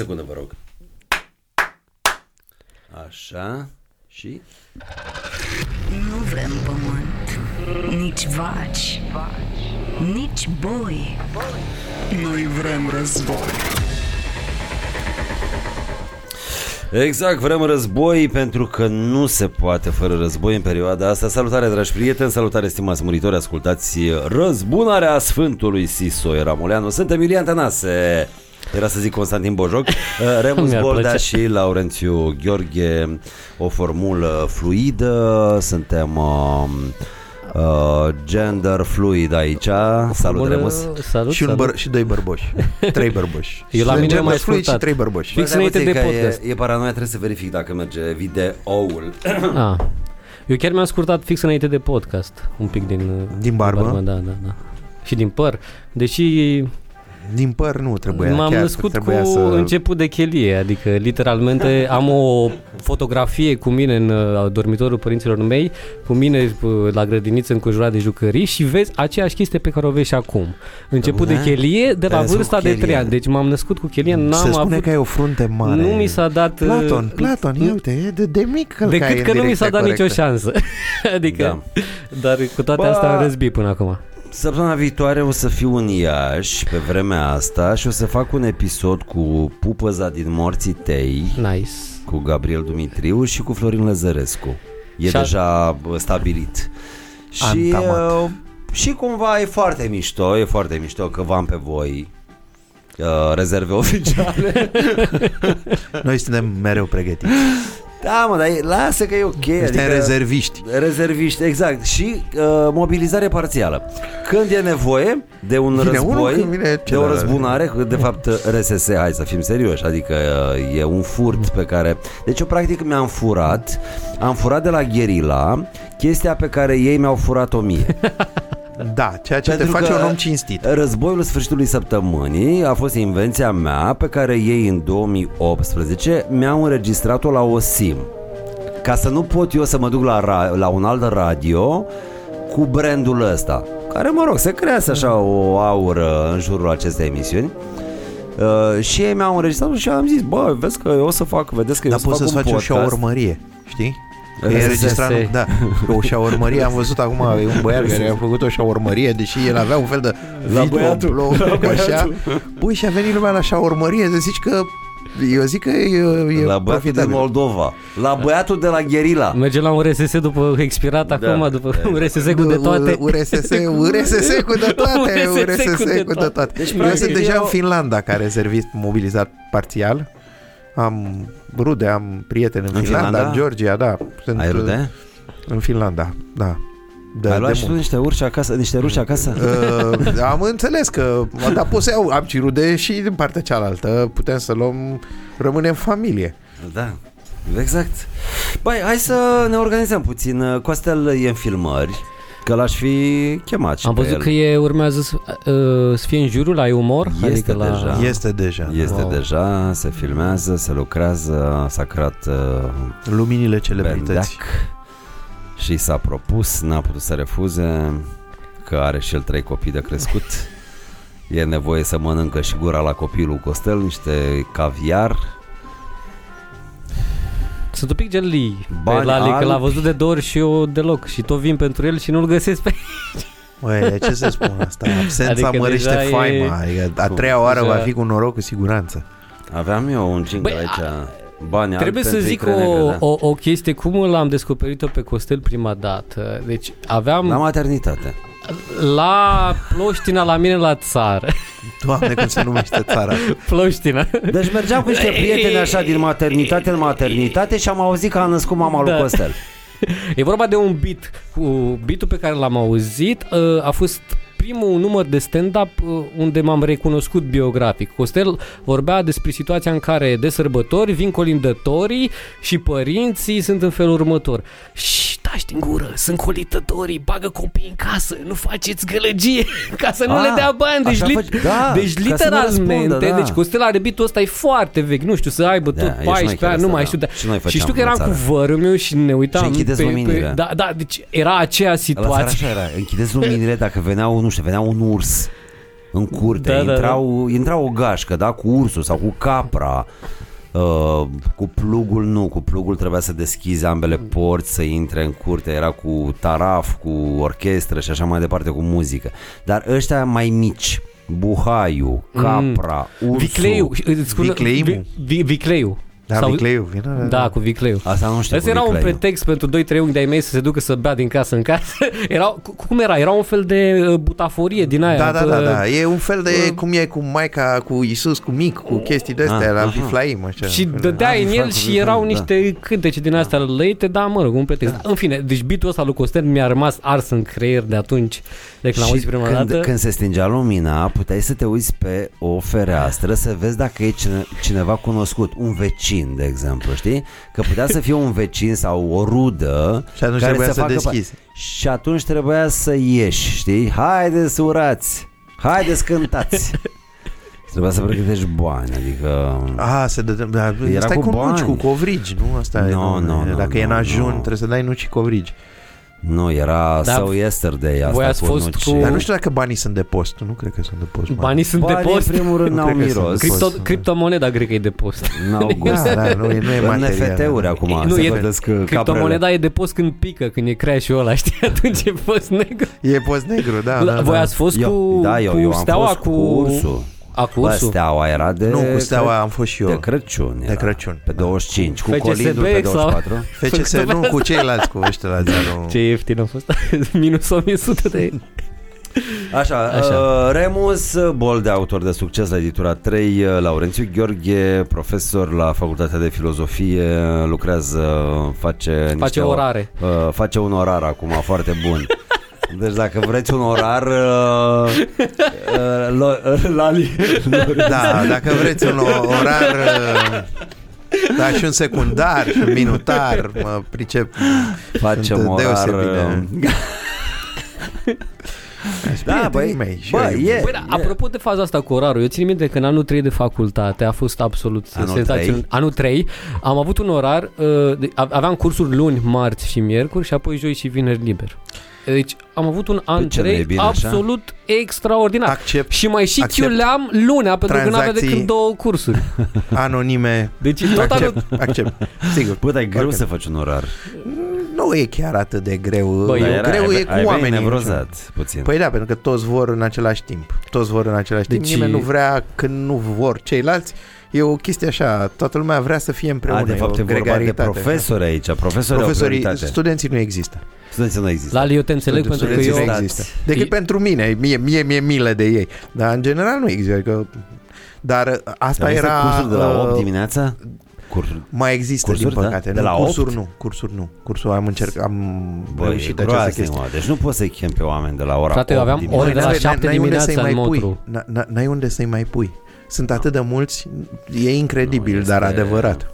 secundă, vă rog. Așa. Și? Nu vrem pământ, nici vaci, nici boi. Noi vrem război. Exact, vrem război pentru că nu se poate fără război în perioada asta. Salutare, dragi prieteni, salutare, stimați muritori, ascultați Răzbunarea Sfântului Sisoie Ramoleanu. Suntem Iulian Tănase. Era să zic Constantin Bojoc, uh, Remus Mi-ar Boldea plăcea. și Laurențiu Gheorghe, o formulă fluidă, suntem uh, uh, gender fluid aici. Salut, Formulă- Remus. Salut, Și, un salut. băr- și doi bărboși. Trei bărboși. Eu la Și mine gender am mai fluid și ascultat. trei bărboși. Fix Bă, stai înainte puțin de că podcast. E, e paranoia, trebuie să verific dacă merge videoul. Ah. Eu chiar mi-am scurtat fix înainte de podcast, un pic din... uh, Din barbă? da, da, da. Și din păr. Deși Din păr nu trebuia. m-am chiar născut cu trebuia să... început de chelie, adică literalmente am o fotografie cu mine în uh, dormitorul părinților mei, cu mine uh, la grădiniță înconjurat de jucării și vezi aceeași chestie pe care o vezi și acum. Început de Bune? chelie de la Te-ai născut vârsta cu de chelie. 3 ani, deci m-am născut cu chelie, Se n-am spune avut... că ai o frunte mare. Nu mi s-a dat... uh, Platon, Platon, ia uite, e de, de mic călcai Decât în că nu mi direcția s-a dat corectă. nicio șansă. adică, Da. dar cu toate Bă. astea am răzbit până acum. Săptămâna viitoare o să fiu în Iași pe vremea asta și o să fac un episod cu Pupăza din Morții Tei, Nice. cu Gabriel Dumitriu și cu Florin Lăzărescu. E Și a- deja bă, stabilit. Și, Antamat. uh, și cumva e foarte mișto, e foarte mișto că v-am pe voi uh, rezerve oficiale. Noi suntem mereu pregătiți. Da, mă, dar e, lasă că e ok. Suntem adică- rezerviști. Rezerviști, exact. Și uh, mobilizare parțială. Când e nevoie de un Vine război, unul, când vine de o celălalt. răzbunare, de fapt RSS, hai să fim serioși, adică uh, e un furt pe care... Deci eu practic mi-am furat, am furat de la Gherila chestia pe care ei mi-au furat-o mie. Da, ceea ce Pentru te face că- un om cinstit. Războiul sfârșitului săptămânii a fost invenția mea pe care ei în 2018 mi-au înregistrat-o la o SIM. Ca să nu pot eu să mă duc la, ra- la un alt radio cu brandul ăsta, care mă rog, se crease așa o aură în jurul acestei emisiuni. Uh, și ei mi-au înregistrat și am zis, bă, vezi că eu o să fac, vedeți că eu Dar o să poți fac să-ți un faci o podcast. șaurmărie, știi? RSS. E înregistrat, da, o șaurmărie, am văzut acum e un băiat care a făcut o șaurmărie, deși el avea un fel de La băiatul. videoblog, La așa. băiatul. Băi, și a venit lumea la șaurmărie, să zici că eu zic că e, e La băiatul din profitabil. Moldova, la băiatul de la Gherila. Merge la un RSS după expirat Da. acum, după Da. un RSS cu de toate. URSS, URSS cu de toate, URSS URSS cu de cu de toate. toate. Deci, Eu practic, sunt deja eu- în Finlanda ca rezervist mobilizat parțial. Am rude, am prieteni în, În Finlanda, Finlanda? în Georgia, da. Sunt Ai rude? În Finlanda, da. De, Ai luat de și tu mult. niște urși acasă, niște ruși acasă? Uh, am înțeles că dar pot să iau, am și rude și din partea cealaltă putem să luăm rămânem familie Da, exact. Băi, hai să ne organizăm puțin. Costel e în filmări, că l-aș fi chemat și Am pe văzut el. că e urmează să, uh, să fie în jurul la umor. Este adică la... deja. este deja Este Wow. deja, se filmează, se lucrează, s-a creat uh, luminile celebrități Bendeac și s-a propus, n-a putut să refuze, că are și el trei copii de crescut. E nevoie să mănâncă și gura la copilul Costel, niște caviar, Sunt un pic gelii pe Bani Lali, că l-a albi. văzut de două ori și eu deloc. Și tot vin pentru el și nu-l găsesc pe... Măi, ce să spun asta? Absența Adică adică mărește deja e- faima. Adică a treia oară Deja- va fi cu noroc cu siguranță. Aveam eu un jingle Băi, aici. Bani albi Trebuie să pentru zic icre negre, o, da. o, o chestie, cum l-am descoperit-o pe Costel prima dată. Deci aveam La maternitate. La Ploștina la mine la țară. Doamne, cum se numește țara. Ploștina. Deci mergeam cu niște prieteni așa din maternitate în maternitate și am auzit că a născut mama lui Da. Costel. E vorba de un beat. Cu beatul pe care l-am auzit uh, a fost primul număr de stand-up uh, unde m-am recunoscut biografic. Costel vorbea despre situația în care de sărbători vin colindătorii și părinții sunt în felul următor. Și tași din gură, sunt colindătorii, bagă copiii în casă, nu faceți gălăgie ca să nu Ah, le dea bani. Deci, așa li- faci- da, deci ca să nu literalmente, răspundă, da. deci Costel are beatul ăsta e foarte vechi, nu știu, să aibă Da, tot e și noi 14 chiar ani, nu asta, mai da. știu. Dar... Și noi și făceam știu că eram în cu țară. vărul meu și ne uitam Și închideți pe, luminile. pe, da, da, deci era aceea La țară situație. așa era. Închideți luminile dacă venea un, nu știu, venea un urs. în curte, Da, da, da, intrau, da. intrau o gașcă, da, cu ursul sau cu capra. Uh, cu plugul nu, cu plugul trebuia să deschizi ambele porți să intre în curte, era cu taraf, cu orchestră și așa mai departe, cu muzică. Dar ăștia mai mici, Buhaiu, Capra, Ursul. Vicleiu. îți spun- Vicleiu? Vi- vi- Vicleiu. Da, Sau- Vicleiu, vină. Da, cu vicleiu. Asta nu știu Asta cu era un Vicleiu. pretext pentru 2-3 unghi de-ai mei să se ducă să bea din casă în casă. Era, cu- cum era? Era un fel de uh, butaforie din aia. Da, da, că- da, da. E un fel de Uh. cum e cu Maica, cu Isus, cu mic, cu chestii de astea, Ah, la aha. Viflaim, așa. Și dădea Ah, în el Franco, și Franco, erau da. niște cântece din astea lăite, dar mă rog, un pretext. În fine, deci beat-ul ăsta lui Costel mi-a rămas ars în creier de atunci, de când l-am Și auzit prima când, dată. când se stingea lumina, puteai să te uiți pe o fereastră să vezi dacă e cine, cineva cunoscut, un vecin, de exemplu, știi? Că putea să fie un vecin sau o rudă Și atunci care trebuia să facă deschizi. Și atunci trebuia să ieși, știi? Haideți urați, haideți cântați. trebuia să pregătești bani, adică... A, se dă, da, Era stai cu cu, nuci, bani. cu covrigi, nu? Asta e, No, no, no, Dacă e în no, ajun, no. trebuie să dai nuci și covrigi. Nu, era Da, sau yesterday asta voi ați cu fost nuci. cu- Dar nu știu dacă banii sunt de post. Nu cred că sunt de post. Banii sunt de Banii, post. în primul rând, Nu n-au cred că sunt miros. de Cripto, post. criptomoneda cred că e de post. N-au gust. Da, da, nu e, nu e În material. NFT-uri acum, Nu, se e- vedeți că Criptomoneda e de post când pică, când e crash-ul ăla, știi? Atunci e post negru. E post negru, da, da, Voi da. ați fost Eu, cu, da, eu, cu eu am steaua, fost cu... cu ursul. A, cu Bă, ursul? steaua era de... Nu, cu steaua am fost și eu. De Crăciun De era. Crăciun. Pe 25, cu FCSB colindul pe sau- 24. FCS, nu, cu ceilalți, cu ăștia la zero. Ce ieftin a fost. Minus 1100 de... Așa, Așa. Așa. Uh, Remus, bol de autor de succes la editura 3, uh, Laurențiu Gheorghe, profesor la Facultatea de Filozofie, lucrează, face niște Face orare. Uh, face un orar acum foarte bun. Deci dacă vreți un orar uh, uh, lo, uh, la Da, dacă vreți un o- orar uh, da, și un secundar și un minutar mă pricep facem Sunt orar deosebit de- uh, Da, băi, mei, și bă, eu- e, Păi da, apropo de faza asta cu orarul, eu țin minte că în anul 3 de facultate a fost absolut Anul senzațional. trei? Anul 3 am avut un orar, uh, de- a- aveam cursuri luni, marți și miercuri și apoi joi și vineri liber. Deci am avut un an Păi ce, nu e 3 bine așa? absolut extraordinar. Accept și mai și accept chiuleam luna pentru că nu avea tranzacții- decât două cursuri. anonime. Deci tot anul... Accept, accept, sigur. Bă, dar e greu Foarte. să faci un orar. Nu e chiar atât de greu. Bă, Bă, eu- Era- Greu ai- e ai cu venit oamenii. nevrozat puțin. Păi da, pentru că toți vor în același timp. Toți vor în același timp. Deci- Nimeni nu vrea când nu vor ceilalți. E o chestie așa. Toată lumea vrea să fie împreună. A, de fapt e e o vorba de gregaritate. profesori aici. Profesorii, Profesorii, au prioritate. studenții nu există Studenții nu există La eu te înțeleg pentru că Studenții eu... nu Stați. există Decât E- pentru mine Mie, mie, mie milă de ei Dar în general nu există adică, Dar asta Dar era cursuri de la 8 uh, dimineața? Cursuri. Mai există, Cursuri, din da? păcate. De nu, la cursuri 8? nu, cursuri nu. Cursuri am încercat, am Bă, e reușit această groaznic, chestie. mă. Deci nu poți să-i chem pe oameni de la ora Frate, eu 8 aveam dimineața. ore de la N-ai- 7 n-ai unde dimineața să-i în mai pui. Motru. N- n- N-ai unde să-i mai pui. Sunt atât de mulți, e incredibil, Nu, dar este- adevărat.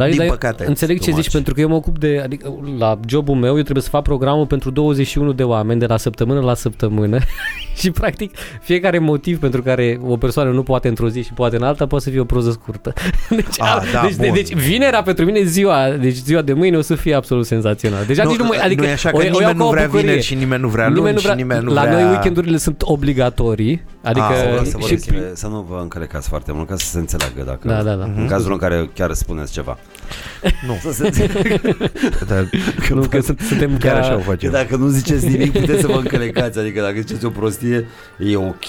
Dar, Din dar păcate, Înțeleg too ce zici much. pentru că eu mă ocup de, adică la jobul meu eu trebuie să fac programul pentru 21 de oameni de la săptămână la săptămână și practic fiecare motiv pentru care o persoană nu poate într-o zi și poate în alta poate să fie o proză scurtă. Deci, Ah, da, deci, bun. deci vinerea pentru mine ziua, deci ziua de mâine o să fie absolut senzațional. Deja nici nu, mă, adică nu e așa o, că o iau nimeni ca nu o vrea bucurie. vineri și nimeni nu vrea luni Nimeni nu vrea, și nimeni nu la vrea... noi weekendurile sunt obligatorii, adică Ah, Vreau să, și vorbim, să nu vă încălecați foarte mult ca să se înțeleagă dacă Da, da, da. în cazul în care chiar spuneți ceva. Nu. Să se înțeleagă. Dar nu, că sunt, suntem chiar ca, așa o Că facem. dacă nu ziceți nimic puteți să vă încălecați Adică dacă ziceți o prostie e ok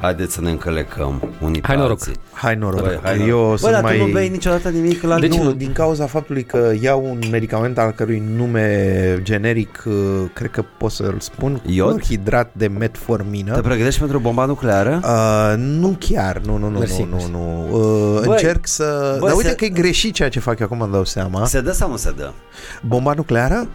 Haideți să ne încălecăm unii Hai pe noroc. alții. Hai noroc. Băi, hai Eu noroc. Bă, sunt dar mai... tu nu bei niciodată nimic la Deci nu, nu. din cauza faptului că iau un medicament al cărui nume generic, uh, cred că pot să-l spun, Iod? hidrat de Te metformină. pregătești pentru bomba nucleară? Uh, nu chiar, nu, nu, nu, Mersi, nu, nu, mersi. nu. Uh, Băi, încerc să... bă, Dar uite se- că e greșit ceea ce fac eu acum, îmi dau seama. Se dă sau nu se dă? Bomba nucleară?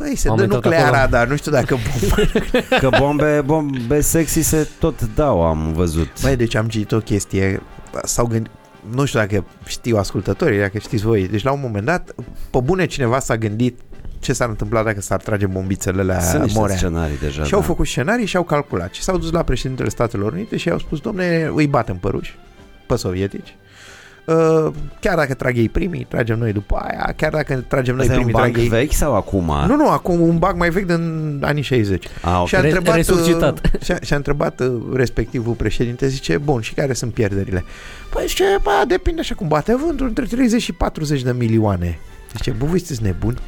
Păi, se Am dă intrat nucleara, acolo. dar nu știu dacă bomba... Că bombe, bombe sexy se tot dau, am văzut Băi, deci am citit o chestie, s-au gândit, nu știu dacă știu ascultătorii, dacă știți voi, deci la un moment dat, pe bune cineva s-a gândit ce s-ar întâmpla dacă s-ar trage bombițele la Sunt niște Morea. scenarii deja Și au da. făcut scenarii și au calculat. Și s-au dus la președintele Statelor Unite și i-au spus, domne, îi batem pe ruși, pe sovietici. Uh, chiar dacă trag ei primii, tragem noi după aia, chiar dacă tragem noi Asta e un primii, banc trag ei... vechi sau acum? Nu, nu, acum un bag mai vechi din anii 60. A, ok. Și a Re- întrebat, resuscitat. uh, și-a, și-a întrebat uh, respectivul președinte, zice, bun, și care sunt pierderile? Păi zice, bă, depinde așa cum bate vântul, între 30 și 40 de milioane. Zice, bă, voi sunteți nebuni?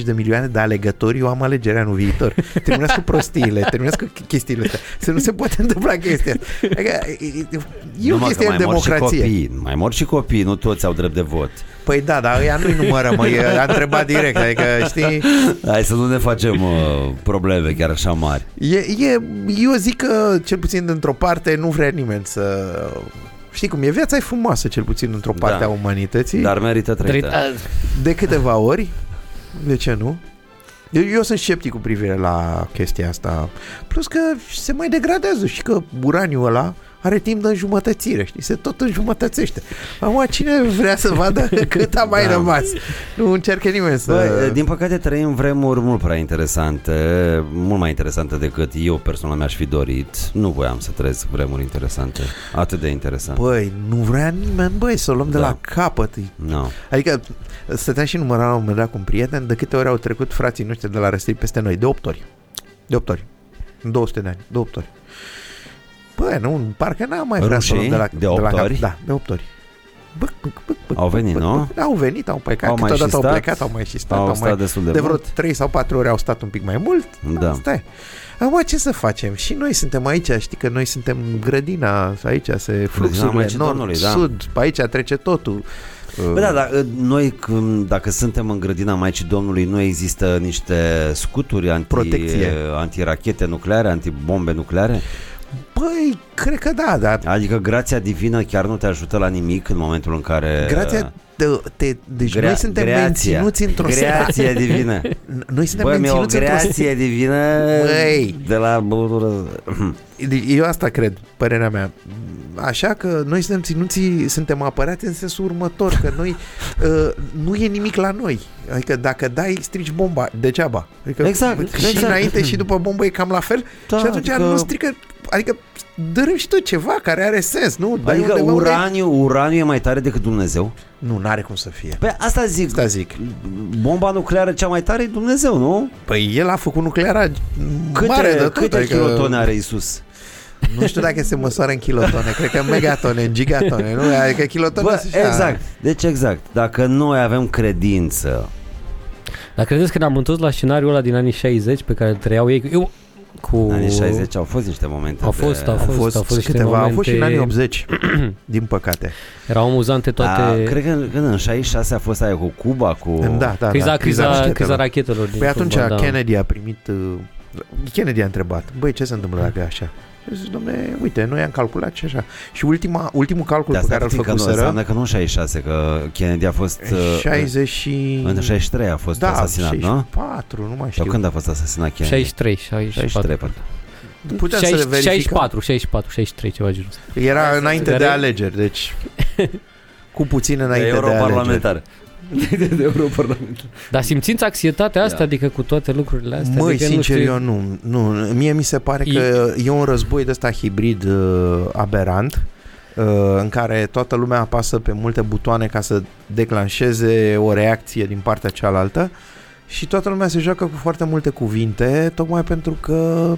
30-40 de milioane de alegători, eu am alegerea anul viitor. Terminați cu prostiile, terminați cu chestiile astea. Să nu se poate întâmpla chestia asta. Adică, e- e- e o Numai că chestie mai de mor și democrație. copii, mai mor și copii, nu toți au drept de vot. Păi da, dar ea nu-i numără, mă, e, a întrebat direct, adică, știi, Hai să nu ne facem uh, probleme chiar așa mari. e, e, eu zic că, cel puțin dintr-o parte, nu vrea nimeni să... Știi cum e, viața e frumoasă, cel puțin într-o parte Da. a umanității. Dar merită trăită. De câteva ori, de ce nu? Eu, eu sunt sceptic cu privire la chestia asta. Plus că se mai degradează și că uraniul ăla are timp de înjumătățire, știi? Se tot înjumătățește. Acum, cine vrea să vadă cât a mai Da. rămas? Nu încercă nimeni să... Bă, din păcate trăim vremuri mult prea interesante, mult mai interesante decât eu personal mi-aș fi dorit. Nu voiam să trăiesc vremuri interesante, atât de interesante. Băi, nu vrea nimeni, băi, să o luăm de Da. la capăt. No. Adică, stăteam și număram la un moment dat cu un prieten de câte ori au trecut frații noștri de la răstiri peste noi. De 8 ori. De 8 ori. În 200 de ani. De 8 ori. Băi, nu, parcă n-am mai vrea să o luăm de la, De opt la cap- ori? Da, de 8 ori. Băc, băc, băc, băc, Au venit, băc, nu? băc. Au venit, au plecat, Au mai câteodată și au stat? plecat, au mai și stat, Au au stat mai, destul de, de vreo mult. 3 sau 4 ori au stat un pic mai mult. Da. Asta e. Acum ce să facem? Și noi suntem aici, știi că noi suntem grădina, aici se fluxurile, Maicii nord, Domnului, da. sud, pe aici trece totul. Bă, da, da, noi când, dacă suntem în grădina Maicii Domnului nu există niște scuturi anti, Protecție. antirachete nucleare, antibombe nucleare? Băi, cred că da, dar Adică grația divină chiar nu te ajută la nimic în momentul în care... grația te, te, deci noi suntem greația. menținuți într-o Grație divină. Noi suntem Bă, mi-e o menținuți într-o grație divină Băi. de la băutură. Deci Eu asta cred, părerea mea. Așa că noi suntem ținuți, suntem apărați în sensul următor, că noi uh, nu e nimic la noi. Adică dacă dai, strici bomba, degeaba. Adică Exact, și exact. înainte și după bombă e cam la fel. Da, și atunci adică- nu strică, adică dărâm și tu ceva care are sens, nu? Dai Adică undeva unde- uraniu, uraniu e mai tare decât Dumnezeu? Nu, n-are cum să fie. Păi asta zic. Asta zic. Bomba nucleară cea mai tare e Dumnezeu, nu? Păi el a făcut nucleara Câte, mare de tot. câte adică- kilotone are Isus? Nu știu dacă se măsoară în kilotone, cred că în megatone, în gigatone, nu? Adică kilotone Bă, sunt așa- exact. Deci exact. Dacă noi avem credință Dar credeți că ne-am întors la scenariul ăla din anii 60 pe care îl trăiau ei? Eu, cu... în anii 60 au fost niște momente Au fost, de... au Au fost, au fost niște câteva, au fost și în momente- anii 80, din păcate. Erau amuzante toate... A, cred că în, când în 66 a fost aia cu Cuba, cu... Da, da, criza, da, criza, rachetelor. criza rachetelor. din Păi atunci Cuba, da. Kennedy a primit... uh, Kennedy a întrebat, băi, ce se întâmplă dacă e așa? Și zis, domne, uite, noi am calculat și așa. Și ultima, ultimul calcul De pe asta care îl puțin că nu, făcuseră, înseamnă că nu în 66, că Kennedy a fost... uh, 60 și... În 63 a fost da, asasinat, nu? 64, nu mai știu. Sau când a fost asasinat Kennedy? 63, 64. 63, parcă. Putem să 60, verificăm. 64, 64, 63, ceva genul ăsta. Era înainte de Care- alegeri, deci cu puțin De înainte de, alegeri. europarlamentar. De, de europarlamentar. Dar simțiți anxietatea asta, Da. adică cu toate lucrurile astea? Măi, adică, sincer, nu știu, eu nu, nu. Mie mi se pare că e un război de ăsta hibrid uh, aberant uh, în care toată lumea apasă pe multe butoane ca să declanșeze o reacție din partea cealaltă și toată lumea se joacă cu foarte multe cuvinte tocmai pentru că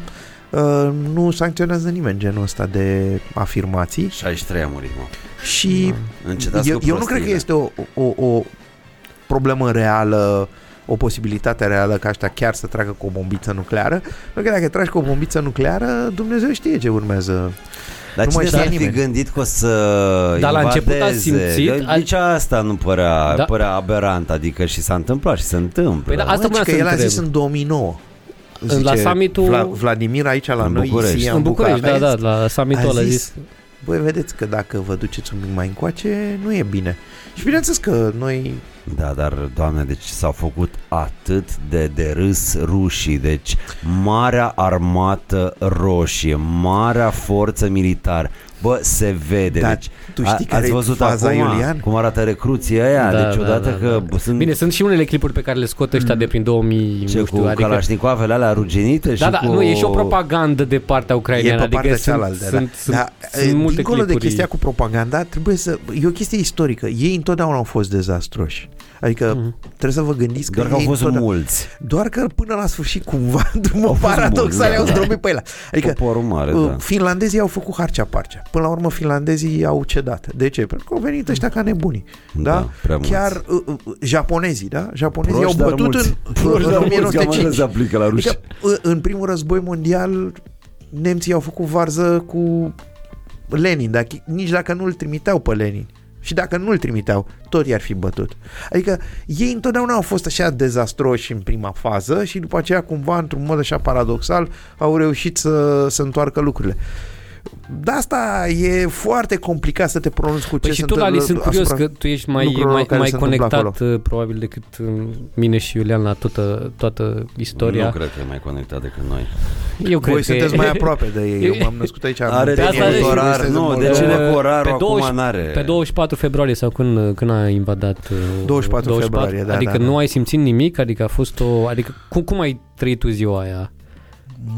uh, nu sancționează nimeni genul ăsta de afirmații 63 a murit, mă. și Încetați eu, cu eu nu cred că prostiile. este o, o, o problemă reală o posibilitate reală ca ăștia chiar să tragă cu o bombiță nucleară. Pentru că dacă tragi cu o bombiță nucleară, Dumnezeu știe ce urmează. Dar Nu cine mai știa s-ar fi nimeni. gândit că o să Dar la început a invadeze? simțit- Că a- Nici asta nu părea, Da. părea aberant, adică și s-a întâmplat și se întâmplă. Păi da, Asta Mă, voiam că să el a întreb. zis în 2009. La summitul- Vla, Vladimir aici la În noi, București. Isia, În București, da, Bucarest, da, la summitul a ăla a zis, zis. Băi, vedeți că dacă vă duceți un pic mai încoace, nu e bine. Și bineînțeles că noi Da, dar, doamne, deci s-au făcut atât de de râs rușii, deci marea armată roșie, marea forță militară, Bă, se vede. Dar deci, tu știi a, care ați e văzut faza, acum Iulian? cum arată recruții ăia? Da, deci da, odată da, că da. sunt Bine, sunt și unele clipuri pe care le scot ăștia de prin 2000, ce, nu cu știu, adică... calașnicoavele alea ruginite Da, și da, cu... nu, e și o propagandă de partea E ucraineană. pe partea adică cealaltă, sunt, da. sunt, sunt, Dar, sunt multe dincolo clipuri. de chestia cu propaganda, trebuie să... E o chestie istorică. Ei întotdeauna au fost dezastroși. Adică Mhm. trebuie să vă gândiți că Doar că au ei fost întotdeauna- mulți. Doar că până la sfârșit cumva, în mod fost paradoxal, mulți, au da. zdrobit pe ăla. Adică Poporul mare, uh, da. finlandezii au făcut harcea parcea. Până la urmă finlandezii au cedat. De ce? Pentru că au venit ăștia ca nebuni. Da? Da, prea mulți. Chiar uh, uh, japonezii, da? Japonezii Proști, au dar bătut mulți. în, Proști, în dar mulți, cam așa 1905. se aplică la ruși. Adică, uh, în primul război mondial, nemții au făcut varză cu Lenin, dacă, nici dacă nu-l trimiteau pe Lenin. Și dacă nu-l trimiteau, tot i-ar fi bătut. Adică ei întotdeauna au fost așa dezastroși în prima fază și după aceea cumva, într-un mod așa paradoxal, au reușit să, să întoarcă lucrurile. De asta e foarte complicat să te pronunți cu ce Păi și se tu, Lali, întâmplă sunt curios asupra- că tu ești mai, lucrurilor mai, care mai se întâmplă conectat uh, probabil decât uh, mine și Iulian la toată, toată istoria. Nu cred că e mai conectat decât noi. Eu cred Voi că sunteți e- mai aproape de ei. Eu m-am născut aici. în Are Muntenia, asta de e- voi orar, sunteți în nu, de Moldova. ce Uh, cu orarul pe acum 20 n-are? Pe 24 februarie sau când, când a invadat uh, 24 februarie, da, Adică da, da. nu ai simțit nimic? Adică a fost o... Adică cum, cum ai trăit tu ziua aia?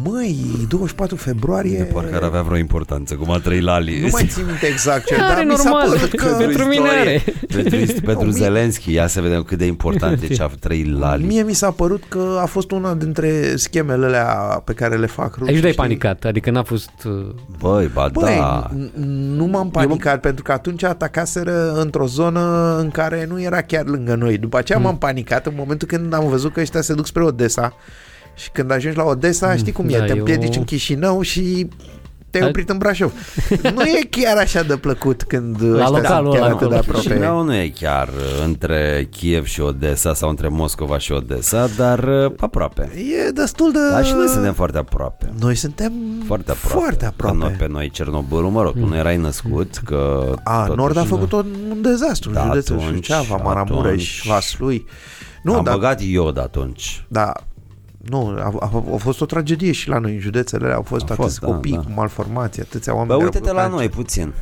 Măi, 24 februarie... De parcă ar avea vreo importanță, cum a trăit Lali. Nu mai țin minte exact ce, Are dar mi s-a normal. părut că... Pentru mine istorie. are. Pentru, pentru mie- Zelenski, ia să vedem cât de important e ce a trăit Lali. Mie mi s-a părut că a fost una dintre schemele alea pe care le fac rușii. Aici nu ai știi? panicat, adică n-a fost... uh, Băi, ba Băi, da. n- nu m-am panicat pentru că atunci atacaseră într-o zonă în care nu era chiar lângă noi. După aceea m-am panicat în momentul când am văzut că ăștia se duc spre Odessa și când ajungi la Odessa, știi cum e, da, te eu- împiedici în Chișinău și te-ai Ai- oprit în Brașov. nu e chiar așa de plăcut când ăștia localul sunt chiar ăla atât de acolo. aproape. Chișinău nu e chiar uh, între Kiev și Odessa sau între Moscova și Odessa, dar uh, aproape. E destul de... Dar și noi suntem foarte aproape. Noi suntem Foarte aproape. Foarte Ca aproape. noi, pe noi Cernobâlul, mă rog, tu nu erai născut, că... A, totuși- Nord a făcut un, un dezastru Da, în județul atunci, Suceava, Maramureș, atunci. Vaslui. Nu, Am dar, băgat iod atunci. da, nu, a, a, a, fost o tragedie și la noi în județele alea. Au fost A atâți fost, da, copii da. cu malformații, atâția Bă, oameni. care uite-te au la avut noi cancer. puțin.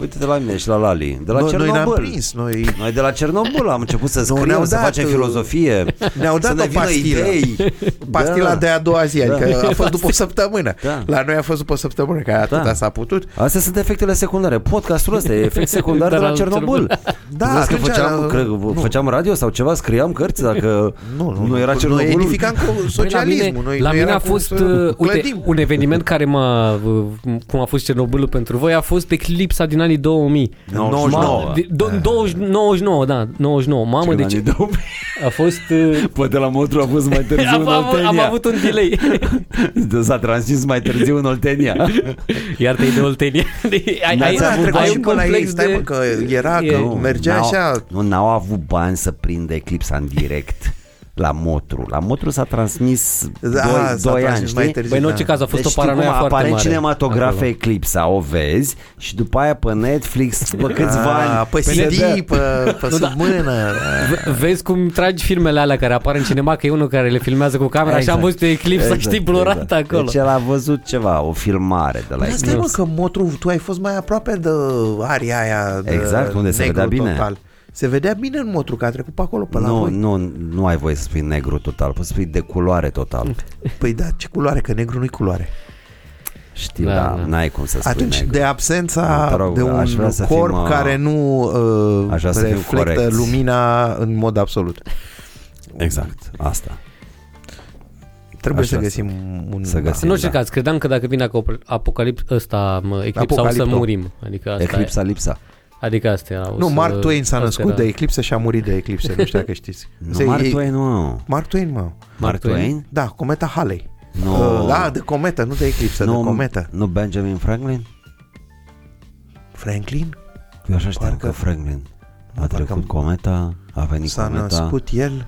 Uite-te la mine și la Lali. De la Noi, noi ne-am Cernobâl. prins, noi Noi de la Cernobâl am început să Nu, scriem, ne-au să dat, facem uh, filozofie, ne-au să dat ne o vină pastilă. idei. Pastila Da. de a doua zi, Da. adică a fost după o săptămână. Da. La noi a fost după o săptămână, că atâta Da. s-a putut. Astea sunt efectele secundare. Podcastul ăsta e efect secundar de Dar la la Cernobâl. Da, Crezi că atunci, făceam, uh, cred, nu. făceam radio sau ceva, scriam cărți dacă Nu, nu, nu era Noi Cernobâl. edificam cu Păi la socialismul. mine, noi, la noi mine era a cum fost, să uh, uite, clădim. un eveniment care m-a, uh, cum a fost Cernobâlul pentru voi, a fost eclipsa din anii 2000. 99. Ma, de- do- 20 99, da, 99. Mamă, deci a fost... uh, Poate la Motru a fost mai târziu am, în am, am Oltenia. avut un delay. S-a transmis mai târziu în Oltenia. Iar-te-i de Oltenia. ai, N-ați ai, Da, a avut trecut ai și un pe la ei, complex stai mă, de... că era, E- că Nu, mergea n-au, așa Nu, n-au avut bani să prindă eclipsa în direct la Motru. La Motru s-a transmis Da, doi, s-a doi ani, transmis mai știi? târziu, Băi, în da. orice caz a fost Deci o știi paranoia cum foarte apare în mare. cinematografe acolo. Eclipsa, o vezi și după aia pe Netflix, după câțiva Ah, ani. Pe se CD, dă- pe, pe Nu, da. sub mână. V- Vezi cum tragi filmele alea care apar în cinema, că e unul care le filmează cu camera și am Exact. văzut eclipsa, știi, blurat acolo. Deci el a văzut ceva, o filmare de la Dar stai mă Eclipse. că Motru, tu ai fost mai aproape de aria aia de Exact, unde se negru vedea bine. Total. Se vedea bine în Motru, că a trecut pe acolo, pe la Nu, voi. nu, nu ai voie să spui negru total, poți să spui de culoare total. Păi da, ce culoare, că negru nu-i culoare. Știu, Da, da, da. n-ai cum să spui Atunci, negru. de absența Te rog, de un aș vrea să corp fim, uh, care nu uh, aș vrea să fim reflectă corecți. lumina în mod absolut. Exact, asta. Trebuie Așa să găsim un... Să găsim. În orice da. caz, credeam că dacă vine acop- apocalips ăsta, mă, eclipsa, o să Apocalipto. murim. Adică asta Eclipsa lipsa. E. Adică asta era. o Nu, să- Mark Twain s-a asta născut era. de eclipsă și a murit de eclipsă, nu știu dacă știți. Nu, Se- Mark ei- Twain, nu. Mark Twain, mă. Mark Twain? Da, cometa Halley. Nu. Uh, da, de cometă, nu de eclipsă, de nu, cometă. nu Benjamin Franklin? Franklin? Eu așa știam Parcă- că Franklin a parcă- trecut cometa, a venit S-a cometa. născut el. parcă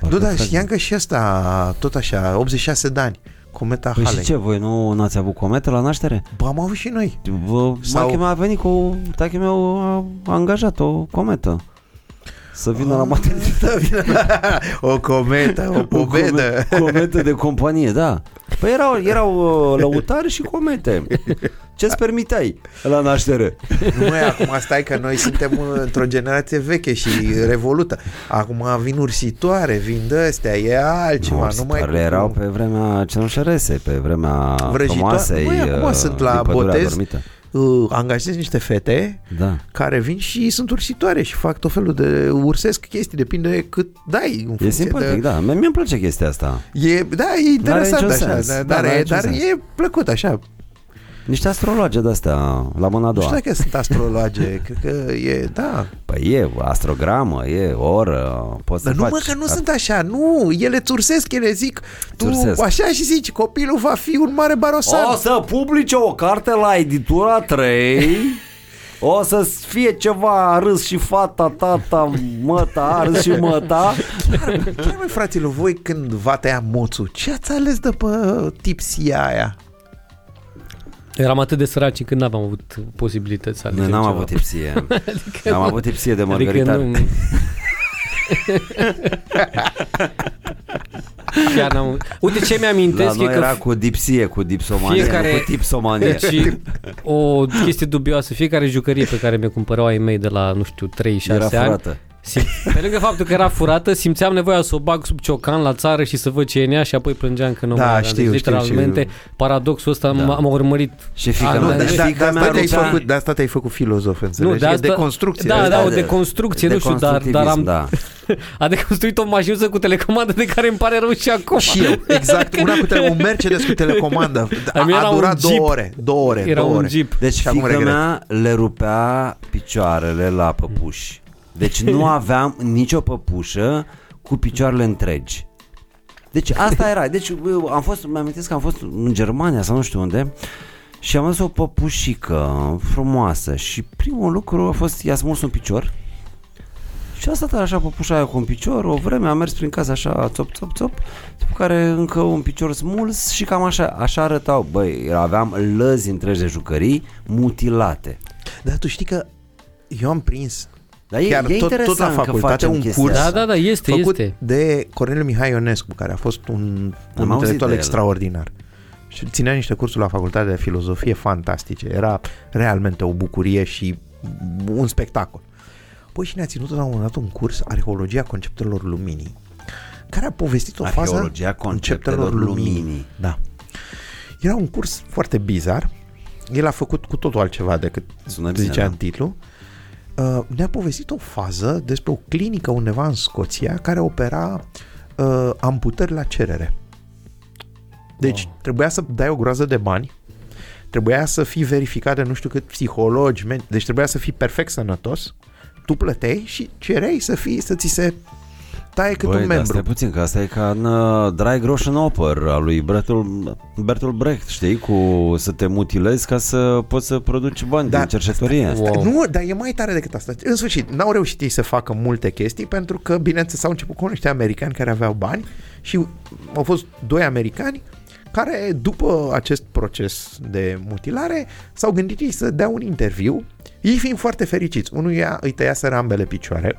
Nu, dar Franklin. știam că și ăsta, tot așa, 86 de ani. Cometa Păi Halley. și ce, voi nu n-ați avut cometă la naștere? Bă, am avut și noi. Vă, Sau- Sau... a venit cu... Tachii meu a, a angajat o cometă. Să vină la maternitate. Da, vine la- o cometă, o O povedă. come- cometă de companie, da. Păi erau, erau uh, lăutari și comete. Ce-ți permiteai la naștere? Nu mai acum stai că noi suntem într-o generație veche și revolută. Acum vin ursitoare, vin de astea, e altceva. Nu, mai Ursitoarele erau pe vremea cenușărese, pe vremea Vrăjitoare. frumoasei Măi, acum uh, sunt la din pădurea botez. adormită. Uh, angajezi niște fete Da. care vin și sunt ursitoare și fac tot felul de ursesc chestii, depinde cât dai. În E funcție simpatic, de... da. Mie îmi place chestia asta. E, da, e interesant niciun așa, sens. da, Da, dar, n-are e, niciun dar sens. e plăcut așa. Niște astrologe de-astea la mâna a Nu doua. știu dacă sunt astrologe, cred că e, da. Păi e astrogramă, e oră, poți Dar să nu faci. mă că nu sunt așa, nu, ele îți țursesc, ele zic, tu Țursesc. așa și zici, copilul va fi un mare barosan. O să publice o carte la editura 3 O să fie ceva râs și fata, tata, măta, râs și măta Chiar mai fraților, voi când va tăia moțul, ce ați ales de pe tipsia aia? Eram atât de săraci când n-am avut posibilități să Noi alegem n-am ceva. avut tipsie Am avut tipsie de Adică mărgăritar nu... Chiar n-am... Uite ce La mi-amintesc e noi că era cu dipsie, cu dipsomanie Fiecare- nu cu tipsomanie. Deci o chestie dubioasă, fiecare jucărie pe care mi-o cumpărau ai mei de la, nu știu, 3-6 Era ani, furată sim- pe lângă faptul că era furată, simțeam nevoia să o bag sub ciocan la țară și să văd ce e în ea și apoi plângeam că nu Da, mai aveam. știu, deci, știu, literalmente, știu. paradoxul ăsta Da. m-a, m-a urmărit. Și fica Ah, mea, nu, deci de- da, fica de, mea asta te-ai lucra- făcut, de asta te-ai făcut filozof, înțelegi? Nu, de E asta- deconstrucție. Da, da, o de- deconstrucție, nu știu, dar, dar am, da. a deconstruit o mașinuță cu telecomandă de care îmi pare rău și acum. Și eu, exact, una cu tele, un Mercedes cu telecomandă. A A, mea era a un durat două Jeep. ore, două ore, Era două un ore. Jeep. Deci Și acum fica regret. mea le rupea picioarele la păpuși. Deci nu aveam nicio păpușă cu picioarele întregi. Deci asta era. Deci eu am fost, mi-am că am fost în Germania sau nu știu unde și am văzut o păpușică frumoasă și primul lucru a fost i-a smuls un picior și a stat așa păpușa aia cu un picior, o vreme a mers prin casă așa, țop, țop, țop, după care încă un picior smuls și cam așa, așa arătau. Băi, aveam lăzi întregi de jucării mutilate. Dar tu știi că eu am prins Dar e, Chiar e tot- tot interesant la că facultate facem un chestia curs. Da, asta. da, da, este, făcut este. de Corneliu Mihai Ionescu, care a fost un, un auzit intelectual de el. extraordinar. Și ținea niște cursuri la facultate de filozofie fantastice. Era realmente o bucurie și un spectacol. Păi și ne-a ținut la un moment dat un curs Arheologia conceptelor luminii care a povestit o fază Arheologia conceptelor luminii. Da. Era un curs foarte bizar. El a făcut cu totul altceva decât Sună bine, zicea da. în titlu. Uh, ne-a povestit o fază despre o clinică undeva în Scoția care opera uh, amputări la cerere. Deci Oh. trebuia să dai o groază de bani, trebuia să fii verificat de nu știu cât psihologi, men- deci trebuia să fii perfect sănătos, tu plăteai și cereai să fii, să ți se taie cât Băi, un dar membru. stai puțin, că asta e ca în uh, Dry Groschen Oper al lui Bertolt, Bertolt Brecht, știi? Cu să te mutilezi ca să poți să produci bani Da. din cercetărie. Wow. Nu, dar e mai tare decât asta. În sfârșit, n-au reușit ei să facă multe chestii pentru că, bineînțeles, au început cu niște americani care aveau bani și au fost doi americani care, după acest proces de mutilare, s-au gândit ei să dea un interviu, ei fiind foarte fericiți. Unuia îi tăiaseră ambele picioare,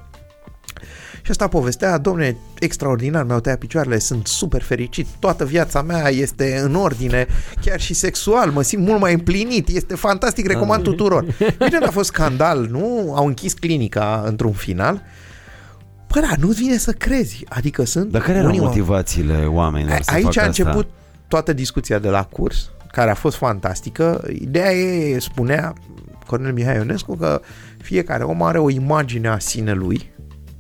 și asta povestea, domne, extraordinar, mi-au tăiat picioarele, sunt super fericit, toată viața mea este în ordine, chiar și sexual, mă simt mult mai împlinit, este fantastic, recomand tuturor. Bine, a fost scandal, nu? Au închis clinica într-un final. Păi da, nu-ți vine să crezi, adică sunt... Dar care erau unii oameni- motivațiile oamenilor să Aici facă a asta? început toată discuția de la curs, care a fost fantastică. Ideea e, spunea Cornel Mihai Ionescu, că fiecare om are o imagine a sinelui,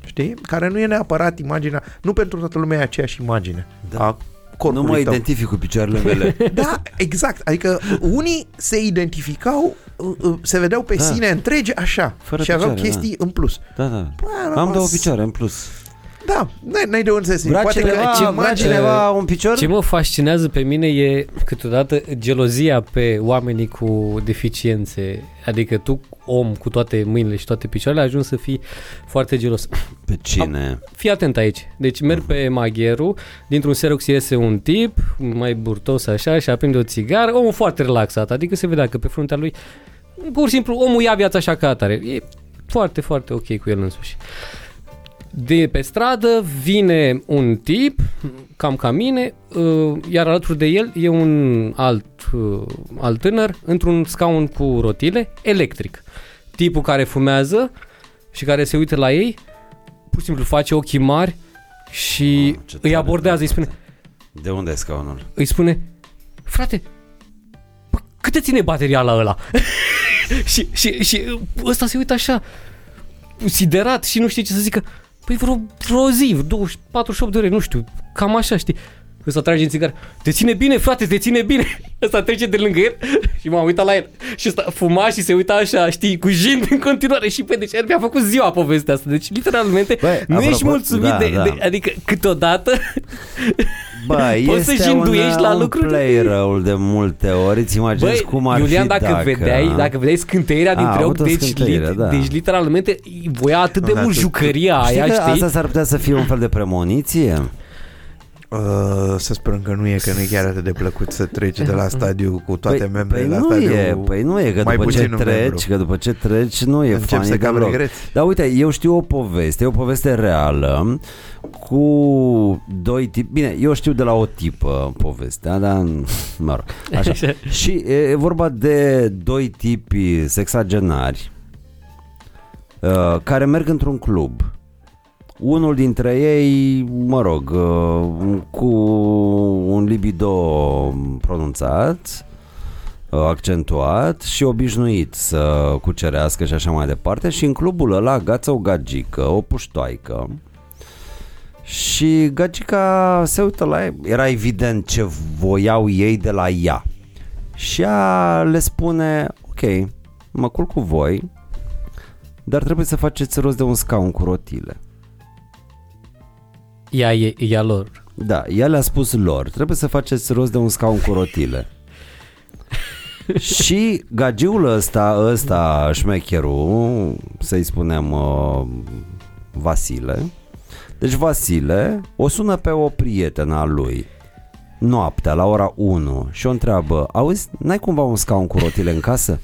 știi? Care nu e neapărat imaginea, nu pentru toată lumea e aceeași imagine Da. a Nu corpului mă tău. identific cu picioarele mele. Da, exact. Adică unii se identificau, uh, uh, se vedeau pe Da. sine întregi așa Fără și aveau picioare, chestii în plus. Da, da. Bă, Am rămas- două picioare în plus. Da, n-ai, n-ai de unde să zici. Vrea Poate cineva, că ce imagine... cineva un picior? Ce mă fascinează pe mine e câteodată gelozia pe oamenii cu deficiențe. Adică tu, om cu toate mâinile și toate picioarele, ajungi să fii foarte gelos. Pe cine? Fii atent aici. Deci merg pe magheru, dintr-un Xerox iese un tip, mai burtos așa, și aprinde o țigară, omul foarte relaxat, adică se vedea că pe fruntea lui, pur și simplu, omul ia viața așa ca atare. E foarte, foarte ok cu el însuși. De pe stradă vine un tip, cam ca mine, uh, iar alături de el e un alt, uh, alt tânăr într-un scaun cu rotile electric. Tipul care fumează și care se uită la ei, pur și simplu face ochii mari și Ah, ce îi tare, abordează, da. îi spune, De unde e scaunul? îi spune, frate, bă, cât te ține bateria la ăla? și, și, și ăsta se uită așa, siderat și nu știe ce să zică. Păi vreo, vreo zi, 20, 48 de ore, nu știu, cam așa, știi? Ăsta trage în țigară. Te ține bine, frate, te ține bine. Ăsta trece de lângă el și m-am uitat la el. Și ăsta fuma și se uita așa, știi, cu jind în continuare. Și pe deci el mi-a făcut ziua povestea asta. Deci, literalmente, Băi, nu apropo, ești mulțumit da, de, da. de, Adică, câteodată, Bă, Poți să este jinduiești un, la un lucruri? play răul de multe ori. Îți imaginezi Băi, cum ar Iulian, fi dacă, dacă... vedeai, dacă vedeai scânteirea A, dintre a ochi, avut o deci, scânteire, lit, da. deci literalmente voia atât de Da, mult tu- jucăria Știi aia, că știi? asta s-ar putea să fie un fel de premoniție? Uh, să sperăm că nu e, că nu e chiar atât de plăcut să treci de la stadiu cu toate păi, membrele păi la nu stadiu e, păi nu e, că mai după ce puțin un treci, membru. că după ce treci nu e Încep funny să cam deloc. regreți. Dar uite, eu știu o poveste, e o poveste reală cu doi tipi, bine, eu știu de la o tipă povestea, dar mă rog, așa. Și e, e vorba de doi tipi sexagenari uh, care merg într-un club. Unul dintre ei, mă rog, uh, cu un libido pronunțat, uh, accentuat și obișnuit să cucerească și așa mai departe. Și în clubul ăla gață o gagică, o puștoaică. Și gagica se uită la ea, era evident ce voiau ei de la ea. Și ea le spune, ok, mă culc cu voi, dar trebuie să faceți rost de un scaun cu rotile. Ea e, e a lor. Da, ea le-a spus lor, trebuie să faceți rost de un scaun cu rotile. și gagiul ăsta, ăsta șmecherul, să-i spunem uh, Vasile, deci Vasile o sună pe o prietenă a lui noaptea la ora 1 și o întreabă, auzi, n-ai cumva un scaun cu rotile în casă?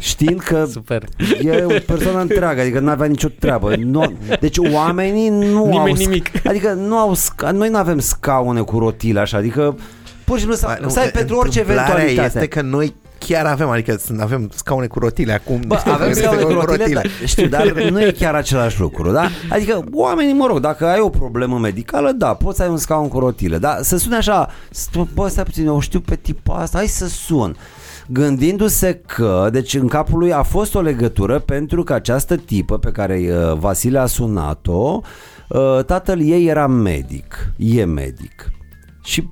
Știind că Super. E o persoană întreagă, adică nu avea nicio treabă. Nu, deci oamenii nu Nimeni au... sc- nimic. Adică nu au... Sca, noi nu avem scaune cu rotile așa, adică pur și simplu să, Ba, nu, să ai pentru orice întâmplarea eventualitate. este că noi chiar avem, adică sunt- avem scaune cu rotile acum. Bă, avem scaune cu rotile, dar, știu, dar nu e chiar același lucru, da? Adică oamenii, mă rog, dacă ai o problemă medicală, da, poți să ai un scaun cu rotile, da? Să sune așa, st- bă, stai puțin, eu știu pe tipul asta, hai să sun. Gândindu-se că, deci în capul lui a fost o legătură pentru că această tipă pe care uh, Vasile a sunat-o, uh, tatăl ei era medic, e medic. Și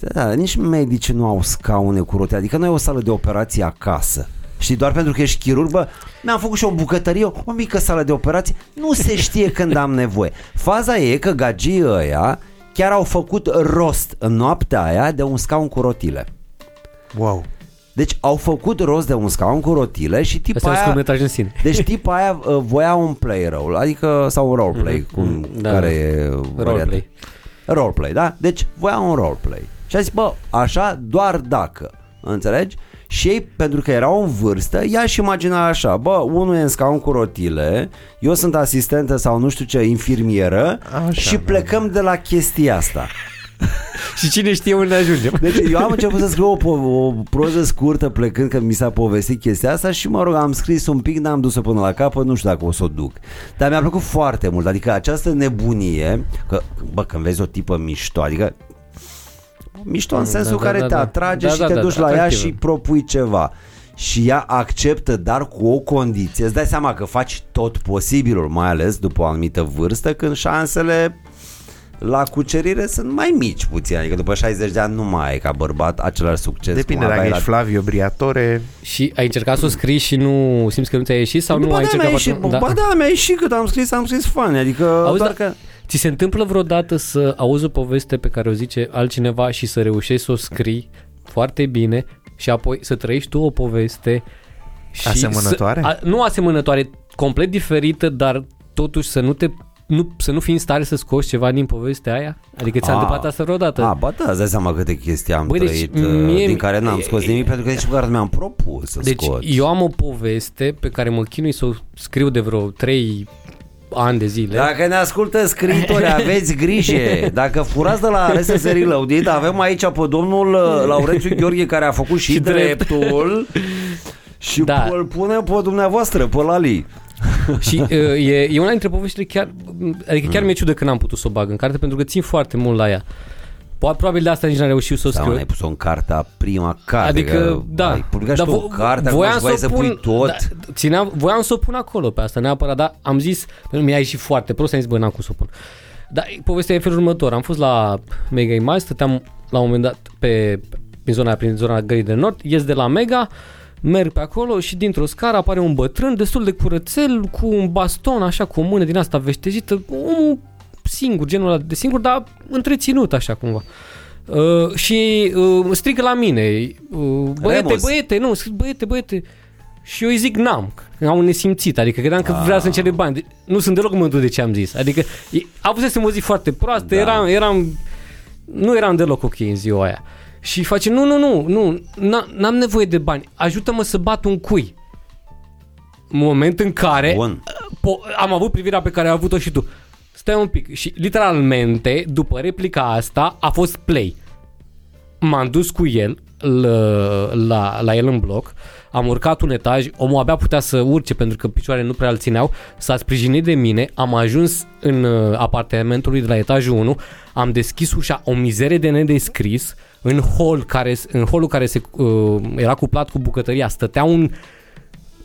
da, nici medici nu au scaune cu rotile, adică nu ai o sală de operație acasă. Știi, doar pentru că ești chirurg, bă, mi-am făcut și o bucătărie, o mică sală de operație, nu se știe când am nevoie. Faza e că gagii ăia chiar au făcut rost în noaptea aia de un scaun cu rotile. Wow. Deci au făcut rost de un scaun cu rotile și tipul Asta e un aia... scurtmetraj în sine. Deci tipul aia uh, voia un play role, adică sau un roleplay, Mhm, cum, mhm, da. care e varianta. Roleplay. Roleplay, da? Deci voia un roleplay. Și a zis, bă, așa doar dacă, înțelegi? Și ei, pentru că erau în vârstă, ea și imagina așa, bă, unul e în scaun cu rotile, eu sunt asistentă sau nu știu ce, infirmieră Așa, și da, plecăm de la chestia asta. Și cine știe unde ajungem. Deci eu am început să scriu o, po- o proză scurtă plecând că mi s-a povestit chestia asta și mă rog, am scris un pic, n-am dus-o până la capăt, nu știu dacă o să o duc. Dar mi-a plăcut foarte mult, adică această nebunie, că, bă, când vezi o tipă mișto, adică mișto în Mm, sensul da, da, care da, te da. atrage Da, și da, te da, duci da, la ea atractivă. și propui ceva. Și ea acceptă, dar cu o condiție. Îți dai seama că faci tot posibilul, mai ales după o anumită vârstă, când șansele la cucerire sunt mai mici puțin, adică după 60 de ani nu mai ai ca bărbat același succes. Depinde cum dacă aveai ești Flavio Briatore. Și ai încercat să o scrii și nu simți că nu ți-a ieșit sau nu ba ai da, mi-a încercat? ieșit, Da. Ba da, mi-a ieșit cât am scris, am scris fan, adică Auzi, doar dar- că... Ți se întâmplă vreodată să auzi o poveste pe care o zice altcineva și să reușești să o scrii foarte bine și apoi să trăiești tu o poveste și Asemănătoare? Să, a, nu asemănătoare, complet diferită, dar totuși să nu te nu, să nu fii în stare să scoți ceva din povestea aia? Adică ți-a A, întâmplat asta vreodată? A, ba da, îți dai seama câte chestii am Băi, deci trăit, mie- uh, din care n-am scos nimic, pentru că nici măcar mi-am propus să Deci scot. eu am o poveste pe care mă chinui să o scriu de vreo 3 ani de zile. Dacă ne ascultă scriitori, aveți grijă. Dacă furați de la RSS Reloaded, avem aici pe domnul uh, Laurențiu Gheorghe care a făcut și, Și drept. dreptul și Da. îl pune pe dumneavoastră, pe Lali. Și uh, e, e una dintre poveștile chiar, adică Mm. chiar mi-e ciudă că n-am putut să o bag în carte pentru că țin foarte mult la ea. Poate probabil de asta nici n-am reușit să o Sau scriu. n-ai pus-o în cartea prima carte. Adică, că da. Ai publicat Dar și tu vo- o carte, acum voiam și vrei să o pui tot. Da, țineam, voiam să o pun acolo pe asta neapărat, dar am zis, pentru mi-a ieșit foarte prost, am zis, bă, n-am cum să o pun. Dar povestea e în felul următor. Am fost la Mega Image, stăteam la un moment dat pe, prin zona, prin zona Gării de Nord, ies de la Mega, merg pe acolo și dintr-o scară apare un bătrân destul de curățel, cu un baston, așa, cu o mână din asta veștejită, un singur, genul ăla de singur, dar întreținut așa cumva. Uh, și uh, strigă la mine, uh, băiete, Remus. băiete, nu, zic, băiete, băiete. Și eu îi zic n-am, că am un nesimțit, adică credeam că vrea să-mi cere bani. De- Nu sunt deloc mândru de ce am zis. Adică e- a avusesem o zi foarte proastă, Da. eram, eram, nu eram deloc ok în ziua aia. Și face, nu, nu, nu, nu, n- n-am nevoie de bani, ajută-mă să bat un cui. Moment în care Bun. po- am avut privirea pe care ai avut-o și tu. Stai un pic. Și literalmente, după replica asta, a fost play. M-am dus cu el la, la, la el în bloc, am urcat un etaj, omul abia putea să urce pentru că picioarele nu prea îl țineau, s-a sprijinit de mine, am ajuns în uh, apartamentul lui de la etajul 1, am deschis ușa, o mizerie de nedescris, în hol care, în holul care se, uh, era cuplat cu bucătăria, stătea un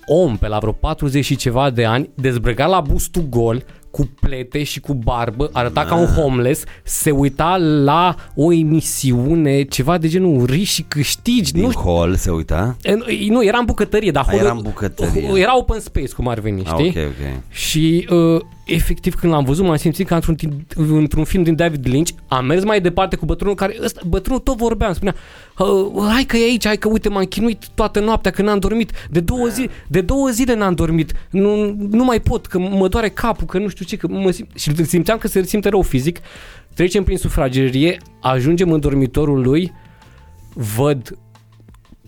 om pe la vreo 40 și ceva de ani, dezbrăgat la bustul gol, cu plete și cu barbă, arăta ca un homeless, se uita la o emisiune, ceva de genul ri și câștigi, Din nu știu, hol se uita? în- nu, era în bucătărie, dar A, holul- era în bucătărie. Era open space, cum ar veni, Ah, știi? ok, ok. Și uh, efectiv când l-am văzut m-am simțit ca într-un, tim- într-un film din David Lynch. Am mers mai departe cu bătrânul care ăsta, Bătrânul tot vorbea, îmi spunea uh, Hai că e aici, hai că uite m-am chinuit toată noaptea Că n-am dormit. De două, zi, de două zile n-am dormit. Nu, nu mai pot, că mă doare capul Că nu știu ce că mă sim- Și simțeam că se simte rău fizic. Trecem prin sufragerie Ajungem în dormitorul lui Văd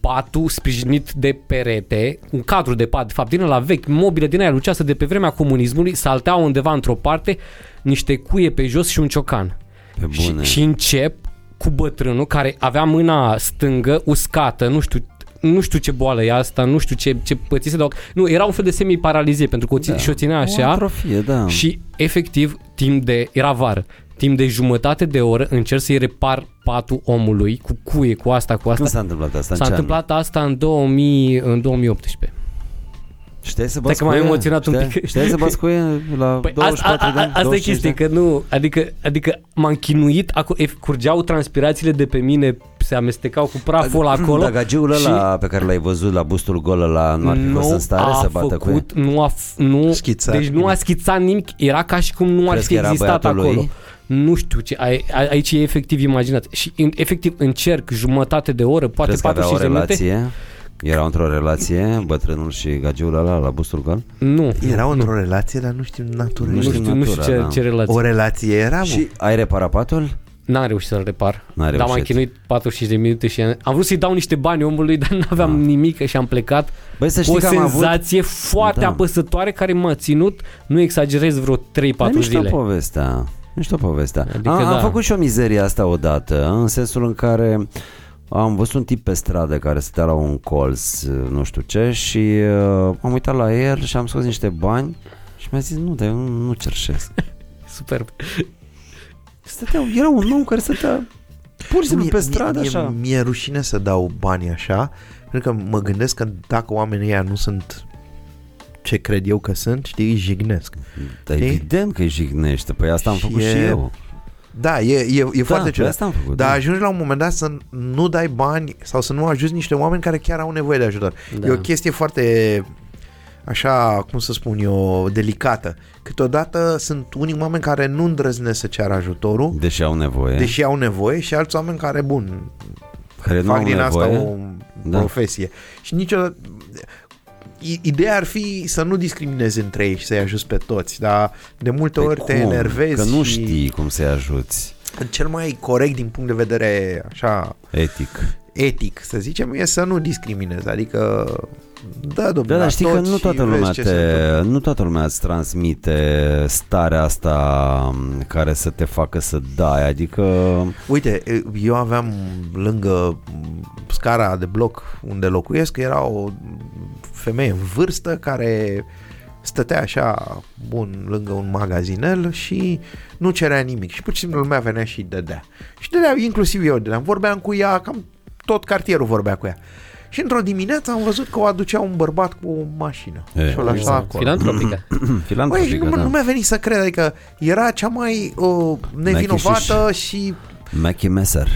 patul sprijinit de perete, un cadru de pat, de fapt, din la vechi, mobile din aia luceasă de pe vremea comunismului, salteau undeva într-o parte niște cuie pe jos și un ciocan. Pe bune. Și, și încep cu bătrânul care avea mâna stângă uscată, nu știu nu știu ce boală e asta, nu știu ce, ce pățise, dar nu, era un fel de semi-paralizie pentru că o, ți- Da. și o ținea O așa atrofie, da. și efectiv timp de, era vară, timp de jumătate de oră încerc să-i repar patul omului cu cuie, cu asta, cu asta. Când s-a întâmplat asta? În S-a ce an? întâmplat asta în, 2000, în 2018. Știai să Stai bați că m-am cu ea? emoționat un Știai- pic. Știai să bați cu ea la Păi 24 a, de a, ani? a, asta e 25 chestie, de ani? că nu, adică, adică m-am chinuit, acolo, e, curgeau transpirațiile de pe mine, se amestecau cu praful acolo. Dar gagiul și ăla pe care l-ai văzut la bustul gol ăla nu ar fi fost în stare a să bată cu ea? făcut, nu a, f- nu, Schițat. deci nu a schițat nimic, era ca și cum nu ar Crezi fi că era existat băiatul acolo. lui? Nu știu ce, a, a, aici e efectiv imaginat. Și în, efectiv încerc jumătate de oră, poate Crezi că avea o 45 de minute. relație? Erau într-o relație, bătrânul și gagiul ăla la bustul gol? Nu, Erau într-o relație, dar nu știu natura. nu știu știu, nu știu natura, ce, da. ce relație. O relație era, mă? Și ai reparat patul? N-am reușit să-l repar. N-ai Dar m-am reușit. chinuit 45 de minute și am, am vrut să-i dau niște bani omului, dar n-aveam Da. nimic și am plecat. Băi, să Cu știi o că am avut... senzație foarte Da. apăsătoare care m-a ținut, nu exagerez, vreo 3-4 E mișto zile. povestea. Mișto povestea. Adică Adică am, da. am făcut și o mizerie asta odată, în sensul în care am văzut un tip pe stradă care stătea la un colț, nu știu ce, și uh, am uitat la el și am scos niște bani și mi-a zis, nu, dar eu nu, nu cerșesc. Superb. Stătea, era un om care stătea pur și simplu pe stradă mie, așa. Mie, mi-e rușine să dau bani așa, pentru că mă gândesc că dacă oamenii ăia nu sunt ce cred eu că sunt, știi, îi jignesc. Dar Știi? evident că îi jignește, păi asta am Și făcut e- și eu. Da, e, e, e foarte da, ciudat. asta am făcut. Dar da. ajungi la un moment dat să nu dai bani sau să nu ajuți niște oameni care chiar au nevoie de ajutor. Da. E o chestie foarte, așa, cum să spun eu, delicată. Câteodată sunt unii oameni care nu îndrăznesc să ceară ajutorul, Deși au nevoie. deși au nevoie și alți oameni care, bun, care nu fac au din nevoie. asta o Da. profesie. Și niciodată... I- Ideea ar fi să nu discriminezi între ei și să-i ajuți pe toți, dar de multe Păi ori te cum? enervezi Că nu și știi cum să-i ajuți. cel mai corect din punct de vedere așa Etic. etic, să zicem, e să nu discriminezi. Adică, da, domnule, Da, dar știi că toți nu și toată, vezi lumea ce se te, întâmplă. nu toată lumea îți transmite starea asta m, care să te facă să dai, adică Uite, eu aveam lângă scara de bloc unde locuiesc, era o femeie în vârstă care stătea așa bun lângă un magazinel și nu cerea nimic și pur și simplu lumea venea și îi dădea. Și dădea, inclusiv eu dădeam, vorbeam cu ea, cam tot cartierul vorbea cu ea. Și într-o dimineață am văzut că o aducea un bărbat cu o mașină E, și o lăsa Exact. acolo. Filantropică. Băi, și filantropică, nu, da. nu mi-a venit să cred, adică era cea mai uh, nevinovată și Mackie Messer.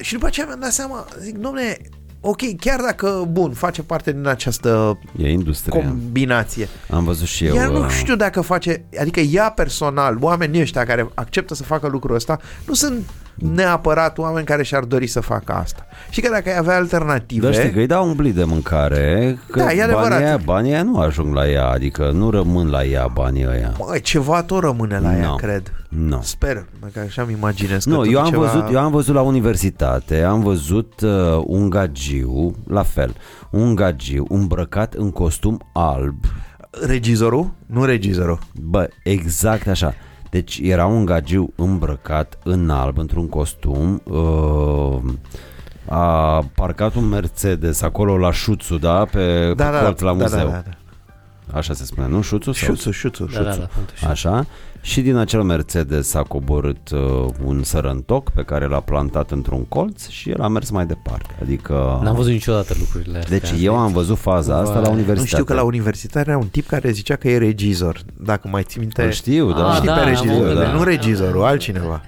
Și după aceea mi-am dat seama, zic, domne, ok, chiar dacă, bun, face parte din această E industria. combinație, Am văzut și eu. ea nu uh, știu dacă face, adică ea personal, oamenii ăștia care acceptă să facă lucrul ăsta, nu sunt neapărat oameni care și-ar dori să facă asta. Și că dacă ai avea alternative... Dar știi că îi dau un blit de mâncare, că Da, e adevărat. banii, aia, banii aia nu ajung la ea, adică nu rămân la ea banii ăia. Măi, ceva tot rămâne la ea, No. cred. Nu. Sper, că așa mi imaginez. că Nu, tot eu am, ceva... văzut, eu am văzut la universitate, am văzut uh, un gagiu, la fel, un gagiu îmbrăcat în costum alb. Regizorul? Nu regizorul. Bă, exact așa. Deci era un gagiu îmbrăcat în alb, într-un costum, uh, a parcat un Mercedes acolo la Șuțu, da? Pe, Da, pe da, colț la da, da, muzeu. da, da. Așa se spune, nu? Șuțu? sau- Șuțu, șuțu, Da, da, șuțu. da. faptul și- Așa. Și din acel Mercedes a coborât uh, un sărăntoc pe care l-a plantat într-un colț și el a mers mai departe. Adică... N-am văzut niciodată lucrurile astea. Deci eu am văzut faza asta Vai. la Nu universitate. Nu știu că la universitate era un tip care zicea că e regizor. Dacă mai ții minte... Îl știu, da. Ah, Știi da, pe am regizor, auzit, da. da. nu regizorul, altcineva.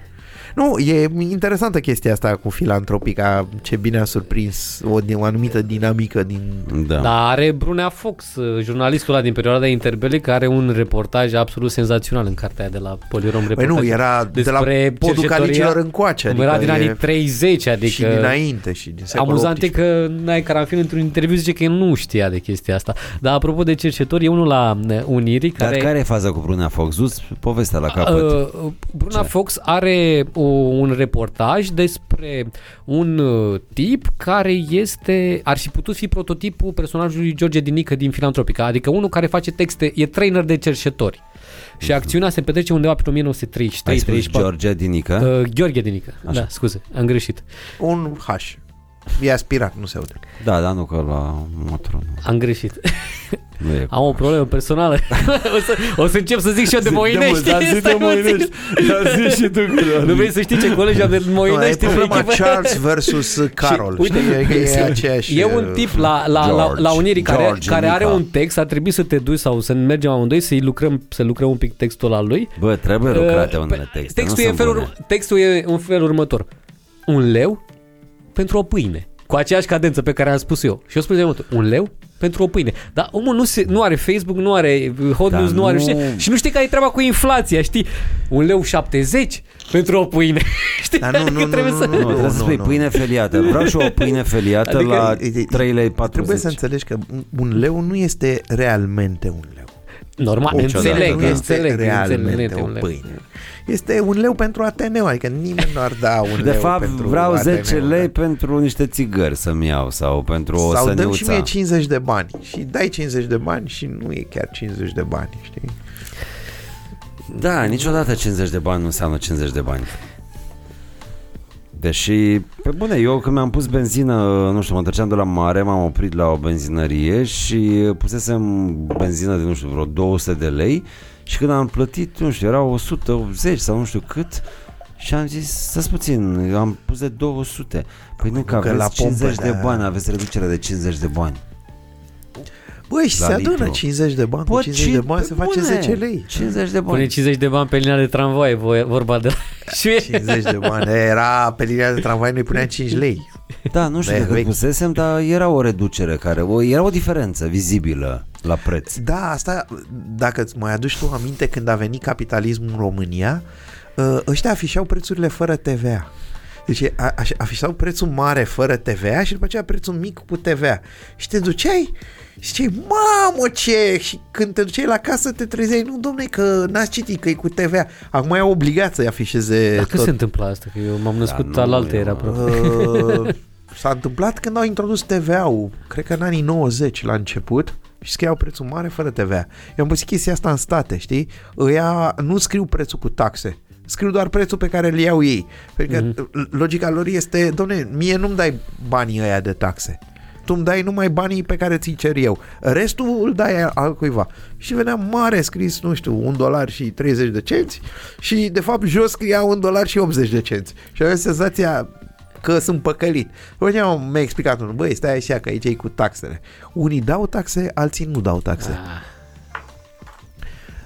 Nu, e interesantă chestia asta cu filantropica, ce bine a surprins o, o anumită dinamică din... Da. Dar are Brunea Fox, uh, jurnalistul ăla din perioada interbelic, care are un reportaj absolut senzațional în cartea aia de la Polirom. Păi reportaj nu, era de la despre podul cercetoria- calicilor încoace. Cum era din e- anii 30, adică... Și dinainte și din secolul Amuzant e 18. că Nai Caranfil într-un interviu zice că el nu știa de chestia asta. Dar apropo de cercetori, e unul la uh, Unirii Dar care... care e faza cu Brunea Fox? Dus povestea la capăt. Uh, Bruna Ce? Fox are o, un reportaj despre un uh, tip care este, ar fi putut fi prototipul personajului George Dinică din Filantropica, adică unul care face texte, e trainer de cercetori. Și acțiunea se petrece undeva prin Mhm. Ai 1933 spus 34. George Dinică? Uh, Gheorghe Dinică. Așa. Da, scuze, am greșit. Un H. E aspirat, nu se aude. Da, da, nu că la motor nu, Am greșit. nu e. Am o problemă personală. o, să, o să încep să zic și eu de Moinești. Stai puțin. Dar zi și tu Nu vrei să știi ce colegi am de Nu, e Moinești? în problema echipă? Charles versus Carol. uite, Știi? E, e aceeași... E un tip la, la, la, George. la Unirii care, George care are Nica. un text, ar trebui să te duci sau să mergem amândoi să-i lucrăm, să lucrăm un pic textul al lui. Bă, trebuie lucrate Uh, unele pe- texte, textul, nu e în sunt felul, bune. textul e în felul următor. Un leu pentru o pâine. Cu aceeași cadență pe care am spus eu. Și eu spun de mult, un leu pentru o pâine. Dar omul nu, se, nu are Facebook, nu are Hot Dar News, nu, are nu- știi, și nu știi care e treaba cu inflația, știi? Un leu 70 pentru o pâine. știi? Dar nu, nu, Adică nu, trebuie nu, să... Nu, trebuie Nu, să nu, spui nu. pâine feliată. Vreau și o pâine feliată Adică la e- e- 3 lei 40. Trebuie să înțelegi că un- un leu nu este realmente un leu. Normal, Niciodată, înțeleg, da. înțeleg, este realmente înțeleg, o un leu. pâine. Este un leu pentru Ateneu, adică nimeni nu ar da un De leu fapt, pentru vreau 10 Ateneu, lei da. pentru niște țigări să-mi iau sau pentru o Sau dăm și săniuța. mie 50 de bani și dai 50 de bani și nu e chiar 50 de bani, știi? Da, niciodată 50 de bani nu înseamnă 50 de bani. Deși, pe bune, eu când mi-am pus benzină, nu știu, mă treceam de la mare, m-am oprit la o benzinărie și pusesem benzină de, nu știu, vreo 200 de lei și când am plătit, nu știu, era 180 sau nu știu cât și am zis, stați puțin, eu am pus de 200. Păi nu, că Nu, că aveți la 50 pompă, de da. bani, aveți reducere de 50 de bani. Băi, și La se adună litru. 50 de bani, cu Bă, 50 de bani se face 10 lei. 50 de Pune bani. 50 de bani pe linia de tramvai, vo- vorba de... și 50 de bani. Era pe linia de tramvai, noi puneam 5 lei. Da, nu știu De de cât vechi. pusesem, dar era o reducere care, o, era o diferență vizibilă la preț. Da, asta, dacă îți mai aduci tu aminte când a venit capitalismul în România, ă, ăștia afișau prețurile fără TVA. Deci a, aș, afișau prețul mare fără TVA și după aceea prețul mic cu TVA. Și te duceai și ziceai, mamă ce! Și când te duceai la casă te trezeai, nu domne că n-ați citit că e cu TVA. Acum e obligat să-i afișeze Dar când tot. se întâmplă asta? Că eu m-am născut nu, da, alaltă eu- era aproape. Uh, s-a întâmplat când au introdus TVA-ul, cred că în anii 90 la început, și scriau prețul mare fără TVA. Eu am văzut chestia asta în state, știi? Ăia nu scriu prețul cu taxe, scriu doar prețul pe care îl iau ei. Pentru că mm-hmm. logica lor este, domne, mie nu-mi dai banii ăia de taxe. Tu îmi dai numai banii pe care ți-i cer eu. Restul îl dai al cuiva. Și venea mare scris, nu știu, un dolar și 30 de cenți și de fapt jos scria un dolar și 80 de cenți. Și avea senzația că sunt păcălit. Păi mi-a explicat unul, băi, stai așa că aici e cu taxele. Unii dau taxe, alții nu dau taxe. Ah.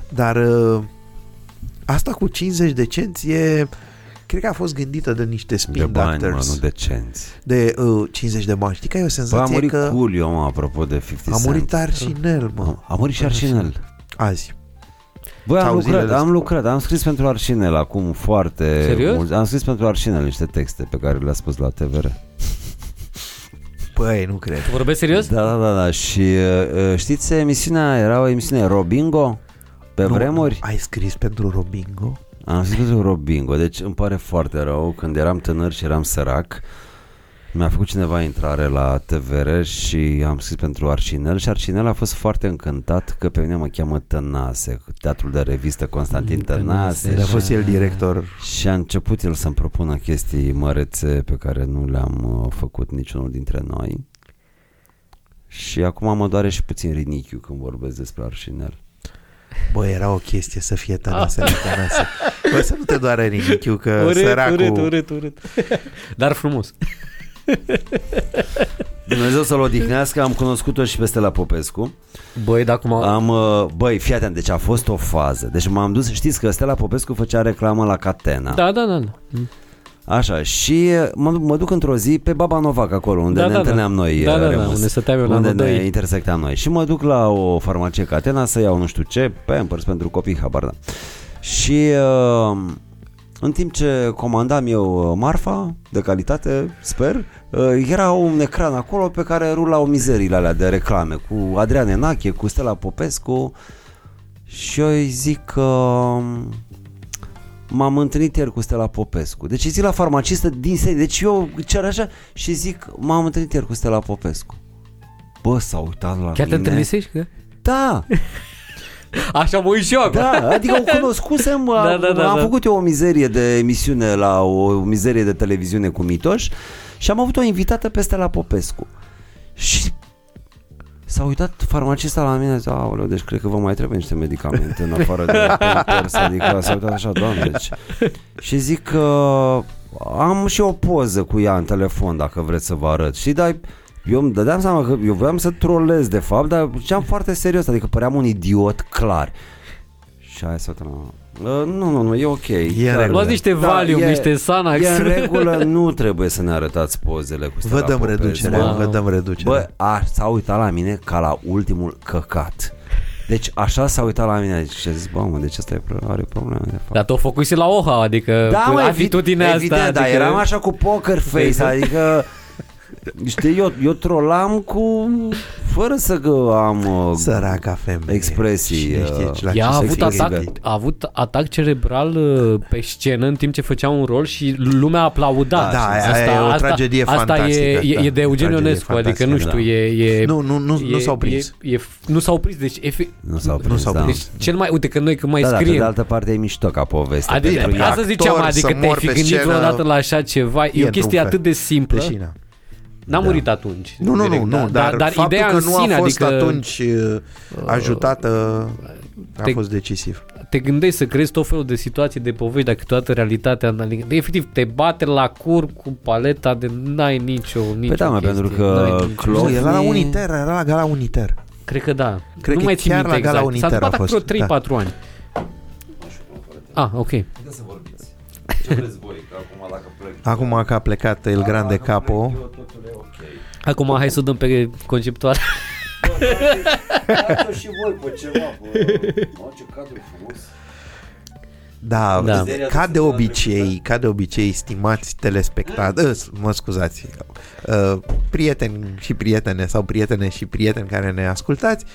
Dar uh, asta cu 50 de cenți e... Cred că a fost gândită de niște spin de bani, doctors. Mă, nu de cenți. De uh, 50 de bani. Știi că ai o senzație Bă, a murit că... Coolio, mă, apropo de 50 A murit Arșinel, mă. A, a murit și Arșinel. Azi. Băi, am lucrat, am lucrat, am scris pentru Arșinel acum foarte Serios? mult. Am scris pentru Arșinel niște texte pe care le-a spus la TVR. Păi, nu cred. Tu vorbești serios? Da, da, da, da. Și uh, știți emisiunea, era o emisiune Robingo pe Nu, vremuri. Ai scris pentru Robingo? Am scris pentru Robingo, deci îmi pare foarte rău când eram tânăr și eram sărac. Mi-a făcut cineva intrare la TVR și am scris pentru Arșinel și Arșinel a fost foarte încântat că pe mine mă cheamă Tănase, teatrul de revistă Constantin Tănase. A fost el director. Și a început el să-mi propună chestii mărețe pe care nu le-am uh, făcut niciunul dintre noi. Și acum mă doare și puțin rinichiul când vorbesc despre Arșinel. Bă, era o chestie să fie tănase, nu tănase. Bă, să nu te doare rinichiul, că Urât, săracul... urât, urât, urât. Dar frumos. Dumnezeu să-l odihnească, am cunoscut-o și pe Stella Popescu. Băi, dar acum... Am, uh, băi, fii atent, deci a fost o fază. Deci m-am dus, știți că Stella Popescu făcea reclamă la Catena. Da, da, da. da. Așa, și uh, mă, mă duc într-o zi pe Baba Novac acolo, unde Da, ne da, da. întâlneam noi. Da, uh, da, da, Remus. unde stăteam eu la Unde ne amândoi. intersecteam noi. Și mă duc la o farmacie Catena să iau nu știu ce, Pampers pentru copii, habar da. Și uh, în timp ce comandam eu uh, marfa de calitate, sper, uh, era un ecran acolo pe care rulau mizeriile alea de reclame cu Adrian Enache, cu Stella Popescu și eu îi zic că m-am întâlnit ieri cu Stella Popescu. Deci îi zic la farmacistă din serie. Deci eu cer așa și zic m-am întâlnit ieri cu Stella Popescu. Bă, s-a uitat la Chiar te mine. întâlnisești? Că? Da, Așa mă uit și eu acum. da, adică o cunoscusem, Da, da, da, am da. făcut eu o mizerie de emisiune la o mizerie de televiziune cu Mitoș și am avut o invitată pe Stella Popescu. Și S-a uitat farmacista la mine, zice, aoleu, deci cred că vă mai trebuie niște medicamente în afară de Pampers, adică s-a uitat așa, doamne, deci. Și zic că am și o poză cu ea în telefon, dacă vreți să vă arăt. Și dar eu îmi dădeam seama că eu voiam să trolez de fapt, dar ziceam foarte serios, adică păream un idiot clar. Și aia s-a uitat la- Uh, nu, nu, nu, e ok. în Trebuie. regulă. Luați niște Valium, e- niște Xanax. E în regulă, nu trebuie să ne arătați pozele cu Stella Vă dăm Popescu. reducere, Wow. vă dăm reducere. Bă, a, s-a uitat la mine ca la ultimul căcat. Deci așa s-a uitat la mine și a zis, bă, mă, deci asta e, pro- are probleme de fapt. Dar tu o făcuse la OHA, adică da, cu mă, atitudinea evident, asta. evident, dar adică... eram așa cu poker face, adică Știi, eu, eu trolam cu fără să că am uh, Săraca femeie. expresii, Cine știe uh, ce- la Ea a ce avut, se atac, exhibe. a avut atac cerebral uh, pe scenă în timp ce făcea un rol și lumea aplauda. Da, aia e o tragedie asta fantastică, e, e, da. e de Eugen Tragedie Ionescu, adică nu fantastică, știu, da. e, e... Nu, nu, nu, nu e- s-au prins. E, e, nu s-au prins, deci... Efe, Nu s-au Nu prins, s-au da. prins. deci cel mai... Uite că noi când mai Da, dar pe scriem... de altă parte e mișto ca poveste. Adică, pentru ea. asta ziceam, actor adică să te-ai mor fi pe gândit scenă, vreodată la așa ceva. E, e o chestie într-un fel. atât de simplă. Deșina. N-a Da. murit atunci. Nu, nu, nu, direct, nu, da, dar, dar ideea faptul în că nu sine, a fost adică atunci uh, ajutată a te- fost decisiv. te gândești să crezi tot felul de situații, de povești, dacă toată realitatea, adică, efectiv, te bate la cur cu paleta de n-ai nicio, nicio Păi da, mă, chestie, pentru că n-ai nicio- Clo- Nu, era la Ofni- Uniter, era la Gala Uniter. Cred că da. Cred nu că mai țin chiar minte la Gala exact. S-a Uniter a întâmplat fost, vreo 3-4 ani. Ah, ok. să vorbiți. Ce vreți voi? Că acum dacă plec... Acum că a plecat El Grande Capo, Acum hai să o dăm pe conceptual. Dați-o și voi pe ceva, pe... Mă, ce cadru frumos. da, Da. ca de obicei, ca de obicei, stimați telespectatori, mă scuzați, uh, prieteni și prietene sau prietene și prieteni care ne ascultați,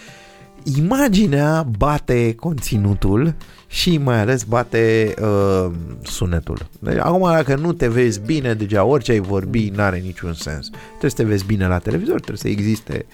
imaginea bate conținutul și mai ales bate uh, sunetul. Deci, acum, dacă nu te vezi bine, deja orice ai vorbi, n-are niciun sens. Trebuie să te vezi bine la televizor, trebuie să existe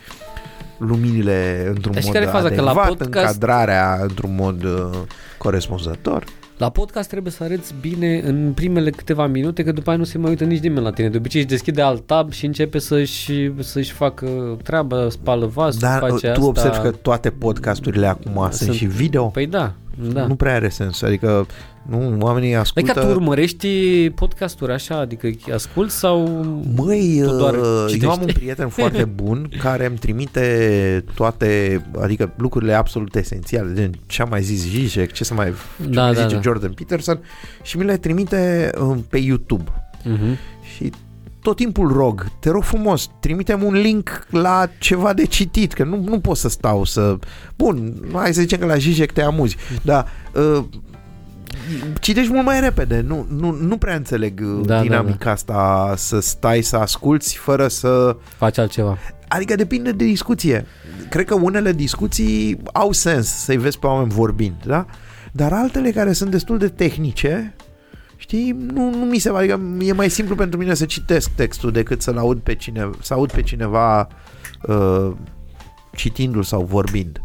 luminile într-un Dar și mod care e faza? Că la adecvat, podcast- încadrarea într-un mod uh, corespunzător. La podcast trebuie să arăți bine în primele câteva minute, că după aia nu se mai uită nici nimeni la tine. De obicei își deschide alt tab și începe să-și, să-și facă treaba, spală vasul, Dar uh, face tu asta. observi că toate podcasturile acum sunt, Sunt- și video? Păi da, da. Nu prea are sens. Adică nu, oamenii Păi ascultă... ca tu urmărești podcasturi așa, adică ascult sau... Măi, Tu doar uh, citești. eu am un prieten foarte bun care îmi trimite toate, adică lucrurile absolut esențiale, gen ce a mai zis Zizek, ce să mai ce Da, mai da, zice da. Jordan Peterson și mi le trimite uh, pe YouTube. Uh-huh. Și tot timpul rog, te rog frumos, trimitem un link la ceva de citit, că nu, nu pot să stau să... Bun, hai să zicem că la Zizek te amuzi, dar uh, citești mult mai repede, nu, nu, nu prea înțeleg uh, Da, da, dinamica asta să stai să asculți fără să... Faci altceva. Adică depinde de discuție. Cred că unele discuții au sens să-i vezi pe oameni vorbind, da? Dar altele care sunt destul de tehnice, știi, nu, nu mi se adică e mai simplu pentru mine să citesc textul decât să-l aud pe cineva, să aud pe cineva uh, citindu-l sau vorbind.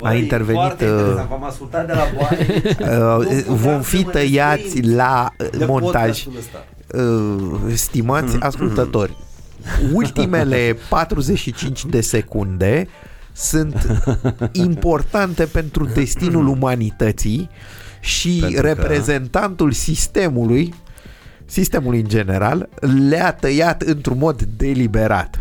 A intervenit, Foarte uh, interesant, v-am ascultat de la boare. Uh, vom fi tăiați la uh, de montaj. podcastul ăsta. uh, stimați ascultători, ultimele 45 de secunde sunt importante pentru destinul umanității și Pentru că- reprezentantul sistemului sistemului în general le-a tăiat într-un mod deliberat.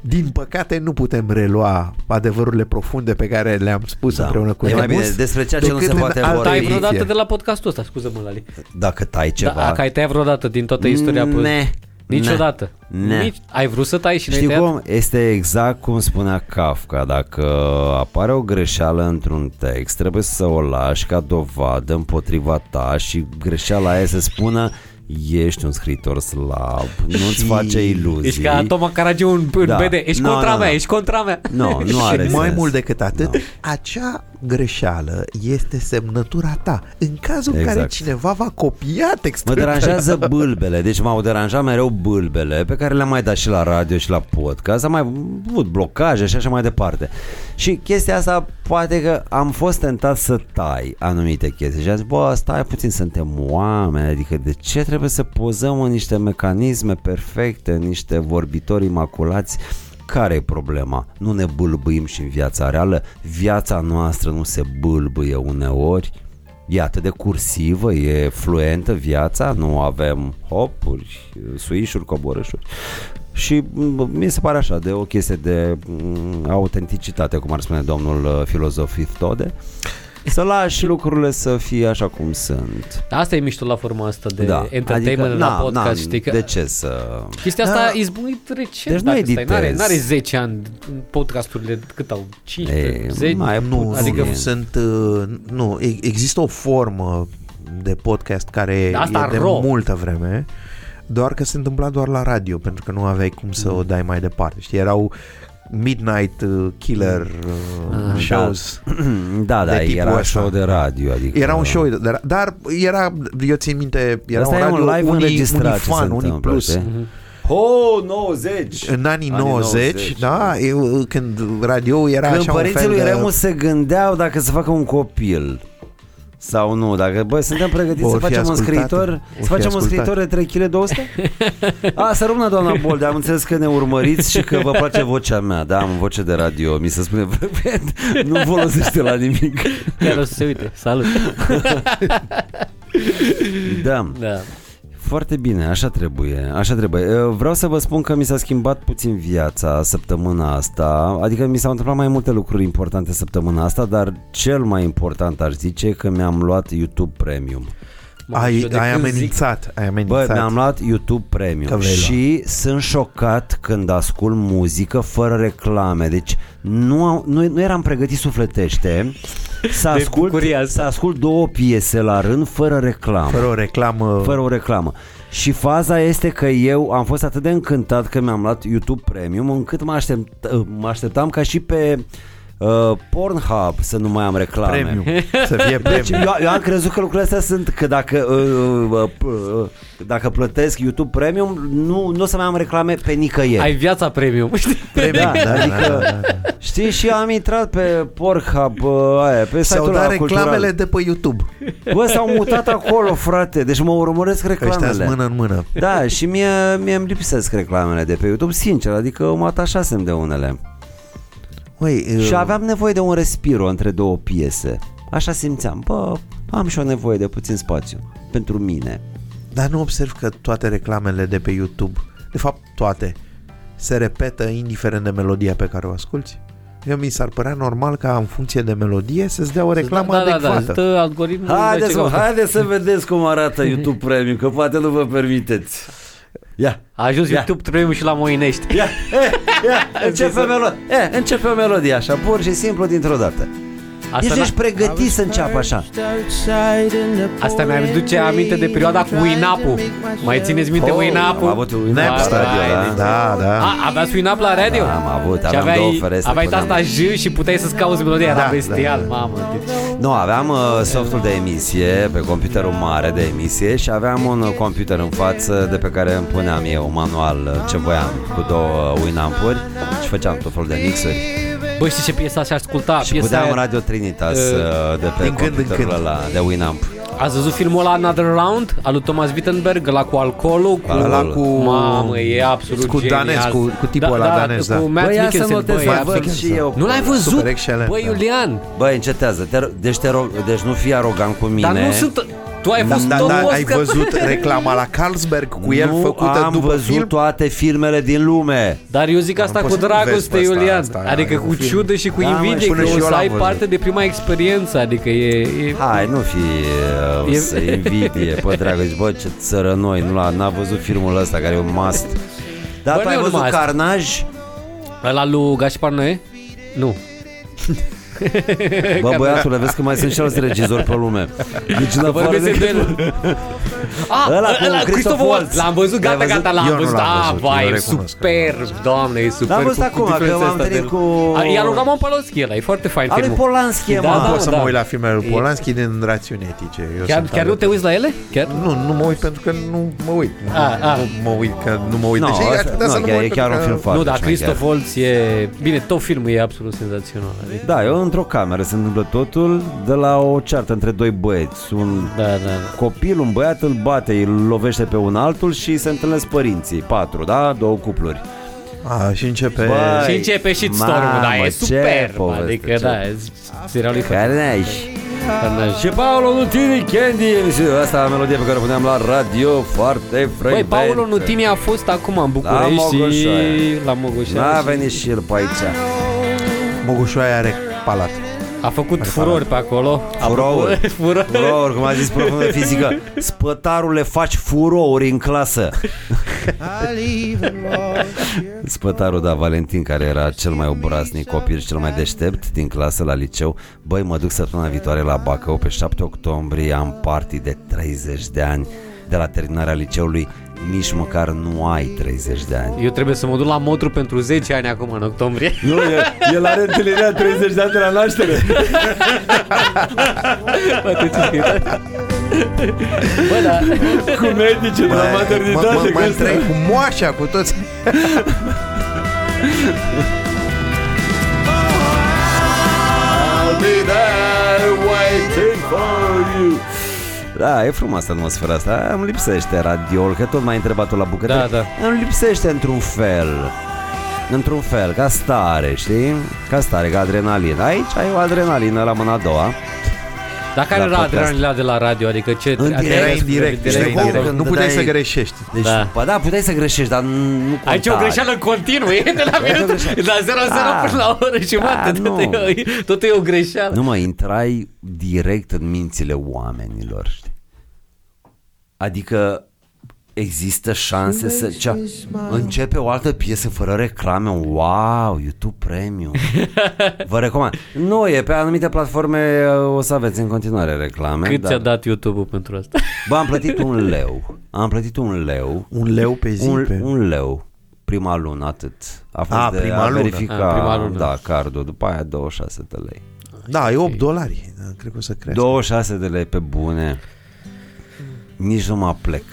Din păcate nu putem relua adevărurile profunde pe care le-am spus Da. împreună cu E mai Remus bine despre ceea ce nu decât se în poate alta vorbi. Tai ediție. vreodată de la podcastul ăsta, scuză-mă, Lali. Dacă tai ceva... Da, că ai tăiat vreodată din toată istoria. pe- Ne. Niciodată. Ne. Nici, ai vrut să tai și n-ai Știi tăiat? cum? Este exact cum spunea Kafka. Dacă apare o greșeală într-un text, trebuie să o lași ca dovadă împotriva ta și greșeala aia să spună ești un scriitor slab, nu-ți Și- face iluzii. Ești ca Toma Caragiu în, în Da. BD. Ești No, contra no, mea, no. ești contra mea. Nu, nu are și mai sens. mult decât atât, Da. acea greșeală este semnătura ta. În cazul în care Exact. cineva va copia textul Mă deranjează bâlbele, deci m-au deranjat mereu bâlbele pe care le-am mai dat și la radio și la podcast, am mai avut blocaje și așa mai departe. Și chestia asta poate că am fost tentat să tai anumite chestii și am zis, bă, stai puțin, suntem oameni, adică de ce trebuie să pozăm în niște mecanisme perfecte, în niște vorbitori imaculați? Care e problema? Nu ne bâlbâim și în viața reală? Viața noastră nu se bâlbâie uneori? E atât de cursivă, e fluentă viața, nu avem hopuri, suișuri, coborâșuri. Și m, mi se pare așa, de o chestie de m, autenticitate, cum ar spune domnul uh, filozof Tode, să lași lucrurile să fie așa cum sunt. Asta e mișto la forma asta de entertainment adică, la na, podcast, na, știi că De ce să... chestia asta Da. a izbucnit recent. Deci nu dacă stai. N-are, editez. n-are 10 ani podcasturile, cât au? 15, E, 10? mai Nu, Adică- adică sunt uh, nu, e- există o formă de podcast care Asta e de ro. multă vreme, doar că se întâmpla doar la radio, pentru că nu aveai cum să o dai mai departe. Știi, erau Midnight uh, Killer uh, Ah, shows. da, da, de tipul era ăsta. show de radio. Adică... Era un show, dar, dar era, eu țin minte, era Asta un e un radio live unii, înregistrat unii ce se fan, unii întâmplă, plus. știi? Mhm. Oh, 90! În anii, Anii 90, 90, da, eu, când radio era Când așa un părinții fel lui de... Remus se gândeau dacă să facă un copil sau nu, dacă băi, suntem pregătiți Vor să fi facem un ascultate. scriitor, Vor să fi facem un ascultate. scriitor de 3 kg 200? A, să rămână doamna Bolde, am înțeles că ne urmăriți și că vă place vocea mea, da, am voce de radio, mi se spune frecvent, nu folosește la nimic. Chiar o să se uite. Salut. Da, Da. Foarte bine, așa trebuie, așa trebuie. Eu Vreau să vă spun că mi s-a schimbat puțin viața săptămâna asta, adică mi s-au întâmplat mai multe lucruri importante săptămâna asta, dar cel mai important aș zice e că mi-am luat YouTube Premium. Mă, Ai, eu de ai când zic- amenințat, ai Bă, amenințat. mi-am luat YouTube Că Premium vrei și sunt șocat când ascult muzică fără reclame. Deci nu, au- nu, nu eram pregătit sufletește să De ascult, bucuria asta. să ascult două piese la rând fără reclamă. Fără o reclamă. Fără o reclamă. Și faza este că eu am fost atât de încântat că mi-am luat YouTube Premium încât mă, aștept, mă așteptam ca și pe uh, Pornhub să nu mai am reclame. Premium. Să fie Deci premium. eu, eu am crezut că lucrurile astea sunt că dacă uh, uh, uh, dacă plătesc YouTube Premium, nu, nu o să mai am reclame pe nicăieri. Ai viața premium, știi? Da, da, adică, da, da, da. Știi, și am intrat pe Pornhub, uh, aia, pe S-au site-ul dat ăla cultural. reclamele de pe YouTube. Bă, s-au mutat acolo, frate, deci mă urmăresc Ăștia reclamele. mână în mână. Da, și mie, mie îmi lipsesc reclamele de pe YouTube, sincer, adică mă atașasem de unele. Măi, Și uh, aveam nevoie de un respiro între două piese. Așa simțeam, bă, am și o nevoie de puțin spațiu pentru mine. Dar nu observ că toate reclamele de pe YouTube, de fapt toate, se repetă indiferent de melodia pe care o asculti? Eu mi s-ar părea normal ca în funcție de melodie să-ți dea o reclamă da, da, da, adecvată. stă algoritmul Haideți, ce mă, caută. haideți să vedeți cum arată YouTube Premium, că poate nu vă permiteți. Ia, A ajuns Ia. YouTube premium și la Moinești. ia, e, ia, începe, melo- e, începe o melodie așa, pur și simplu dintr-o dată. Asta, Ești, n-a- ești pregătit să înceapă așa. asta mi-am duce aminte de perioada cu Winapu. Mai țineți minte Oh, Winapu? am avut Winamp Vai, la radio, vai, da. Da, da. A, aveați Winamp la radio? Da, am avut, și aveam aveai, două ferestre aveai pe tasta J și puteai să-ți cauți melodia, era Da, bestial, da, da. mamă. Deci, Nu, aveam uh, softul de emisie pe computerul mare de emisie și aveam un uh, computer în față de pe care îmi puneam eu manual uh, ce voiam cu două uh, Winamp-uri și făceam tot felul de mixuri. Bă, știi ce piesă aș asculta? și piesa puneam aia, Radio Trinitas uh, uh, de pe din când în computerul când. ăla de Winamp. Ați văzut filmul ăla Another Round? Al lui Thomas Wittenberg, la cu alcoolul? Cu... Ăla cu... Mamă, e absolut cu genial. danez, cu, cu tipul da, ăla da, danez, cu da. Matt Bă, ia să Mikkelsen, notez, bă, e mai absolut- văd și eu. Nu l-ai văzut? Super excelent, Băi, da. Iulian, Băi, încetează, te, ro- deci, te rog, deci nu fii arogant cu mine. dar nu sunt... Tu ai Da, fost da, tot da, ai Oscar. văzut reclama la Carlsberg cu el nu făcută am după văzut film? toate filmele din lume. Dar eu zic asta Nu cu poți să vezi dragoste, pe ăsta, Iulian. asta e adică un cu film. ciudă și cu Da, mă, invidie, și că până și o eu să l-am ai văzut. parte de prima experiență. Adică e... e... Hai, nu fi uh, E- să invidie, bă, dragă, zici, bă, ce țărănoi, nu l-a, n-a văzut filmul ăsta care e un must. Dar Bă, tu nu ai e văzut numai asta. Carnaj? Ăla lui Gaspar Noe? Nu. Bă, băiatule, vezi că mai sunt și alți regizori pe lume. Deci în afară Vorbesc de... de el. Ah, Ăla ăla, cu ăla, Christoph Christoph Waltz. Waltz. L-am văzut, L-ai gata, văzut? gata, l-am Eu nu văzut. l-am Da, văzut, vai, eu e recunosc că superb, doamne, e super. L-am văzut cu- acum, cu că diferența m-am asta întâlnit de- cu- A, E al lui Ramon Polonski ăla, e foarte fain Al lui filmul. Polanski, Da, mă. Nu da, pot să da. mă uit la filmele lui E- Polanski din rațiuni etice. Eu Chiar, sunt chiar nu te alături. uiți la ele? Chiar? Nu, nu mă uit pentru că nu mă uit. A, a. Nu mă uit că nu mă uit. No, Deși aș putea nu, să nu mă chiar- uit e chiar pentru un că- film foarte nu, dar șmecher. Christoph Waltz e... Bine, tot filmul e absolut senzațional. Adică, Da, eu într-o cameră se întâmplă totul de la o ceartă între doi băieți. Un da, da, da. copil, un băiat îl bate, îl lovește pe un altul și se întâlnesc părinții. Patru, da? Două cupluri. A, și începe... Bă, Și începe și mamă, stormul, da, e ce superb. poveste, Adică, ce- da, e serialul e foarte Carnaj. carnaj. Și Paolo Nutini, Candy, emisiunea asta melodie pe care o puneam la radio, foarte Băi, frecvent. Paolo Nutini a fost acum în București Mogoșoaia. și la Mogoșoaia. N-a și venit și el pe aici. Mogușoaia are palat. A făcut furori pe acolo. A Furouri. făcut- Furori. Furouri, cum a zis proful de fizică Spătarule, faci furouri în clasă Spătarul, da, Valentin Care era cel mai obraznic copil și cel mai deștept Din clasă la liceu Băi, mă duc săptămâna viitoare la Bacău Pe 7 octombrie am party de 30 de ani De la terminarea liceului Nici măcar nu ai 30 de ani Eu trebuie să mă duc la Motru pentru 10 ani acum în octombrie. Nu, el, el are întâlnirea 30 de ani de la naștere Bă, tu ce știi? Bă, da. Cu medici de la mă, maternitate mă, cu mă ăsta. întreb cu moașa, cu toți. Da, e frumoasă atmosfera asta Îmi lipsește radioul, că tot m-ai întrebat-o la bucătărie Da, da. Îmi lipsește într-un fel Într-un fel, ca stare, știi? Ca stare, ca adrenalină Aici ai o adrenalină la mâna a doua Dar care La era podcast. adrenalina de la radio? Adică ce... În adică direct, Era era indirect, direct, era Știi, direct. când Nu puteai dai- să greșești. Deci, Da. da. da, puteai să greșești, dar nu conta Aici e o greșeală continuă, e de la Aici e o minut, greșeală. de la 0 0 Da. până la o oră și jumătate, Da, tot, nu. e, tot e o greșeală. Nu mă, intrai direct în mințile oamenilor, știi? Adică există șanse să... Cea, începe o altă piesă fără reclame, wow, YouTube Premium. Vă recomand. Nu e, pe anumite platforme uh, o să aveți în continuare reclame. Cât dar- ți-a dat YouTube-ul pentru asta? Bă, am plătit un leu. Am plătit un leu. Un leu pe zi. Un, pe... un leu prima lună, atât. A fost A, de prima a lună. verifica, A, prima lună. da, cardul, după aia 26 de lei. Da, e 8 dolari. Da, Cred că o să crească. 26 de lei pe bune. Nici nu mă plec.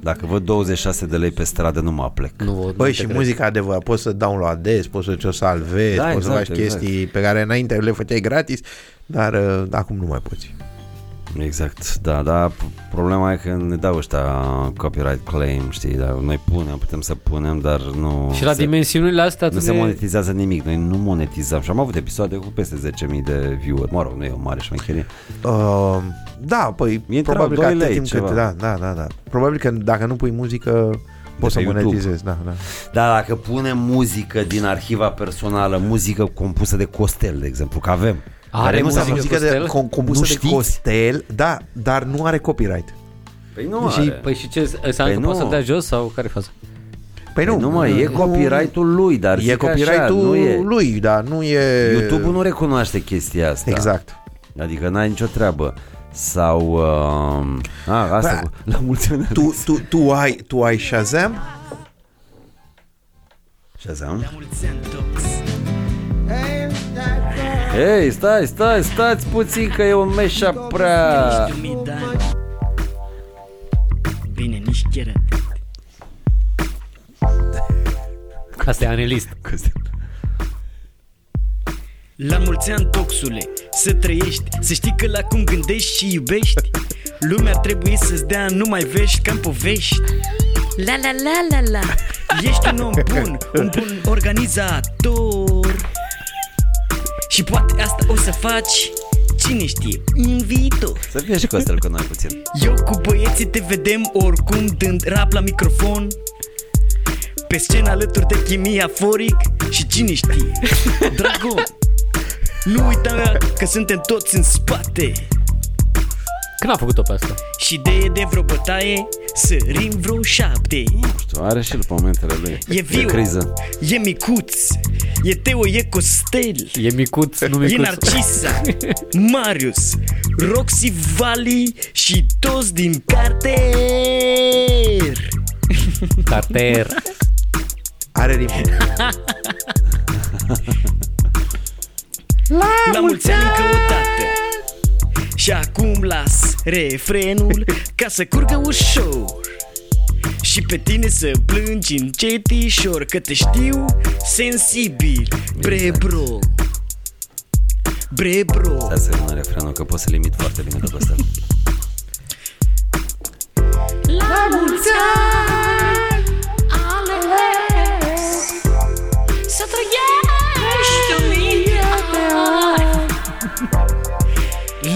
Dacă văd 26 de lei pe stradă, nu mă plec. Nu, nu Băi, te și cred. muzica adevărat, poți să downloadezi, poți să ți-o salvezi, Da, poți să exact, faci chestii pe care înainte le făceai gratis, dar uh, acum nu mai poți. Exact, da, da, p- problema e că ne dau ăștia copyright claim, știi, dar noi punem, putem să punem, dar nu Și la se, dimensiunile astea nu tu se ne- monetizează nimic, noi nu monetizăm și am avut episoade cu peste 10.000 de view-uri, mă rog, nu e o mare șmecherie. Uh, da, păi Intră probabil că doi atât lei, timp ceva. cât, da, da, da, da. Probabil că dacă nu pui muzică, poți să pe YouTube. monetizezi, da, da. Dar dacă punem muzică din arhiva personală, muzică compusă de Costel, de exemplu, că avem, Are care nu muzică se Muzică de, Costel? com- compusă Nu de știți? Costel, da, dar nu are copyright. Păi nu Și, are. păi și ce, înseamnă Păi că nu. poți să dea jos sau care e faza? Păi nu, Păi nu, mă, e copyright-ul lui, dar E zic copyright-ul așa, nu e... lui, dar nu e... YouTube-ul nu recunoaște chestia asta. Exact. Adică n-ai nicio treabă. Sau... Uh, a, asta Bă, cu, la mulți ani. Tu, tu, tu, ai, tu ai Shazam? Shazam? Ei, stai, stai, stați puțin că e un meșa prea... Bine, nici chiar Asta e anelist. La mulți ani, toxule, să trăiești Să știi că la cum gândești și iubești. Lumea ar trebui să-ți dea numai vești ca povești. La la la la la. Ești un om bun, un bun organizator Și poate asta o să faci. Cine știe, în viitor. Să fie și Costel cu noi puțin. Eu cu băieții te vedem oricum dând rap la microfon. Pe scenă alături de chimia foric Și cine știe, dragon! Nu uita că suntem toți în spate Când a făcut-o pe asta? Și de de vreo bătaie Sărim vreo șapte Știu, are și el momentele lui. E De viu, criză. e micuț E Teo, e Costel E micuț, nu E micuț. Narcisa, Marius, Roxy Valley și toți din carter Carter. Are rimă. La mulți ani încă o dată Și acum las refrenul Ca să curgă ușor. Și pe tine să plângi încetișor Că te știu sensibil Bre bro. Bre bro. Stai să rămână refrenul că pot să limit foarte bine de Costel. La mulți ani,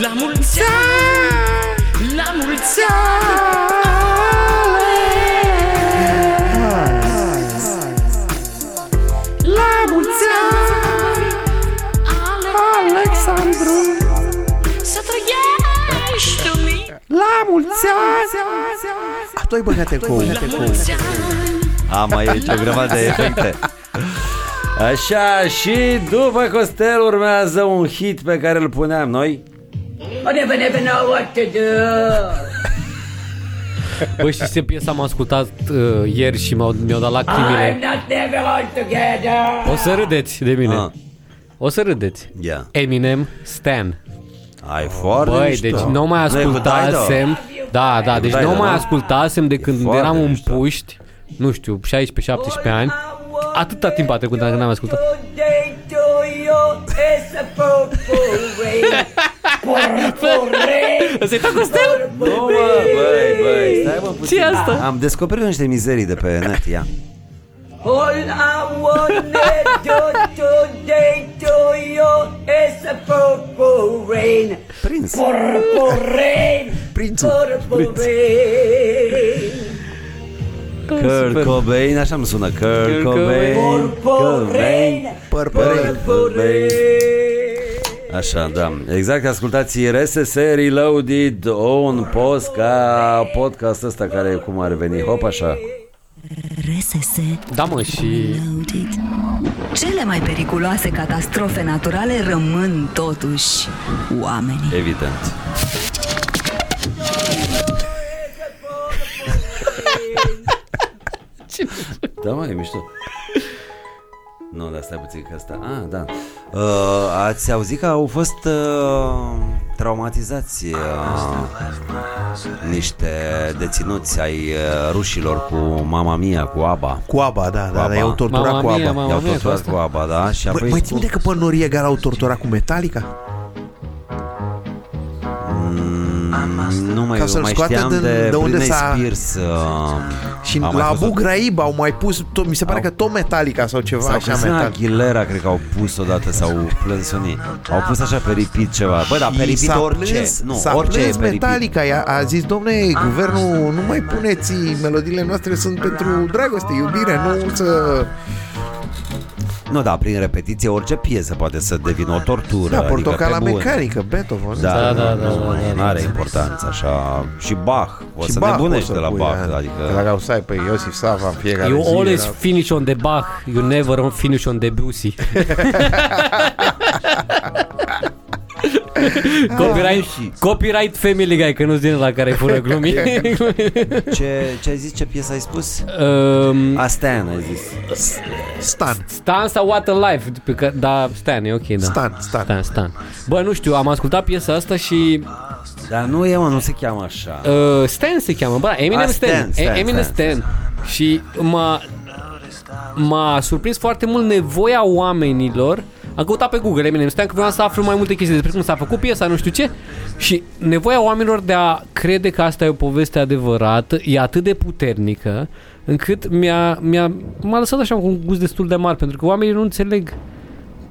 La mulți ani La mulți La mulți ani, Alexandru. Să trăiești o mie La mulți ani. A, tu ai băgat eco La mulți ani. Am aici o grămadă de efecte. Așa, și după Costel urmează un hit pe care îl puneam noi. I never, never know what to do. Băi, știi ce piesă am ascultat uh, ieri și mi-au, mi-au dat I'm lacrimile? not never all together. O să râdeți de mine. Ah. O să râdeți. Yeah. Eminem, Stan. Ai foarte Băi, mișto. deci nu mai Nu e cu Dido? ascultasem Da, da, deci Dido, nu mai nu? ascultasem de când foarte eram în mișto. puști Nu știu, 16-17 ani Atâta timp a trecut dacă n-am ascultat Today to you is a purple rain. Purple rain. Ăsta e Costel? Nu, mă, băi, băi, stai mă puțin. ce asta? Am descoperit niște mizerii de pe net, ia. All I wanna do today to you is a purple rain. Prins. Purple rain. Prințul. Purple rain. Kurt Cobain, așa îmi sună. Kurt Kurt Cobain. Purple rain. Părpărei. Purple rain. Așa, da. Exact, ascultați RSS Reloaded, un post ca podcast ăsta care cum ar veni. Hop, așa. RSS Da, mă, și Loaded. Cele mai periculoase catastrofe naturale rămân totuși oamenii. Evident. Da, mă, e mișto. Nu, dar stai puțin că asta... Ah, da. Uh, ați auzit că au fost uh, traumatizați uh, niște deținuți ai uh, rușilor cu mama mia, cu ABBA. Cu ABBA, da, da, ABBA. da, i-au torturat Mamma cu mia, ABBA. mamma I-au mia, cu torturat asta. cu ABBA, da? Și Băi, apoi mai cu- ții minte că pe Noriega l-au torturat cu Metallica? Nu mai, Ca eu să-l mai scoată știam din- de, de unde Britney s-a- Spears. Uh, Și a mai la fost Abu o- Ghraib au mai pus, tot, mi se pare Au- că tot Metallica sau ceva Sau așa Christina metal. Aguilera cred că au pus odată sau plâns unii. Au pus așa pe repeat ceva. Bă, dar pe Și repeat s-a orice. plâns, nu, s-a orice e plâns pe repeat. Metallica, i-a- a zis, domne, guvernul, nu mai puneți melodiile noastre sunt pentru dragoste, iubire, nu să... Nu, da, prin repetiție orice piesă poate să devină o tortură. Da, adică portocala pe bune. mecanică, Beethoven. Da, Da, da, da, da, da, da, da, Nu are da. importanță așa. Și Bach. O Și să Bach nebunești poți de la pui, Bach. da. Adică... Că dacă au să ai pe Iosif Sava în fiecare You zi, da. always era- finish on the Bach, you never finish on Debussy. copyright, copyright Family Guy, că nu-ți din la care fură glumii. Ce, ce ai zis? Ce piesă ai spus? um, A Stan, ai zis. Stan, Stan sau What a Life, pe că, da, Stan, e ok, da. Stan, Stan. Stan, Stan. Bă, nu știu, am ascultat piesa asta și Dar nu e, mă, nu se cheamă așa. uh, Stan se cheamă, bă, Eminem Ah, Stan, Stan, Stan, Eminem Stan, Stan. Și m-a, m-a surprins foarte mult nevoia oamenilor am căutat pe Google Eminem Stan că vreau să aflu mai multe chestii despre cum s-a făcut piesa, nu știu ce Și nevoia oamenilor de a crede că asta e o poveste adevărată E atât de puternică Încât mi-a, mi-a, m-a lăsat așa cu un gust destul de mare Pentru că oamenii nu înțeleg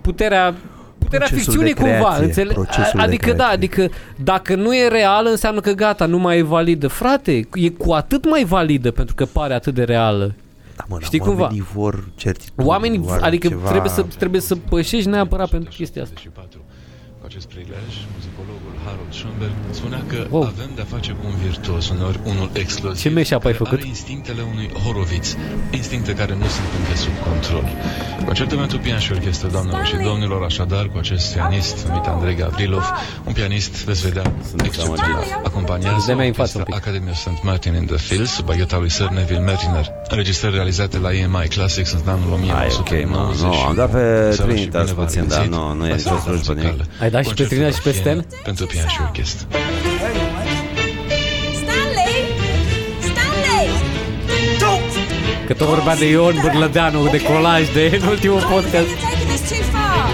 puterea Puterea Procesul ficțiunii de creație, cumva înțeleg? procesul de Adică da, creație. adică dacă nu e reală înseamnă că gata, nu mai e validă Frate, e cu atât mai validă pentru că pare atât de reală Da, mă, Știi dar cumva? oamenii vor certitudine. Oamenii, vor adică ceva... trebuie, să, trebuie să pășești neapărat pentru chestia asta 24. Cu acest prilej, muzicologul Harold Schoenberg spunea că Wow. avem de-a face cu un virtuos, uneori unul explosiv, Ce mashup ai care făcut? are instinctele unui horoviț, instincte care nu sunt încă sub control. Concertamentul pian și orchestră, doamnelor și domnilor, așadar, cu acest pianist numit Andrei Gavrilov, un pianist, veți vedea, excepțional. Acompaniază Dă-mi în față orchestra un pic. Academy of St. Martin in the Fields, sub bagheta lui Sir Neville Martiner. Înregistrări realizate la EMI Classics în anul Ai, ok, mă, 1990. nu, am dat pe Seara și Trinitas bine v-am puțin, dar regăsit. nu, nu e Asta nicio slujbă nimic. muzicală. Ai dat și pe Concertul Trinitas și pe va fi Stan? Pentru pian și orchestră. Că tot vorbea de Ion Bârlădeanu de colaj de în ultimul podcast You're taking this too far!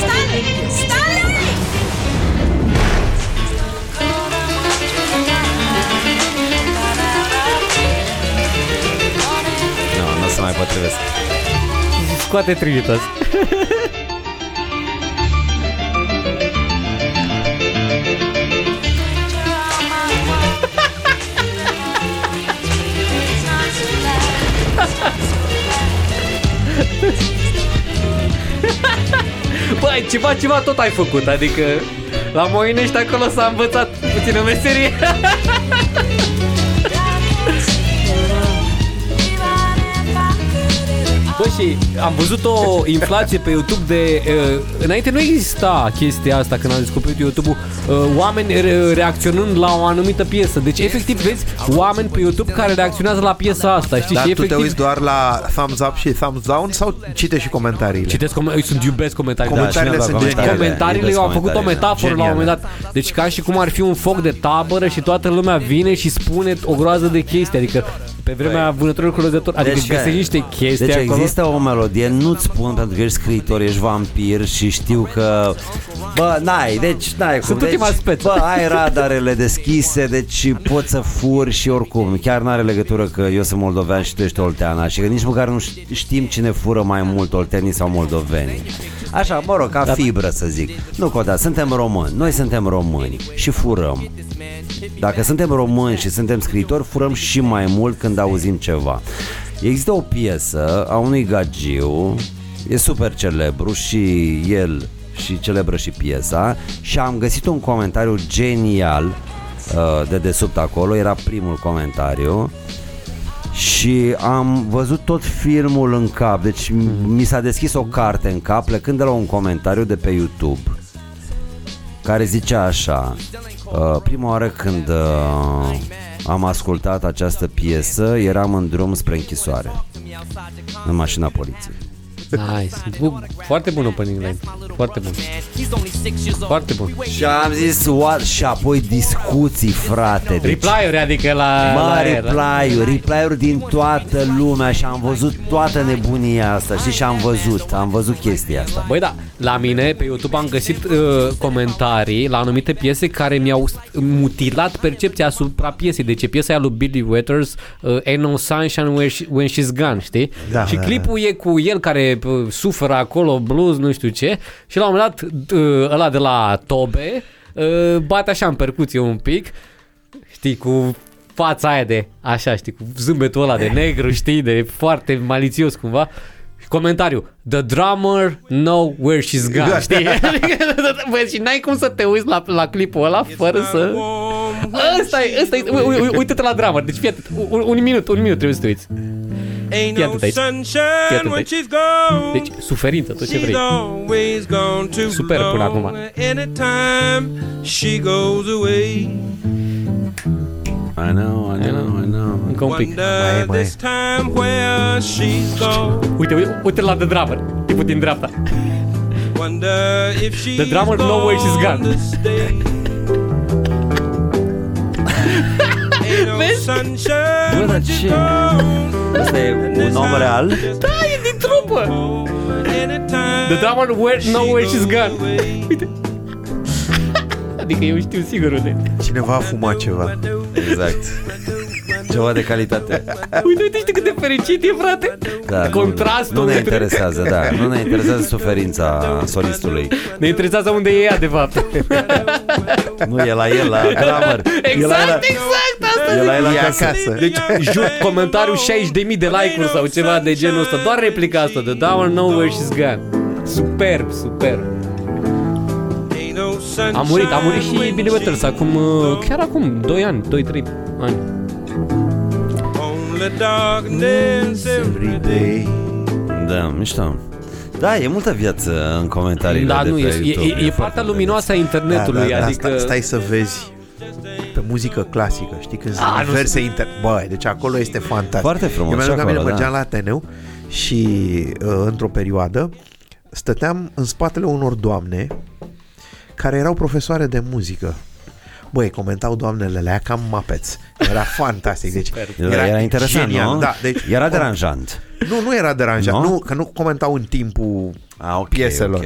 Stanley! Stanley! Nu, nu se mai potrivesc. Scoate Trinitas Băi, ceva, ceva tot ai făcut Adică la Moinești acolo s-a învățat puțină meserie. Bă, și am văzut o inflație pe YouTube de... Uh, înainte nu exista chestia asta când am descoperit YouTube-ul, uh, oameni re- reacționând la o anumită piesă. Deci, efectiv, vezi oameni pe YouTube care reacționează la piesa asta, știi? Dar și tu te efectiv, uiți doar la thumbs up și thumbs down sau citești și comentariile? Citesc com- sunt iubesc comentariile. Comentariile Da, și sunt mi-am dat geniale. Comentariile, Iubesc eu am făcut o comentariile. metaforă la un moment dat. Deci ca și cum ar fi un foc de tabără și toată lumea vine și spune o groază de chestii. Adică pe vremea vânătorilor cu răgători. Adică Deci, găsești niște chestii Deci acolo. există o melodie, nu-ți spun pentru că ești scriitor, ești vampir și știu că... Bă, n-ai, deci n-ai cum. Sunt deci, ultima speță. Bă, ai radarele deschise, deci poți să furi și oricum. Chiar n-are legătură că eu sunt moldovean și tu ești olteana și că nici măcar nu știm cine fură mai mult, oltenii sau moldoveni. Așa, mă rog, ca fibră să zic. Nu contează, suntem români, noi suntem români și furăm. Dacă suntem români și suntem scriitori, furăm și mai mult când auzim ceva. Există o piesă a unui gagiu, e super celebru și el și celebră și piesa și am găsit un comentariu genial uh, de desubt acolo, era primul comentariu și am văzut tot filmul în cap, deci m- mi s-a deschis o carte în cap plecând de la un comentariu de pe YouTube care zicea așa uh, Prima oară când uh, am ascultat această piesă eram în drum spre închisoare în mașina poliției. Nice. Bu- foarte bun opening line. Foarte bun. Foarte bun. Și am zis, what? Și apoi discuții, frate. Deci, Reply-uri, adică la... Mă, la aer. reply-uri, reply-uri din toată lumea și am văzut toată nebunia asta, știi, și am văzut, am văzut chestia asta. Băi da, la mine pe YouTube am găsit uh, comentarii la anumite piese care mi-au s- mutilat percepția asupra piesei. Deci e piesa aia lui Billy Withers, uh, Ain't No Sunshine When, she, when She's Gone, știi? Da, și da, clipul e cu el care uh, suferă acolo, blues, nu știu ce. Și la un moment dat uh, ăla de la Tobe uh, bate așa în percuție un pic, știi, cu fața aia de așa, știi, cu zâmbetul ăla de negru, știi, de foarte malițios cumva. Și Comentariu The drummer know where she's gone Știi? Băi, și n-ai cum să te uiți la, la clipul ăla Fără să Ăsta e, ăsta e u- u- u- Uite-te la drummer Deci fii atent un, un minut, un minut trebuie să te uiți Ain't Fii no atent aici Fii sunshine atent when aici she's gone. Deci suferință, tot ce She's vrei always gone too Super până acum. long. Anytime she goes away. I know, I know, I know. Încă un pic Wonder mai e. this time where she's gone. Uite, uite, uite la The Drummer Tipul din dreapta Wonder if she's The drummer know where she's gone. to stay. Ain't no Vezi? sunshine Bă, dar when she's ce? gone. Ăsta e un om real? Da, e din trupă Anytime The drummer where, know where she's gone away. Uite Adică eu știu sigur unde Cineva a fumat ceva. Exact. Ceva de calitate. Uite, uite, știi cât de fericit e, frate? Da, Contrastul Nu, nu ne între- interesează, da. Nu ne interesează suferința solistului. Ne interesează unde e ea, de fapt. Nu e la el, la drummer. E la el, Exact, exact, asta e la el E acasă. acasă. Deci, jur, comentariu 60.000 de like-uri sau ceva de genul ăsta. Doar replica asta. The Down Know Where She's Gone. Superb, superb. Ain't no sunshine A murit, a murit și when Billy Withers she's acum, uh, chiar acum, 2 ani, 2-3 ani. Only darkness every day. Da, mișto. Da, e multă viață în comentariile Da, de nu, pe e, e, YouTube. e, e foarte partea luminoasă a Da, internetului, da, da, adică... stai, stai să vezi pe muzică clasică, știi, când A, sunt nu diverse inter... Băi, deci acolo este fantastic. Foarte frumos Eu și mi-aduc aminte, acolo, da. mergeam la Ateneu și uh, într-o perioadă stăteam în spatele unor doamne care erau profesoare de muzică. Băi, comentau doamnele alea cam mapeți. Era fantastic. Deci Era, era interesant, genial. nu? Da, deci, Era deranjant. Nu, nu era deranjant. Nu? Nu, că nu comentau în timpul Ah, ok, pieselor. ok.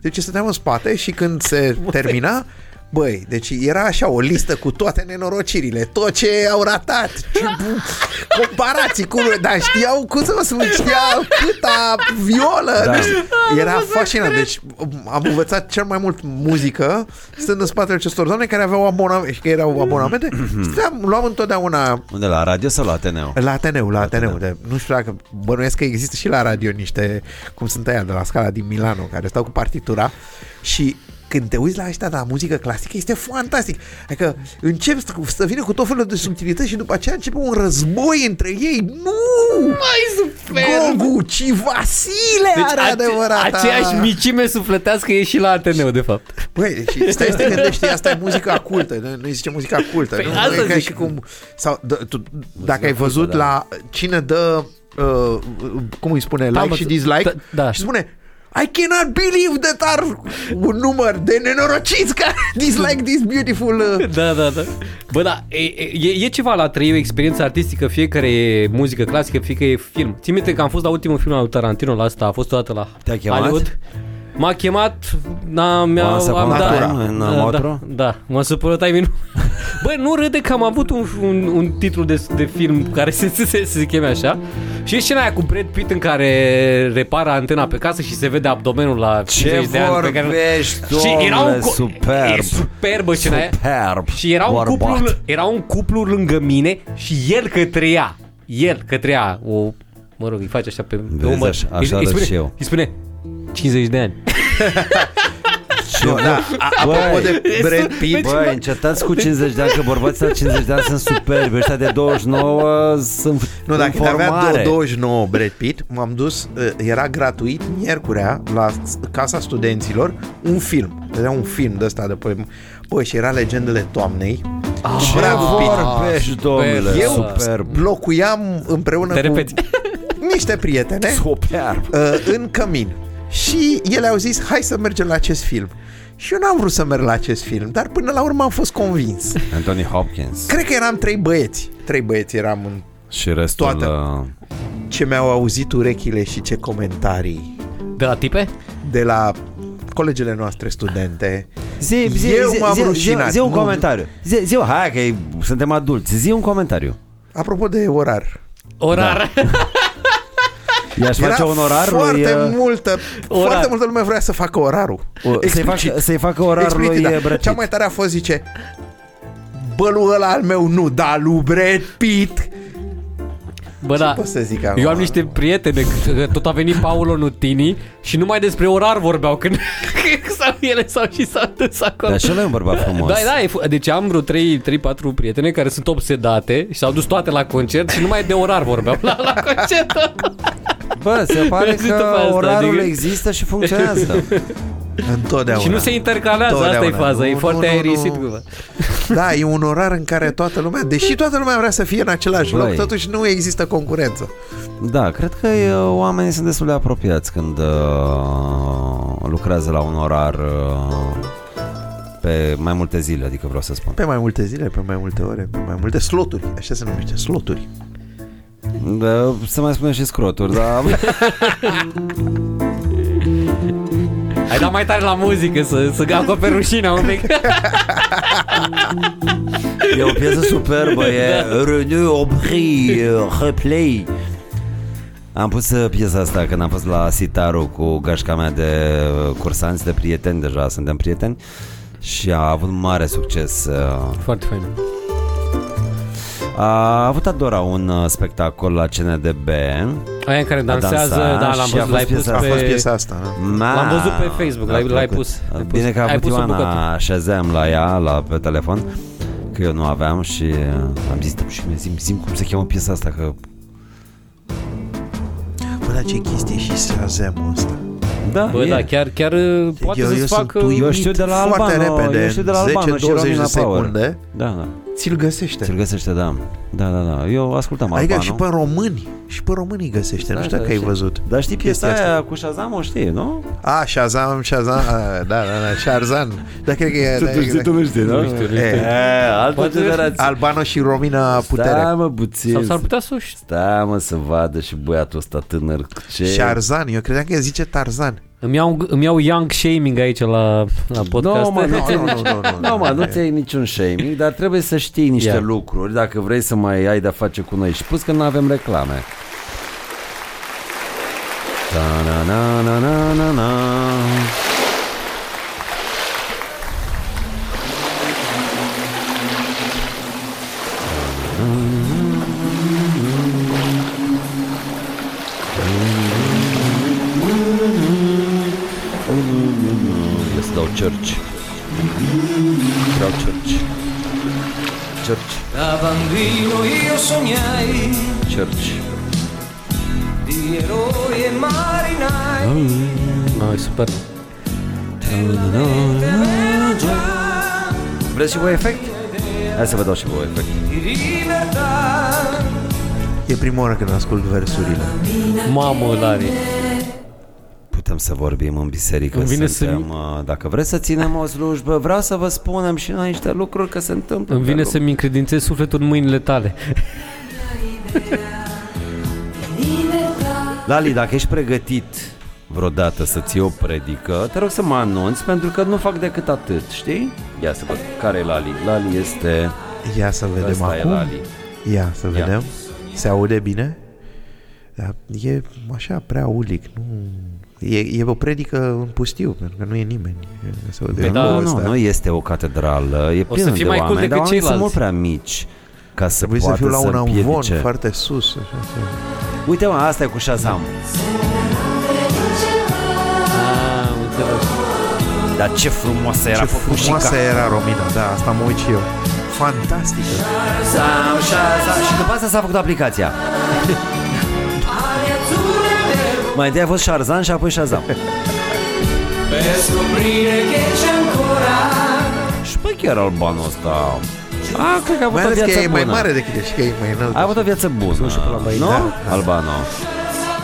Deci stăteam în spate și când se termina, băi, deci era așa o listă cu toate nenorocirile, tot ce au ratat, ce, comparații cu dar știau cum să vă spun, știau câta violă. Da. Deci, era fascinant. Deci am învățat cel mai mult muzică stând în spatele acestor doamne care aveau abonamente, și că erau abonamente. Stăteam, luam întotdeauna Unde, la radio sau la Ateneu? la Ateneu, la Ateneu. De, nu știu dacă bănuiesc că există și la radio niște, cum sunt aia de la scala din Milano, care stau cu partitura și când te uiți la ăștia la muzică clasică, este fantastic. Adică încep să, să vină cu tot felul de subtilități și după aceea începe un război între ei. Nu! Mai superb! Gogu, ci Vasile Deci are ace- adevărata. aceeași micime sufletească e și la Ateneu, de fapt. Băi, și stai să te gândești, asta e muzica cultă, noi, noi zicem muzica cultă. Păi nu, asta nu e ca zic. și cum... Sau, d- tu, dacă ai văzut cultă, da. la cine dă, uh, cum îi spune, Da, like mă, și dislike, da, da. și spune I cannot believe that are un număr de nenorociți care dislike this beautiful... Uh... Da, da, da. Bă, da, e, e, e ceva la trăi o experiență artistică, fie că e muzică clasică, fie că e film. Țin minte că am fost la ultimul film al lui Tarantino, la asta a fost odată la Te-a chemat? Hollywood. M-a chemat, na, mi-a, M-a săpat am natura dat, în da, Motro? da, da, m-a supărat ai minut. Băi, nu râde că am avut un, un, un titlu de, de film care se, se, se, se cheme așa și e scena aia cu Brad Pitt în care repară antena pe casă și se vede abdomenul la Ce 50 de ani pe care... vorbești, Și era un domnule, co- superb. E superbă scena aia. Superb. Și era un, Bărbat. cuplu, era un cuplu lângă mine și el către ea. El către ea. O, mă rog, îi face așa pe, pe Vezi, umăr. așa- Îi- așa îi arăt spune, și eu. Îi spune 50 de ani. Nu, da, a- apropo Băi, de Brad Pitt, Băi, încetați cu 50 de ani, că bărbații la 50 de ani sunt superbi, ăștia de 29 sunt Nu, dacă în avea formare. 29 Brad Pitt, m-am dus, uh, era gratuit miercurea la Casa Studenților, un film. Era un film de ăsta de pe... Băi, și era Legendele Toamnei. Ce Brad Pitt. vorbești, domnule, Eu superb. locuiam împreună Te cu repeți. niște prietene Superb. uh, în cămin. Și ele au zis, hai să mergem la acest film. Și eu n-am vrut să merg la acest film, dar până la urmă am fost convins. Anthony Hopkins. Cred că eram trei băieți. Trei băieți eram în Și restul... Toată. uh, ce mi-au auzit urechile și ce comentarii De la tipe? de la colegele noastre studente. Zi, zi, Eu zi, m-am zi, zi, rușinat. zi un Nu- comentariu. Zi, zi, hai că e- suntem adulți. Zi un comentariu. Apropo de orar. Orar. Da. I-aș face un orar foarte lui... uh, multă, Orar. foarte multă lume vrea să facă orarul. o- Să-i facă, Explicit. să-i facă orarul lui Explicit, Brad da. Pitt. Cea mai tare a fost, zice, bălul ăla al meu nu, dar lui Brad Pitt. Bă, da. pot să zic acum? Eu am niște prietene, că tot a venit Paolo Nutini și numai despre orar vorbeau când sau ele sau și s-au dus acolo. Dar și ăla e un bărbat frumos. Da, da, e fu- deci am vreo 3, 3 4 prietene care sunt obsedate și s-au dus toate la concert și numai de orar vorbeau la, la concert. Bă, se pare Zic-o pe că asta, orarul adică- există și funcționează. Întotdeauna. și nu se intercalează, asta e Totdeauna. faza, e Nu, foarte nu, nu, aerisit. nu. cumva. Da, e un orar în care toată lumea, deși toată lumea vrea să fie în același Băi. loc, totuși nu există concurență. Da, cred că e, oamenii sunt destul de apropiați când uh, lucrează la un orar uh, pe mai multe zile, adică vreau să spun. Pe mai multe zile, pe mai multe ore, pe mai multe sloturi. Așa se numește, sloturi. Da, să mai spunem și scroturi, dar Hai da mai tare la muzică să, să acoperi rușinea un pic. e o piesă superbă, e René Aubry, uh, Replay. Am pus uh, piesa asta când am fost la Sitaru cu gașca mea de uh, cursanți, de prieteni, deja suntem prieteni și a avut mare succes. uh, Foarte fain. A avut Adora un uh, spectacol la CNDB. Aia în care dansează, dansat da, l-am și a văzut, fost l-ai pus piesa- A fost pe... piesa asta, da? Ma, L-am văzut pe Facebook, a l-ai- l-ai plăcut. pus, ai pus. Bine că a Ai avut pus o Ioana bucată. Shazam la ea, la, pe telefon, că eu nu aveam și uh, am zis, "Dă-mi și mie, zim, zim cum se cheamă piesa asta, că... Bă, dar ce chestie și Shazam-ul ăsta. Da, Bă, e. da, chiar, chiar uh, poate eu, să-ți eu sunt facă... uimit Eu știu de la foarte Albano, repede, eu știu de la Albano și 10-20 Romina de Power. secunde, Da, da. Ți-l găsește. Ți-l găsește, da. Da, da, da. Eu ascultam Adică Albano. și pe români. Și pe români îi găsește. Da, nu știu da, dacă ai și- văzut. Dar știi piesa chestia asta. aia cu Shazam, o știi, nu? A, Shazam, Shazam, a, da, da, da, Sharzan. Da, cred că e... da, exact. nu știi, Nu știu, nu știu. E, altă Poate- generație. Albano și Romina Putere. Stai mă puțin. Sau s-ar putea să o știu. Stai mă să vadă și băiatul ăsta tânăr. Ce... Sharzan, eu credeam că zice Tarzan. Îmi iau, îmi iau young shaming aici la, la podcast. Nu, mă, nu, Nu, nu, nu, nu, Nu, mă, nu ți ai niciun shaming, dar trebuie să știi niște Ia. lucruri dacă vrei să mai ai de-a face cu noi. Și plus că nu avem reclame. Da, na, na, na, na, na, na. Church. Vreau church. Church. Da bambino io sognai Church. di eroi e marinai No, e super. Vreți și voi efect? Hai să vă dau și voi efect. di libertà E prima oară când ascult versurile. Mamă, Lari. Putem să vorbim în biserică, Îmi vine suntem, să- uh, dacă vreți să ținem o slujbă, vreau să vă spunem și noi niște lucruri că se întâmplă. Îmi pe vine lume. să-mi încredințez sufletul în mâinile tale. Lali, dacă ești pregătit vreodată să ții o predică, te rog să mă anunți, pentru că nu fac decât atât, știi? Ia să văd, care e Lali? Lali este... Ia să vedem Ăsta e acum. Lali. Ia să Ia. vedem. Se aude bine? Da, e așa prea ulic. Nu... E, e o predică în pustiu, pentru că nu e nimeni. Se aude Păi da, lucrul Nu, ăsta. nu, nu este o catedrală, e O plină să fii de mai cool oameni, decât dar oamenii sunt ceilalți. mult prea mici ca să Trebuie să poată fiu la un să amvon împiedice. foarte sus. Așa, să... Uite mă, asta e cu Shazam. Ah, înțeles. Dar ce frumoasă era Ce făcușica. frumoasă era Romina, da, asta mă uit și eu. Fantastică. Shazam, Shazam. Și după asta s-a făcut aplicația. Mai întâi a fost Sharzan și apoi Shazam. per scoprire che c'è ancora Și bă, chiar albanul ăsta... A, cred că a avut Mai o ales că viață e mai bună. mare decât e și că e mai înalt. A avut o viață bună, Nu știu, până la băi, nu? da. Albano.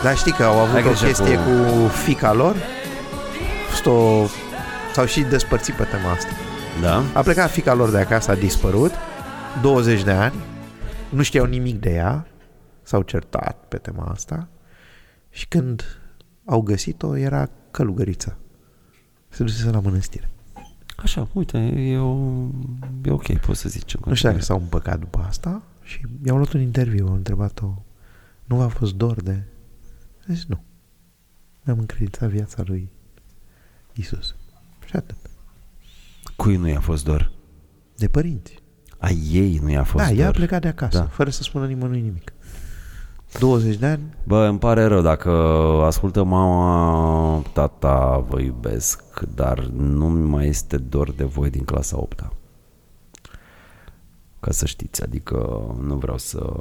Dar știi că au avut Hai o grijă chestie cu- cu... fica lor? Fost o... S-au și despărțit pe tema asta. Da? A plecat fica lor de acasă, a dispărut 20 de ani Nu știau nimic de ea S-au certat pe tema asta Și când au găsit-o Era călugăriță Se dusese la mănăstire Așa, uite, e, o, e ok, poți să zici. în Nu știu dacă continuare. s-au împăcat după asta Și i-au luat un interviu Au întrebat-o Nu v-a fost dor de... A zis nu Mi-am încredințat viața lui Isus Și atât Cui nu i-a fost dor? De părinți A ei nu i-a fost Da, dor. ea a plecat de acasă Da. Fără să spună nimănui nimic 20 de ani Bă, îmi pare rău dacă ascultă mama, tata, vă iubesc, dar nu mai este dor de voi din clasa 8 -a. Ca să știți, adică nu vreau să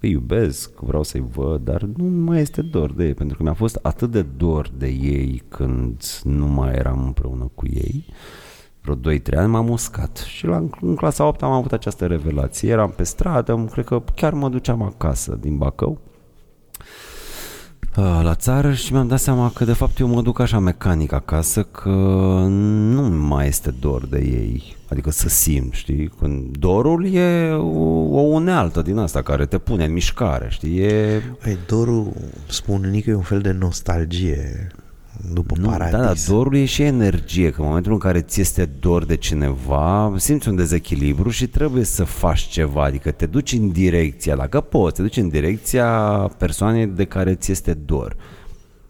îi iubesc, vreau să-i văd, dar nu mai este dor de ei, pentru că mi-a fost atât de dor de ei când nu mai eram împreună cu ei. Vreo 2-3 ani m-am uscat și la, în clasa 8 am avut această revelație. Eram pe stradă, cred că chiar mă duceam acasă din Bacău uh, la țară și mi-am dat seama că de fapt eu mă duc așa mecanic acasă că nu mai este dor de ei. Adică să simt, știi? Când dorul e o, o unealtă din asta care te pune în mișcare, știi? E... Păi, dorul, spun unii că e un fel de nostalgie după Nu, paradis. da, da, dorul e și energie, că în momentul în care ți este dor de cineva, simți un dezechilibru și trebuie să faci ceva, adică te duci în direcția, dacă poți, te duci în direcția persoanei de care ți este dor.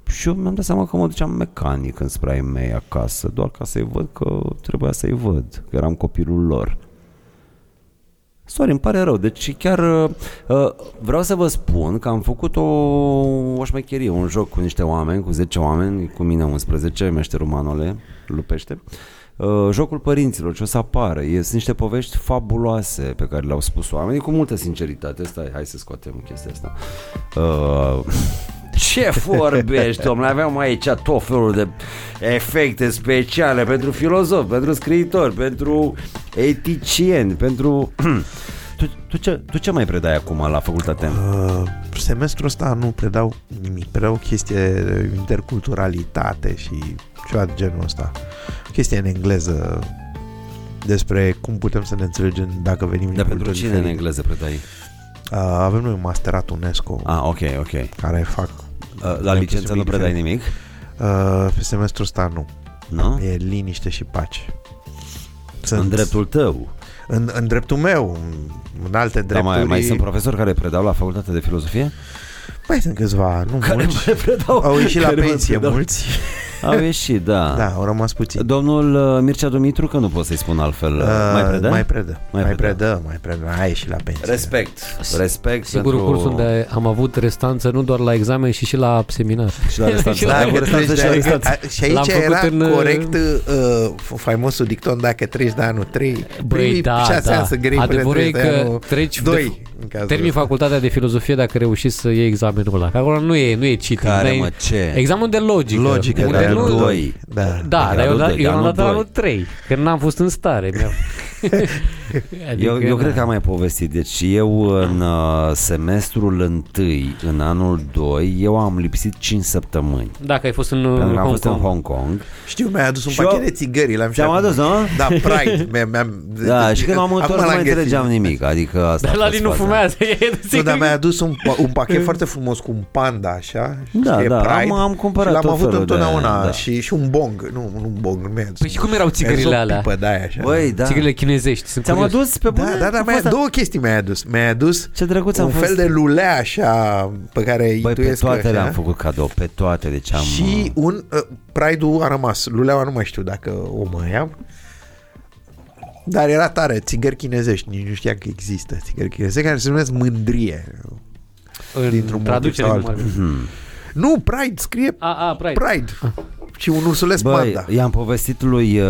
Și eu mi-am dat seama că mă duceam mecanic înspre ai mei acasă, doar ca să-i văd că trebuia să-i văd, că eram copilul lor. Sorry, îmi pare rău. Deci chiar uh, uh, vreau să vă spun că am făcut o, o șmecherie, un joc cu niște oameni, cu 10 oameni, cu mine 11, meșterul Manole, lupește. Uh, jocul părinților, ce o să apară. E, sunt niște povești fabuloase pe care le-au spus oamenii cu multă sinceritate. Stai, hai să scoatem chestia asta. Uh, ce vorbești, domnule? Aveam aici tot felul de efecte speciale pentru filozofi, pentru scriitori, pentru eticieni, pentru... tu, tu, ce, tu ce mai predai acum la facultate? Uh, semestrul ăsta nu predau nimic, predau o chestie de interculturalitate și ceva de genul ăsta. O chestie în engleză despre cum putem să ne înțelegem dacă venim din Dar pentru culturi cine în diferite. engleză predai? Uh, avem noi un masterat UNESCO Ah, ok, ok. care fac Uh, La licență nu predai nimic? Uh, pe semestrul ăsta nu. Nu? E liniște și pace. În dreptul tău. În, în dreptul meu, în alte Dar drepturi. mai, mai sunt profesori care predau la facultate de filozofie? Mai sunt câțiva, nu Care mulți. mai predau? Au ieșit la Care mai pensie predau? mulți. Au ieșit, da. Da, au rămas puțini. Domnul uh, Mircea Dumitru, că nu pot să-i spun altfel, uh, Uh, mai predă? Mai predă. Mai Mai, predă. predă, mai predă. A ieșit la pensie. Respect. Respect Singurul pentru... curs unde am avut restanță nu doar la examen, ci și la seminar. Și la restanță. Și la- Ai avut restanță și la Deci, restanță. a- și aici L-am făcut era în, uh, corect uh, faimosul dicton dacă treci de anul 3 Băi, primii da, șase da. ani să grei până Adevărul e treci de că anul treci 2 de- în cazul Termin ăsta. facultatea de filozofie dacă reușești să iei examenul ăla. Că acolo nu e, nu e citit. Care, n-ai- mă, ce? Examen de logică. Logică, unde de nu, anul doi. Da. Da, De dar eu, anul da, doi, de eu am anul dat la doi. anul 3, că n-am fost în stare. Mi-am... Eu, eu na. cred că am mai povestit. Deci eu în uh, semestrul întâi, în anul 2, eu am lipsit 5 săptămâni. Dacă ai fost în Pentru că am Hong fost în Kong. Hong Kong. Știu, mi-ai adus un Și eu- pachet de țigări l-am și Ți-am acum. adus, nu? Da, Pride mi-am, mi-am, Da, și când m-am acum întors nu l-am mai găsit. înțelegeam nimic. Adică asta Dar a la fost Linu faza. fumează. e Nu, dar mi-a adus un, pa- un pachet foarte frumos cu un panda, așa. Da, scrie da, Pride, am- am cumpărat și l-am tot avut felul de- întotdeauna da. și, și un bong. Nu, nu un bong, nu mi-a adus. Păi și cum erau Mi-a adus țigările o alea? pipă de aia, așa. Băi, da. Țigările chinezești. Sunt Ți-am curios. adus pe bune? Da, da, da, A mi-a, fost a- două chestii mi-a adus. Mi-a adus Ce drăguț am un fost. fel de lulea așa pe care Băi, pe intuiesc toate că, le-am așa. făcut cadou, pe toate, deci am... Și un uh, Pride-ul a rămas. Luleaua nu mai știu dacă o mai am. Dar era tare, țigări chinezești, nici nu știam că există țigări chinezești care se numesc mândrie. dintr-un În traducere motiv nu sau mai Hmm. Nu, Pride, scrie A, a, Pride. Pride. Și un ursuleț Băi, panda. i-am povestit lui uh,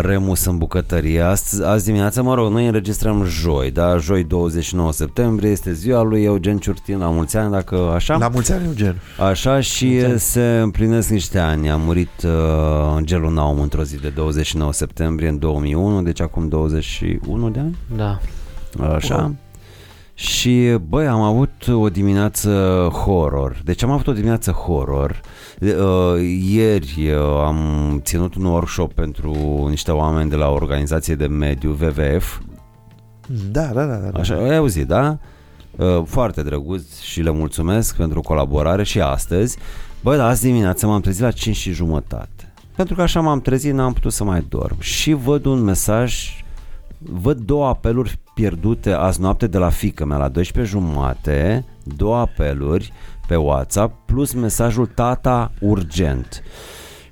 Remus în bucătărie azi, azi dimineața, mă rog, noi înregistrăm joi, da? Joi 29 septembrie este ziua lui Eugen Ciurtin, la mulți ani, dacă așa? La mulți ani, Eugen. Așa și Mulți ani. se împlinesc niște ani. A murit uh, Gelul Naum într-o zi de 29 septembrie în 2001, deci acum 21 de ani. Da. Așa. Și, băi, am avut o dimineață horror. Deci am avut o dimineață horror. Uh, ieri uh, am ținut un workshop pentru niște oameni de la o organizație de mediu, WWF. Da, da, da. da. Așa, ai auzit, da? Uh, Foarte drăguț și le mulțumesc pentru colaborare și astăzi. Băi, dar azi dimineață m-am trezit la 5 și jumătate. Pentru că așa m-am trezit, n-am putut să mai dorm. Și văd un mesaj, văd două apeluri pierdute azi noapte de la fică mea la 12 jumate, două apeluri pe WhatsApp plus mesajul tata urgent.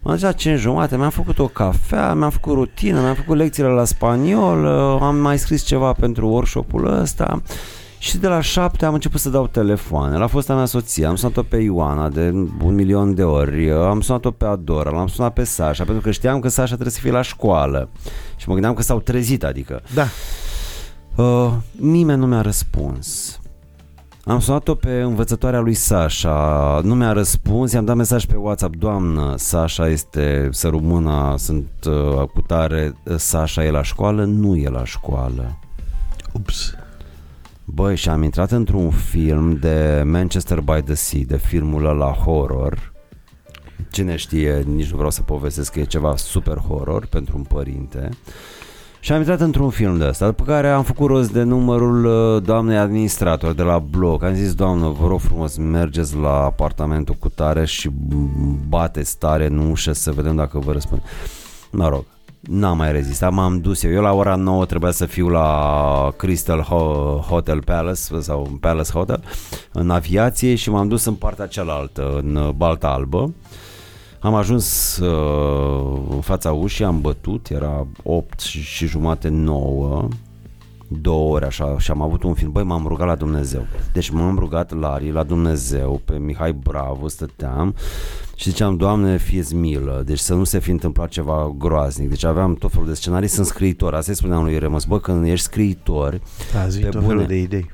M-am zis la 5 jumate, mi-am făcut o cafea, mi-am făcut rutină, mi-am făcut lecțiile la spaniol, am mai scris ceva pentru workshopul ăsta și de la 7 am început să dau telefoane. La fosta mea soție, am sunat-o pe Ioana de un milion de ori, am sunat-o pe Adora, l-am sunat pe Sasha, pentru că știam că Sasha trebuie să fie la școală și mă gândeam că s-au trezit, adică. Da. Uh, nimeni nu mi-a răspuns. Am sunat-o pe învățătoarea lui Sasha, nu mi-a răspuns, i-am dat mesaj pe WhatsApp, doamnă, Sasha este, să rămână, sunt uh, cu tare, Sasha e la școală? Nu e la școală. Ups. Băi, și am intrat într-un film de Manchester by the Sea, de filmul ăla horror. Cine știe, nici nu vreau să povestesc că e ceva super horror pentru un părinte. Și am intrat într-un film de ăsta, după care am făcut rost de numărul uh, doamnei administrator de la bloc. Am zis, doamnă, vă rog frumos, mergeți la apartamentul cu tare și bateți tare în ușă să vedem dacă vă răspund. Mă rog, N-am mai rezistat, m-am dus eu. Eu la ora 9 trebuia să fiu la Crystal Ho- Hotel Palace sau Palace Hotel în aviație și m-am dus în partea cealaltă, în Balta Albă. Am ajuns uh, în fața ușii, am bătut, era 8 și, și jumate, 9 două ore așa și am avut un film, băi m-am rugat la Dumnezeu deci m-am rugat Lari la Dumnezeu pe Mihai Bravo stăteam și ziceam, Doamne, fie milă, deci să nu se fi întâmplat ceva groaznic. Deci aveam tot felul de scenarii, sunt scriitor. Asta îi spuneam lui Remus, bă, când ești scriitor, Da, zi Pe tot bune. felul de idei.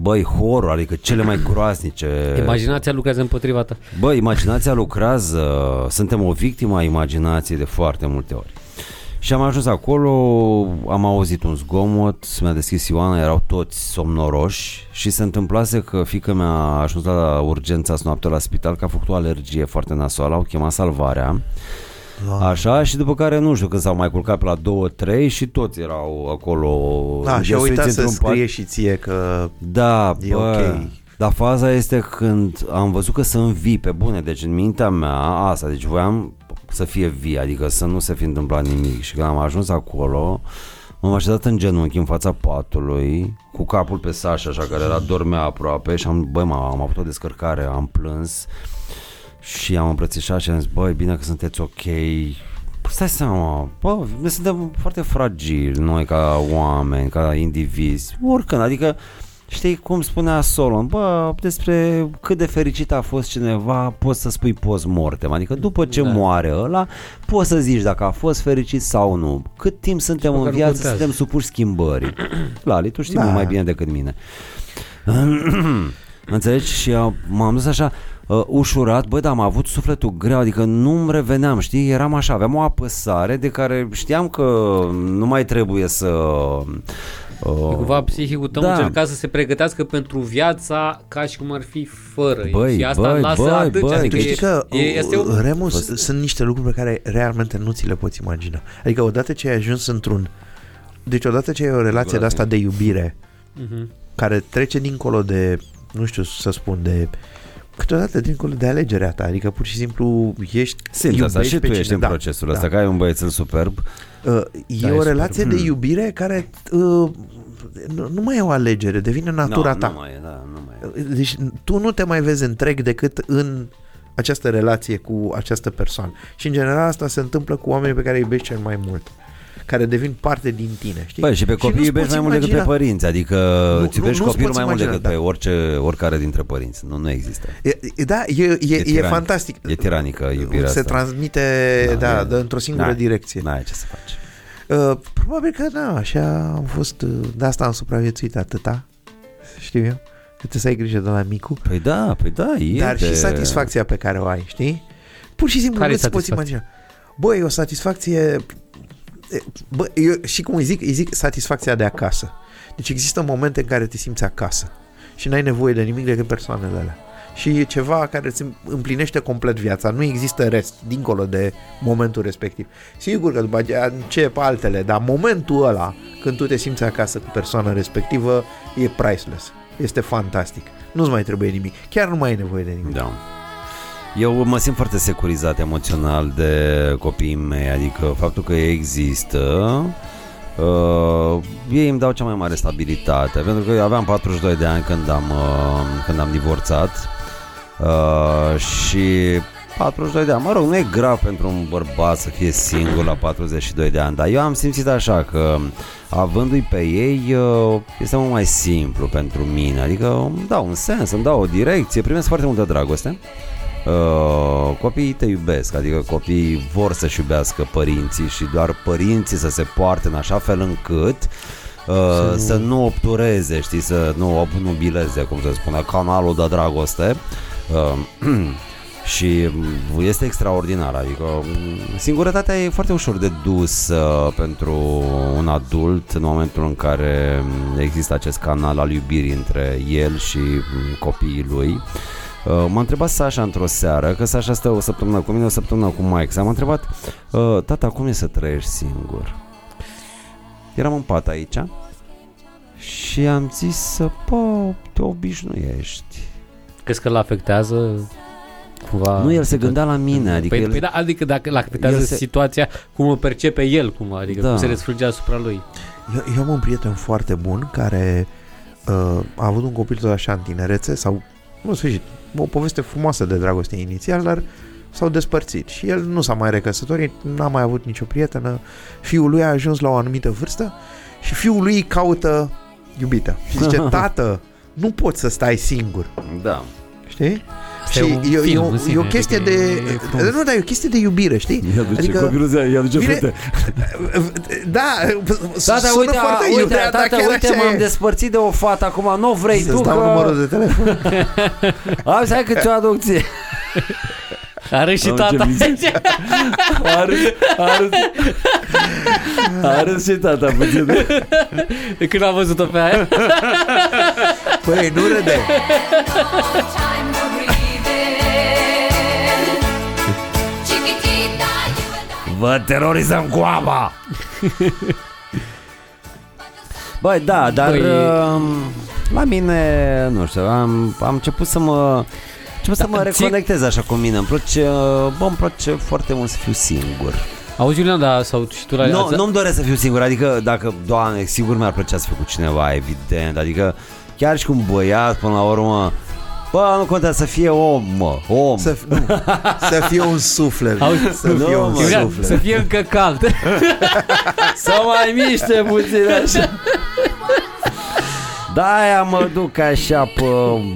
Băi, horror, adică cele mai groaznice. Imaginația lucrează împotriva ta. Bă, imaginația lucrează, suntem o victimă a imaginației de foarte multe ori. Și am ajuns acolo, am auzit un zgomot, mi-a deschis Ioana, erau toți somnoroși și se întâmplase că fică mea a ajuns la urgența azi noapte la spital că a făcut o alergie foarte nasoală, au chemat salvarea. Așa și după care nu știu când s-au mai culcat pe la 2-3 și toți erau acolo Da, și a înghesuiți uitat să într-un pat. scrie și ție că Da, E bă, ok. Dar faza este când am văzut că sunt vii pe bune, deci în mintea mea asta, deci voiam să fie vii, adică să nu se fi întâmplat nimic și când am ajuns acolo m-am așezat în genunchi în fața patului cu capul pe Sasha așa care era dormea aproape și am, băi, m- am avut o descărcare, am plâns și am îmbrățișat și am zis, băi, bine că sunteți ok Stai seama, bă, noi suntem foarte fragili noi ca oameni, ca indivizi, oricând, adică Știi cum spunea Solon, bă, despre cât de fericit a fost cineva, poți să spui post-mortem, adică după ce Da. da. moare ăla, poți să zici dacă a fost fericit sau nu. Cât timp suntem măcar în nu viață, contează. suntem supuși schimbării. Lali, tu știi Da. mult mai bine decât mine. Înțelegi? Și uh, m-am dus așa uh, ușurat, bă, dar am avut sufletul greu, adică nu-mi reveneam, știi? Eram așa, aveam o apăsare de care știam că nu mai trebuie să... Uh, Cumva psihicul tău da. încerca să se pregătească pentru viața ca și cum ar fi fără. Băi, și asta băi, lasă băi, atât. băi, adică Tu Deci știi e, că, e, este o... Remus, Fost- sunt niște lucruri pe care realmente nu ți le poți imagina. Adică odată ce ai ajuns într-un... Deci odată ce ai o relație de asta de iubire, Mhm. care trece dincolo de, nu știu să spun, de câteodată dincolo de alegerea ta, adică pur și simplu ești Simți asta iubești și pe tu ești cine- în da, procesul da. ăsta, că ai un băiețel superb. Uh, e Da, e o super. relație de Hmm. iubire care uh, nu, nu mai e o alegere, devine natura no, ta. Nu mai e, da, nu mai e. Deci tu nu te mai vezi întreg decât în această relație cu această persoană. Și în general asta se întâmplă cu oamenii pe care îi iubești cel mai mult care devin parte din tine, știi? Băi, și pe nu-ți copii iubești poți mai mult decât pe imagina- părinți, adică Nu, îți iubești nu- nu-ți copilul poți mai mult imagina, decât da. pe orice, oricare dintre părinți. Nu, nu există. E, e- da, e, e, e, e tiranic. fantastic. E tiranică iubirea Se asta. transmite Da, da, e- da, într-o singură N-ai- direcție. N-ai ce să faci. Uh, probabil că da, așa am fost, uh, de asta am supraviețuit atâta, știu eu, că trebuie să ai grijă de la micu, Păi da, păi da, e dar de... și satisfacția pe care o ai, știi? Pur și simplu Care nu e ți poți satisfacția? imagina. Băi, e o satisfacție Bă, eu și cum îi zic, îi zic satisfacția de acasă. Deci există momente în care te simți acasă și n-ai nevoie de nimic decât persoanele alea. Și e ceva care îți împlinește complet viața. Nu există rest, dincolo de momentul respectiv. Sigur că după aceea încep altele, dar momentul ăla, când tu te simți acasă cu persoana respectivă, e priceless. Este fantastic. Nu-ți mai trebuie nimic. Chiar nu mai ai nevoie de nimic. Da. Eu mă simt foarte securizat emoțional de copiii mei, adică faptul că ei există, uh, ei îmi dau cea mai mare stabilitate, pentru că eu aveam 42 de ani când am, uh, când am divorțat uh, și 42 de ani, mă rog, nu e grav pentru un bărbat să fie singur la 42 de ani, dar eu am simțit așa că avându-i pe ei uh, este mult mai simplu pentru mine, adică îmi dau un sens, îmi dau o direcție, primesc foarte multă dragoste. Uh, copiii te iubesc, adică copiii vor să-și iubească părinții și doar părinții să se poarte în așa fel încât uh, să, nu... să nu obtureze, știi, să nu obnubileze, cum se spune, canalul de dragoste. Uh, și este extraordinar, adică singurătatea e foarte ușor de dus uh, pentru un adult în momentul în care există acest canal al iubirii între el și copiii lui. Uh, m-a întrebat Sasha într-o seară, că Sasha stă o săptămână cu mine, o săptămână cu Mike. M-a întrebat, uh, tata, cum e să trăiești singur? Eram în pat aici și am zis, bă, te obișnuiești. Crezi că îl afectează cumva... Nu, el se gândea la mine, adică păi, el... păi da, adică dacă îl afectează se- situația, cum o percepe el, cum, adică Da. cum se răsfrânge asupra lui. Eu, eu am un prieten foarte bun care uh, a avut un copil tot așa în tinerețe sau, nu sfârșit, o poveste frumoasă de dragoste inițial, dar s-au despărțit și el nu s-a mai recăsătorit, n-a mai avut nicio prietenă, fiul lui a ajuns la o anumită vârstă și fiul lui îi caută iubită și zice, tată, nu poți să stai singur, Da. știi? Asta e și un e, e, film o, în sine, e o chestie adică de... e frumos. Nu, dar e o chestie de iubire, știi? Ia duce, Adică- copilul zi, ia duce Vine- frate. Da, Tata, sună uite, foarte uite, iubire, dar tata, chiar uite, așa m-am e. despărțit de o fată acum, nu vrei tu Să-ți dau că... numărul de telefon. Am hai că ți-o aduc ție. Are și Mamă, ce tata. mizerie. A râs, a râs. A râs și tata puțin. De când am văzut-o pe aia? Păi, nu râde. Vă terorizăm cu apa! Băi, da, dar Băi- uh, la mine, nu știu, am, am început să mă... Început să Da, mă ție- reconectez așa cu mine. Îmi place, uh, bă, îmi place foarte mult să fiu singur. Auzi, Julian, da, sau și tu la... Nu, ați- nu-mi doresc să fiu singur Adică dacă, doamne, sigur mi-ar plăcea să fiu cu cineva Evident, adică Chiar și cu un băiat, până la urmă Bă, nu contează să fie om, mă, om Să, nu, să fie un suflet. Auzi, să fie nu, un mă. Julian, suflet. să fie încă cald. Să mai miște puțin așa Da, aia mă duc așa pe,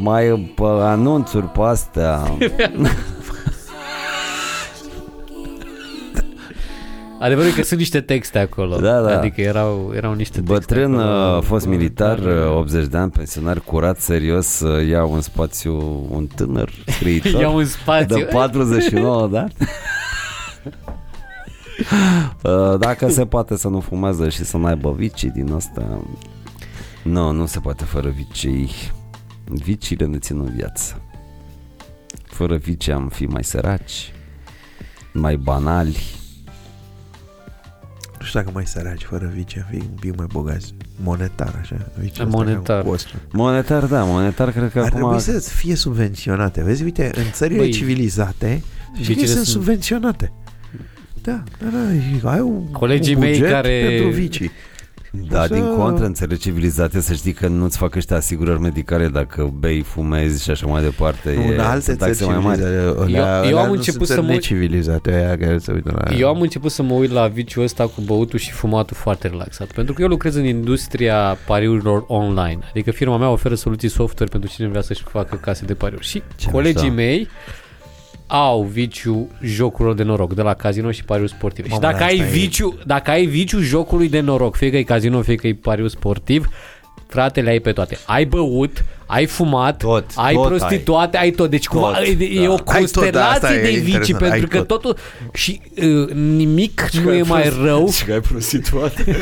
mai pe anunțuri pe astea Adevărul e că sunt niște texte acolo. Da, da. Adică erau, erau niște texte Bătrân, acolo. uh, fost militar, Dar, uh, 80 de ani, pensionar, curat, serios, uh, ia un spațiu, un tânăr scriitor Ia un spațiu. de 49 de ani. Uh, Dacă se poate să nu fumează și să n-aibă vicii din asta Nu, nu se poate fără vicii Viciile ne țin în viață Fără vicii am fi mai săraci Mai banali Nu știu dacă mai săraci fără vice, am fi un pic mai bogați. Monetar, așa. Vice Monetar. Monetar, da, monetar cred că Ar acum trebui să fie subvenționate. Vezi, uite, în țările Băi, civilizate, vicile vicile sunt sunt- subvenționate. Da, da, da, ai un, Colegii un mei buget care- pentru vicii. Da, O să- din contră, în țările civilizate să știi că nu-ți fac ăștia asigurări medicale dacă bei, fumezi și așa mai departe. Nu, e, în alte sunt țări taxe mai mari. civilizate. Eu- alea- eu am alea nu început sunt să țări mă uit- necivilizate, aia care se uită la Eu am început să mă uit la viciul ăsta cu băutul și fumatul foarte relaxat. Pentru că eu lucrez în industria pariurilor online. Adică firma mea oferă soluții software pentru cine vrea să-și facă case de pariuri. Și Ce colegii mișto. mei au viciu jocurilor de noroc de la casino și pariuri sportive. Mamă, și dacă asta ai, e- viciu, dacă ai viciu jocului de noroc, fie că e casino, fie că e pariu sportiv, Frate, le ai pe toate. Ai băut, ai fumat, Tot, ai tot prostituate, ai. tot. Deci cumva Tot, e, e da. o Ai tot, da, constelație asta e de vicii, interesant, pentru ai că tot. totul... Și uh, nimic nu e mai rău. Și că ai prostituate.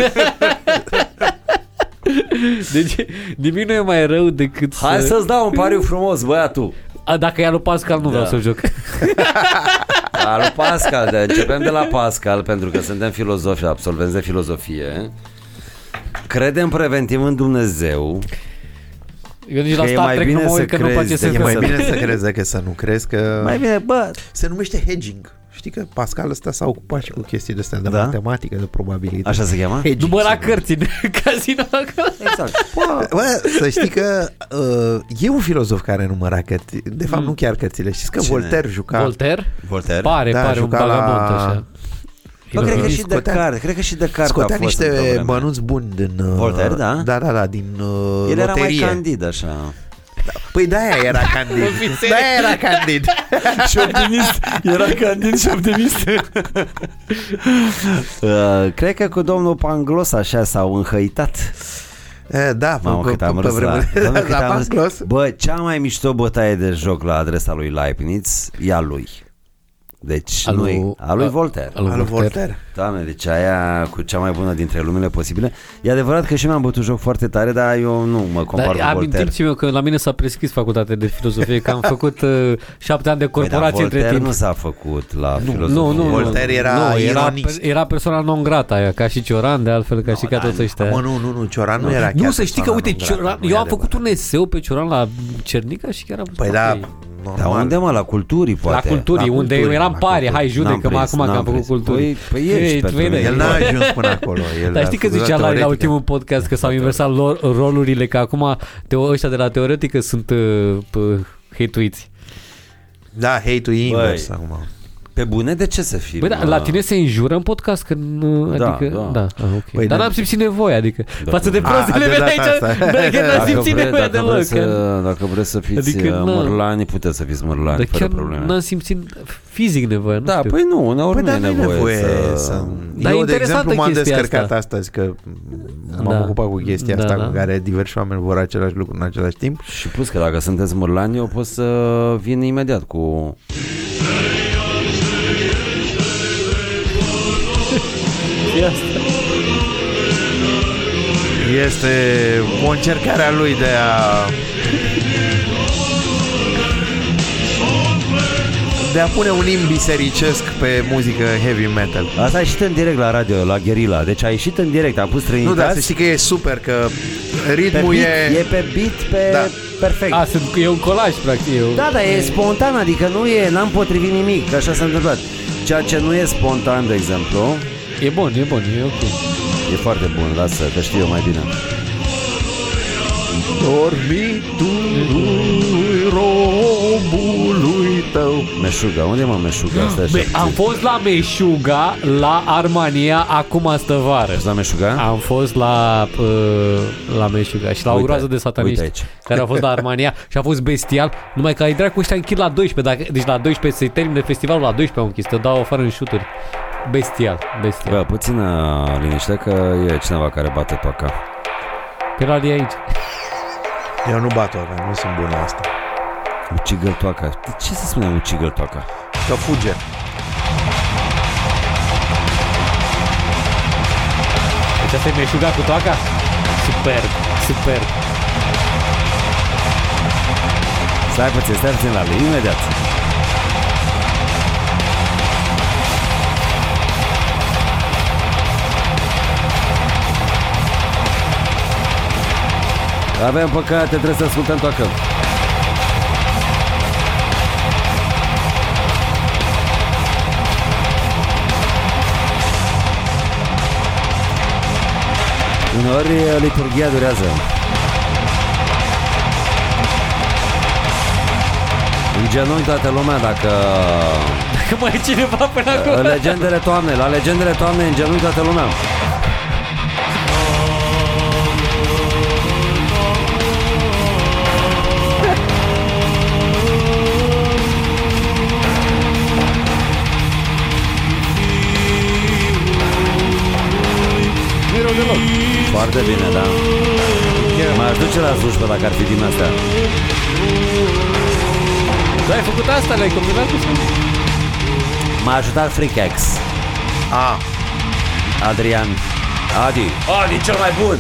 Deci nimic nu e mai rău decât Hai să... să-ți dau un pariu frumos, băiatul. A, dacă e lui Pascal, nu vreau Da. să joc. A lui Pascal, de, începem de la Pascal, pentru că suntem filozofi, absolvenți de filozofie. Credem preventiv în Dumnezeu. Eu nici la Că e Star mai Trek bine nu mă să uit că nu crezi place să decât E mai să- bine să crezi decât să nu crezi că... Mai bine, bă, Se numește hedging. Știi că Pascal ăsta s-a ocupat și cu chestii de astea de Da? matematică, de probabilitate. așa se cheamă? Hedging. Număra se cărți în casino acolo. Exact. Bă, Bă, să știi că uh, e un filozof care număra cărți. De fapt, Mm. nu chiar cărțile. Știți că Cine? Voltaire juca... Voltaire? Voltaire? Pare, Da, pare un juca la- vagabond așa. Bă, cred că și de Scotea- carte, cred că și de carte Scotea a fost niște într-o vreme. bănuți buni din... Uh, Voltaire, da? Da, da, da, din uh, El era mai loterie. candid așa. Păi de-aia era candid. Ofițer. de-aia era candid. și optimist. Era candid și optimist. uh, cred că cu domnul Panglos așa s-au înhăitat. Eh, Da, Mamă, pe, cât am pe, pe râs la, vremuri. Doamne, Da, cât am râs. Panglos. Bă, cea mai mișto bătaie de joc la adresa lui Leibniz e a lui. Deci, Al nu lui- e, a lui a- Voltaire. al lui Al lui Voltaire. Voltaire. Doamne, deci aia cu cea mai bună dintre lumele posibile. E adevărat că și eu mi-am bătut joc foarte tare, dar eu nu mă compar Dar cu Voltaire. amintiți mi că la mine s-a prescris facultatea de filozofie, că am făcut uh, șapte ani de Păi, dar corporație între Voltaire timp. nu s-a făcut la filozofie. Nu, nu, nu. Voltaire era nu, era, ironist. era persoana non grata aia, ca și Cioran, de altfel, ca și ca toți ăștia. Mă, nu, nu, nu, Cioran nu, era chiar Nu, să știi că, persoana uite, non grata, Cioran, nu e eu am adevărat. făcut un eseu pe Cioran la Cernica și chiar am Păi ok. Da, Dar normal. unde mă? La culturii, La poate. culturii, La unde culturii, eram la pare, culturii. hai N-am judecă-mă prins, acum că n-am am făcut prins. culturii. Păi, păi ești Ei, pentru vede, mine. El n-a ajuns până acolo. El Dar a știi că făcut zicea la, la teoretică. ultimul podcast că s-au inversat lor, rolurile, că acum teo, ăștia de la teoretică sunt uh, p- hate-uiți. Da, hate-ul e invers Băi. acum. Pe bune, de ce să fii? Băi, da, la tine se înjură în podcast că nu, Da, adică, da. da, ah, ok. Păi Dar da. n-am simțit nevoie, adică, Da. față de A, prostele de mele data aici, asta. da, chiar n-am Dacă, simțit vre, nevoie dacă, deloc. vreți că- să, dacă vreți să fiți Adică, adică, na. mărlani, puteți să fiți mărlani, Dar fără chiar probleme. n-am simțit fizic nevoie, nu Da, știu. păi nu, uneori Păi nu da, e nu e nevoie, nevoie să... să... Dar e Eu, de interesantă exemplu, m-am chestia descărcat asta. astăzi că m-am Da. ocupat cu chestia Da, asta da. cu care diversi oameni vor același lucru în același timp. Și plus că dacă sunteți mărlani, eu pot să vin imediat cu... Este o încercare a lui de a de a pune un imn bisericesc pe muzică heavy metal. Asta a ieșit în direct la radio, la Guerilla. Deci a ieșit în direct, am pus trei Nu, dar să invitați. știi că e super, că pe ritmul beat, e... e pe beat, pe Da. perfect. A, sunt, e un colaj, practic. E, Da, dar e spontan, adică nu e, n-am potrivit nimic, că așa s-a întâmplat. Ceea ce nu e spontan, de exemplu, e bun, e bun, e ok. E foarte bun, lasă, că știu eu mai bine. Dormitului robului tău. Meșuga, unde e mă Meșuga? Asta Be, am fost la Meșuga, la Armania, acum astă vară. fost la Meșuga? Am fost la, uh, la Meșuga și la o Uite, groază de sataniști uite aici. care au fost la Armania și a fost bestial. Numai că ai dracu ăștia închid la 12, dacă, deci la 12 se termine festivalul, la 12 au închis, te dau afară în șuturi. Bestial, bestial. Bă, puțină liniște că e cineva care bate toca. Pe la e aici. Eu nu bat oca, nu sunt bun la asta. Ucigăl toaca. De ce se spune ucigăl toaca? Că fuge. Deci asta e Meșuga cu toaca? Super, super. Stai puțin, stai puțin la lui, imediat. Avem păcate, trebuie să ascultăm toacă. Uneori liturgia durează. În genunchi toată lumea dacă... Dacă mai e cineva până acolo. Legendele toamnei, la legendele toamnei în genunchi toată lumea. M-aș duce la slujbă dacă ar fi din astea. Tu ai făcut asta, le-ai combinat cu sau? M-a ajutat Freakex. A, Adrian. Adi. Adi cel mai bun.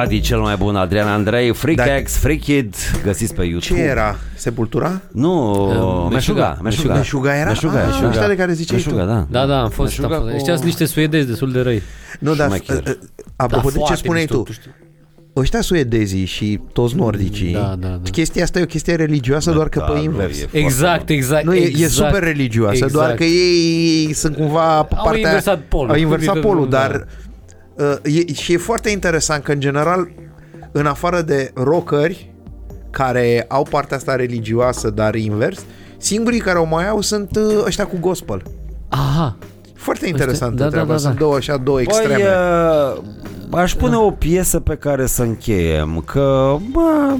Adi cel mai bun, Adrian Andrei, Freakex, Freakid, găsiți pe YouTube. ce era? Sepultura? Nu, Uh, Meșuga, Meșuga. Meșuga. Meșuga era? Meșuga, Ah, Meșuga. ăștia de care ziceai Meșuga, tu. da. Da, da, am fost. Meșuga Am fost. cu- Ăștia sunt niște suedezi destul de răi. Nu, dar Șmecher. uh, uh, apropo Da, de ce foarte spuneai mișto, tu, tu știu. ăștia suedezii și toți nordicii, Da, da, da. chestia asta e o chestie religioasă doar că Da, pe nu, invers. e foarte Exact, bun. exact. Nu, e, exact. e super religioasă, Exact. doar că ei sunt cumva pe Au partea... inversat polul. Au inversat Cum e- polul, da. dar uh, e, și e foarte interesant că în general, în afară de rockeri care au partea asta religioasă, dar invers, singurii care o mai au sunt uh, ăștia cu gospel. Aha. Foarte interesant da, da, treaba, da, sunt da. două așa, două Băi, extreme. uh, aș pune o piesă pe care să încheiem, că, bă,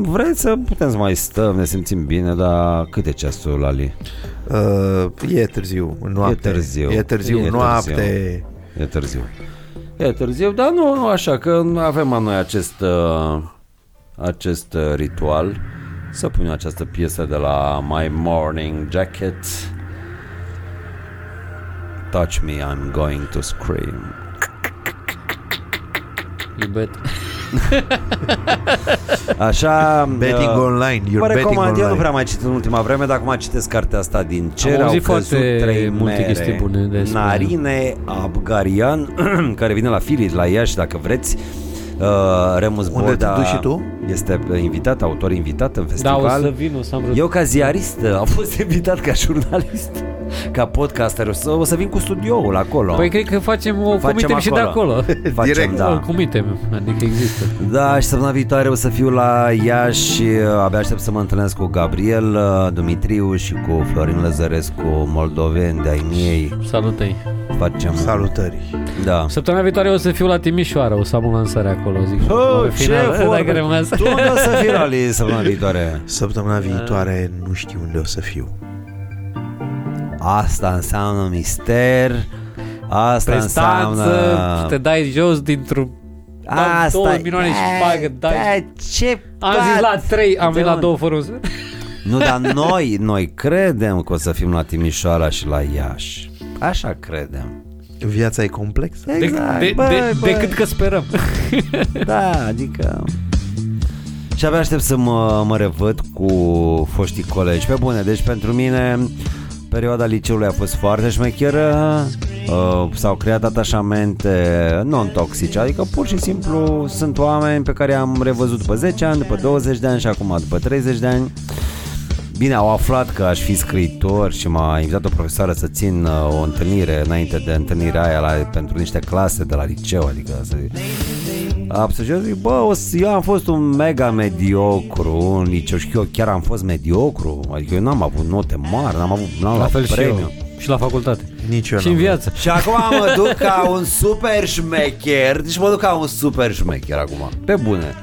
vreți să putem să mai stăm, ne simțim bine, dar cât e ceasul, Lali? Uh, e târziu, în noapte. E târziu. E târziu, E noapte. E târziu. E târziu, dar nu, nu așa, că avem noi acest, uh, acest uh, ritual să punem această piesă de la My Morning Jacket. Touch me, I'm going to scream. You bet. Așa... Betting uh, online, you're Vă betting recomand, eu nu online. prea mai citit în ultima vreme, dar acum citesc cartea asta din cer. Am Au auzit căzut foarte trei multe mere. chestii bune despre- Narine Abgarian, care vine la Filit, la Iași, dacă vreți. Uh, Remus Unde Bolda te duci și tu? este invitat, autor invitat în Da, festival. o să vin, o să am vreo... Eu ca ziarist am fost invitat ca jurnalist, ca podcaster. O să, o să vin cu studioul acolo. Păi cred că facem o Facem comitem și de acolo. acolo. Facem, direct, da. O comitem, adică există. Da, și săptămâna viitoare o să fiu la Iași Abia aștept să mă întâlnesc cu Gabriel uh, Dumitriu și cu Florin Lăzărescu Moldoveni de-ai miei Salutăi. Facem Salutări. Da Săptămâna viitoare o să fiu la Timișoara, o să am o lansare acolo, zic. Oh, În ce final, vorbe. dacă rămas. Tu unde o să fii la Li săptămâna viitoare? Săptămâna viitoare nu știu unde o să fiu. Asta înseamnă mister Asta Prestanță, înseamnă te dai jos dintr-un... Asta două milioane și bagă, dai. da, ce Am zis la trei, am De venit la unde? două fără un- Nu, dar noi, noi credem că o să fim la Timișoara și la Iași Așa credem Viața e complexă. De, Exact. de, Băi, de, băi. decât că sperăm. Da, adică... Și abia aștept să mă, mă revăd cu foștii colegi. Pe bune, deci pentru mine perioada liceului a fost foarte șmecheră. Uh, s-au creat atașamente non-toxice, adică pur și simplu sunt oameni pe care am revăzut după 10 ani, după 20 de ani și acum după 30 de ani. Bine, au aflat că aș fi scriitor și m-a invitat o profesoară să țin uh, o întâlnire înainte de întâlnirea aia la, pentru niște clase de la liceu, adică să Absolut, eu zic, bă, o să- eu am fost un mega mediocru în liceu și eu chiar am fost mediocru, adică eu n-am avut note mari, n-am avut, n-am La luat fel și premiu. eu. Și la facultate. Nici eu Și în n-am. viață. Și acum mă duc ca un super șmecher Deci mă duc ca un super șmecher acum Pe bune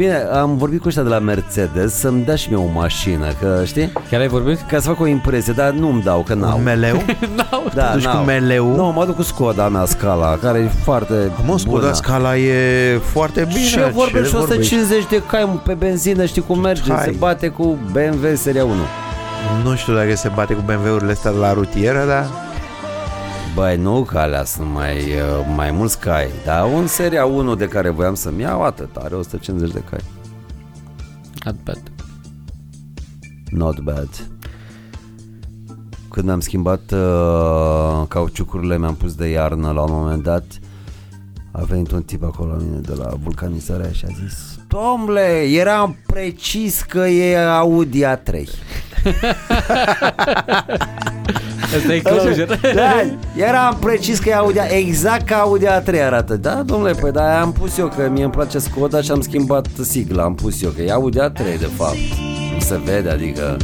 Bine, am vorbit cu ăștia de la Mercedes Să-mi dea și mie o mașină, că știi? Chiar ai vorbit? Ca să fac o impresie, dar nu-mi dau, că n-au Un meleu? da, Te duci n-au. cu meleu? Nu, mă duc cu Skoda mea Scala Care e foarte Mă, Skoda bună. Scala e foarte bine. Și eu vorbesc și vorbești? 150 de cai mă, pe benzină, știi cum merge, Hai. se bate cu BMW seria 1. Nu știu dacă se bate cu BMW-urile astea de la rutieră, dar... Băi, nu că alea sunt mai, uh, mai mulți cai, dar un seria 1 de care voiam să-mi iau, atât, are 150 de cai. Not bad. Not bad. Când am schimbat uh, cauciucurile, mi-am pus de iarnă la un moment dat, a venit un tip acolo la mine de la vulcanizarea și a zis Domnule, eram precis că e Audi A3 Asta e closure. Da, eram precis că e Audi A- exact ca Audi A3 arată. Da, domnule, păi da, am pus eu că mie îmi place Skoda și am schimbat sigla, am pus eu că e Audi A3 de fapt. Nu se vede, adică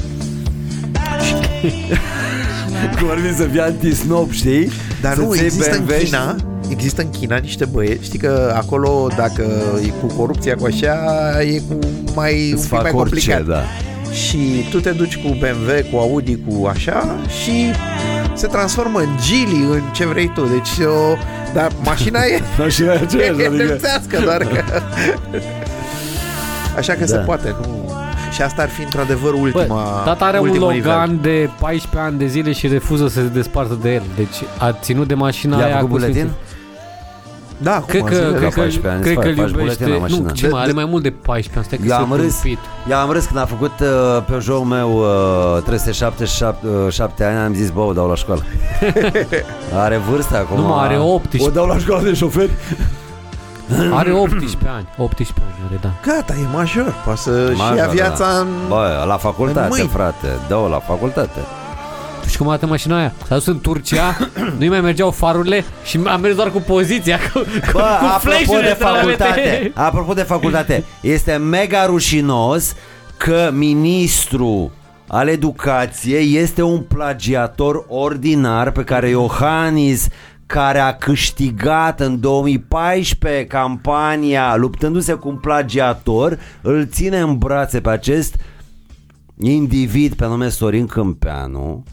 cum ar fi să fie anti-snob, știi? Dar Să nu, ții există în BMW și- China Există în China niște băieți Știi că acolo dacă e cu corupția cu așa E cu mai, un Îți pic fac mai orice, complicat da. Și tu te duci cu BMW, cu Audi, cu așa Și se transformă în Gili, în ce vrei tu Deci o, Dar mașina e... Mașina e aceeași, e adică... nemțească, doar că... Așa că se Da. poate, nu... Și asta ar fi într-adevăr ultima Bă, tata are un ultimul Logan nivel. de 14 ani de zile și refuză să se despartă de el. Deci a ținut de mașina I-a aia făcut cu buletin? Sfinții. Da, acum Cred că, zilele. cred că, 14 ani, cred îți că faci îl iubește. buletin la mașină. Nu, ce De- mă, are de- mai mult de 14 ani. Stai că Eu am sunt râs, tâmpit. eu am râs când a făcut uh, pe jocul meu uh, 377 uh, 7 ani, am zis, bă, o dau la școală. are vârsta acum. Nu, mă, are 18. O dau la școală de șofer. Are 18 ani. 18 ani are, da. Gata, e major, poate să și Major, ia viața da. în... Bă, la În facultate, mâini. frate. Dă-o la facultate. Tu știi cum arată mașina aia? S-a dus în Turcia, nu-i mai mergeau farurile și a mers doar cu poziția, cu, cu, Bă, cu apropo flash-urile de să le facultate, arate. apropo de facultate, este mega rușinos că ministrul al educației este un plagiator ordinar pe care Iohannis care a câștigat în 2014 campania luptându-se cu un plagiator, îl ține în brațe pe acest individ pe nume Sorin Câmpeanu.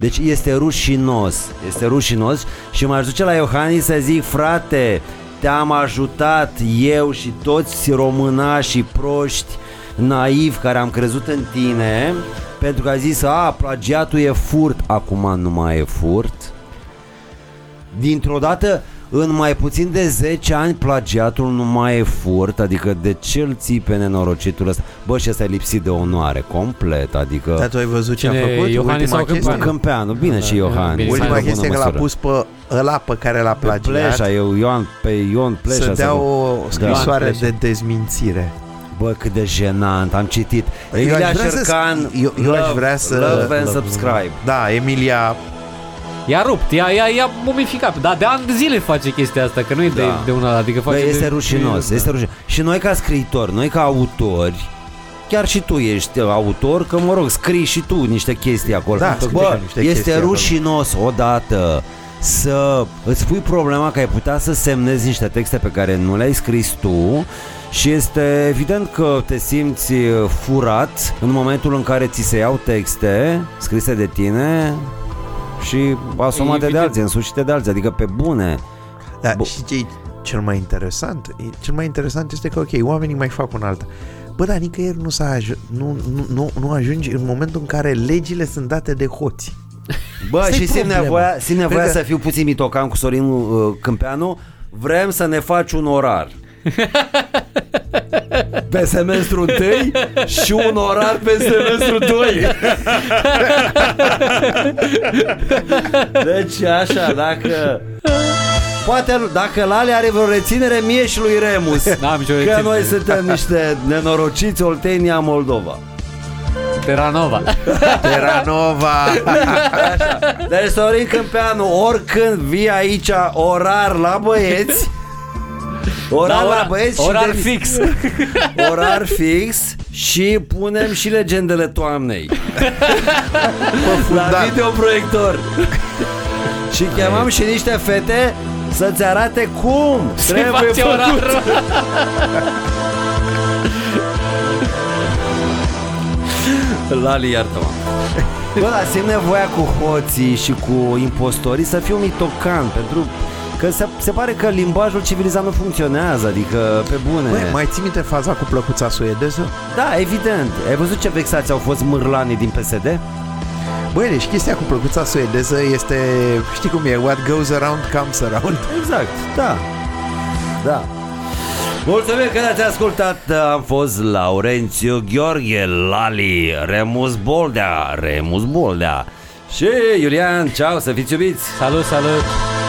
Deci este rușinos, este rușinos și m-aș duce la Iohannis să zic, frate, te-am ajutat eu și toți românașii proști naivi care am crezut în tine pentru că a zis, a, plagiatul e furt, acum nu mai e furt. Dintr-o dată, în mai puțin de 10 ani, plagiatul nu mai e furt, adică de ce îl ții pe nenorocitul ăsta? Bă, și ăsta e lipsit de onoare, complet, adică... Dar tu ai văzut ce a Cine, făcut? Iohannis Ultima sau chestie? Câmpeanu? Câmpeanu, bine și Iohannis. bine, Ultima Hai, chestie bună că l-a măsură. pus pe ăla pe care l-a pe plagiat Pleșa, eu, Ioan, pe Ion Pleșa. să dea să- o scrisoare Pleșa. de dezmințire. Bă, cât de jenant, am citit. Eu Emilia aș vrea să- Șercan, eu- eu aș love- vrea să- Love and love- subscribe. Da, Emilia I-a rupt, i-a, i-a, i-a mumificat. Dar de ani de zile face chestia asta, că nu e de, Da. de una, adică Bă, face este de, rușinos, de, este rușinos. Și noi ca scriitori, noi ca autori, chiar și tu ești autor, că mă rog, scrii și tu niște chestii acolo. Da, scrii și Bă, niște este chestii acolo. rușinos odată să îți pui problema că ai putea să semnezi niște texte pe care nu le-ai scris tu și este evident că te simți furat în momentul în care ți se iau texte scrise de tine și asumate de Evident. alții, însușite de alții, adică pe bune. Da, Bă. și ce e cel mai interesant? E- Cel mai interesant este că, ok, oamenii mai fac un alta. Bă, dar nicăieri nu, s-a aj- nu, nu, nu, nu ajungi în momentul în care legile sunt date de hoți. Bă, Asta e și simt problema. nevoia, simt nevoia Cred că- să fiu puțin mitocan cu Sorin uh, Câmpeanu. Vrem să ne faci un orar. Pe semestru 1 și un orar pe semestru 2. deci așa, dacă... Poate dacă Lale are vreo reținere mie și lui Remus. N-am nicio Că reținere. noi suntem niște nenorociți Oltenia Moldova. Teranova. Teranova! Așa. Deci Sorin Câmpeanu, oricând vii aici orar la băieți, orar Da, la ora- băieți orar și de- fix. orar fix și punem și legendele toamnei la fundat. videoproiector. și chemam și niște fete să-ți arate cum Se trebuie face făcut. orarul. Lali, iartă-mă. Bă, dar simt nevoia cu hoții și cu impostorii să fiu mitocan pentru că se, se pare că limbajul civilizat nu funcționează, adică pe bune. Băi, mai ții minte faza cu plăcuța suedeză? Da, evident. Ai văzut ce vexați au fost mârlanii din PSD? Băi, deci chestia cu plăcuța suedeză este, știi cum e, what goes around comes around. Exact, da. Da. Mulțumim că ne-ați ascultat Am fost Laurențiu Gheorghe Lali Remus Boldea Remus Boldea Și Iulian, ceau, să fiți iubiți Salut, salut.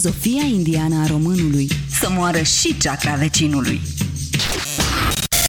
Filozofia indiană a românului. Să moară și ceacra vecinului.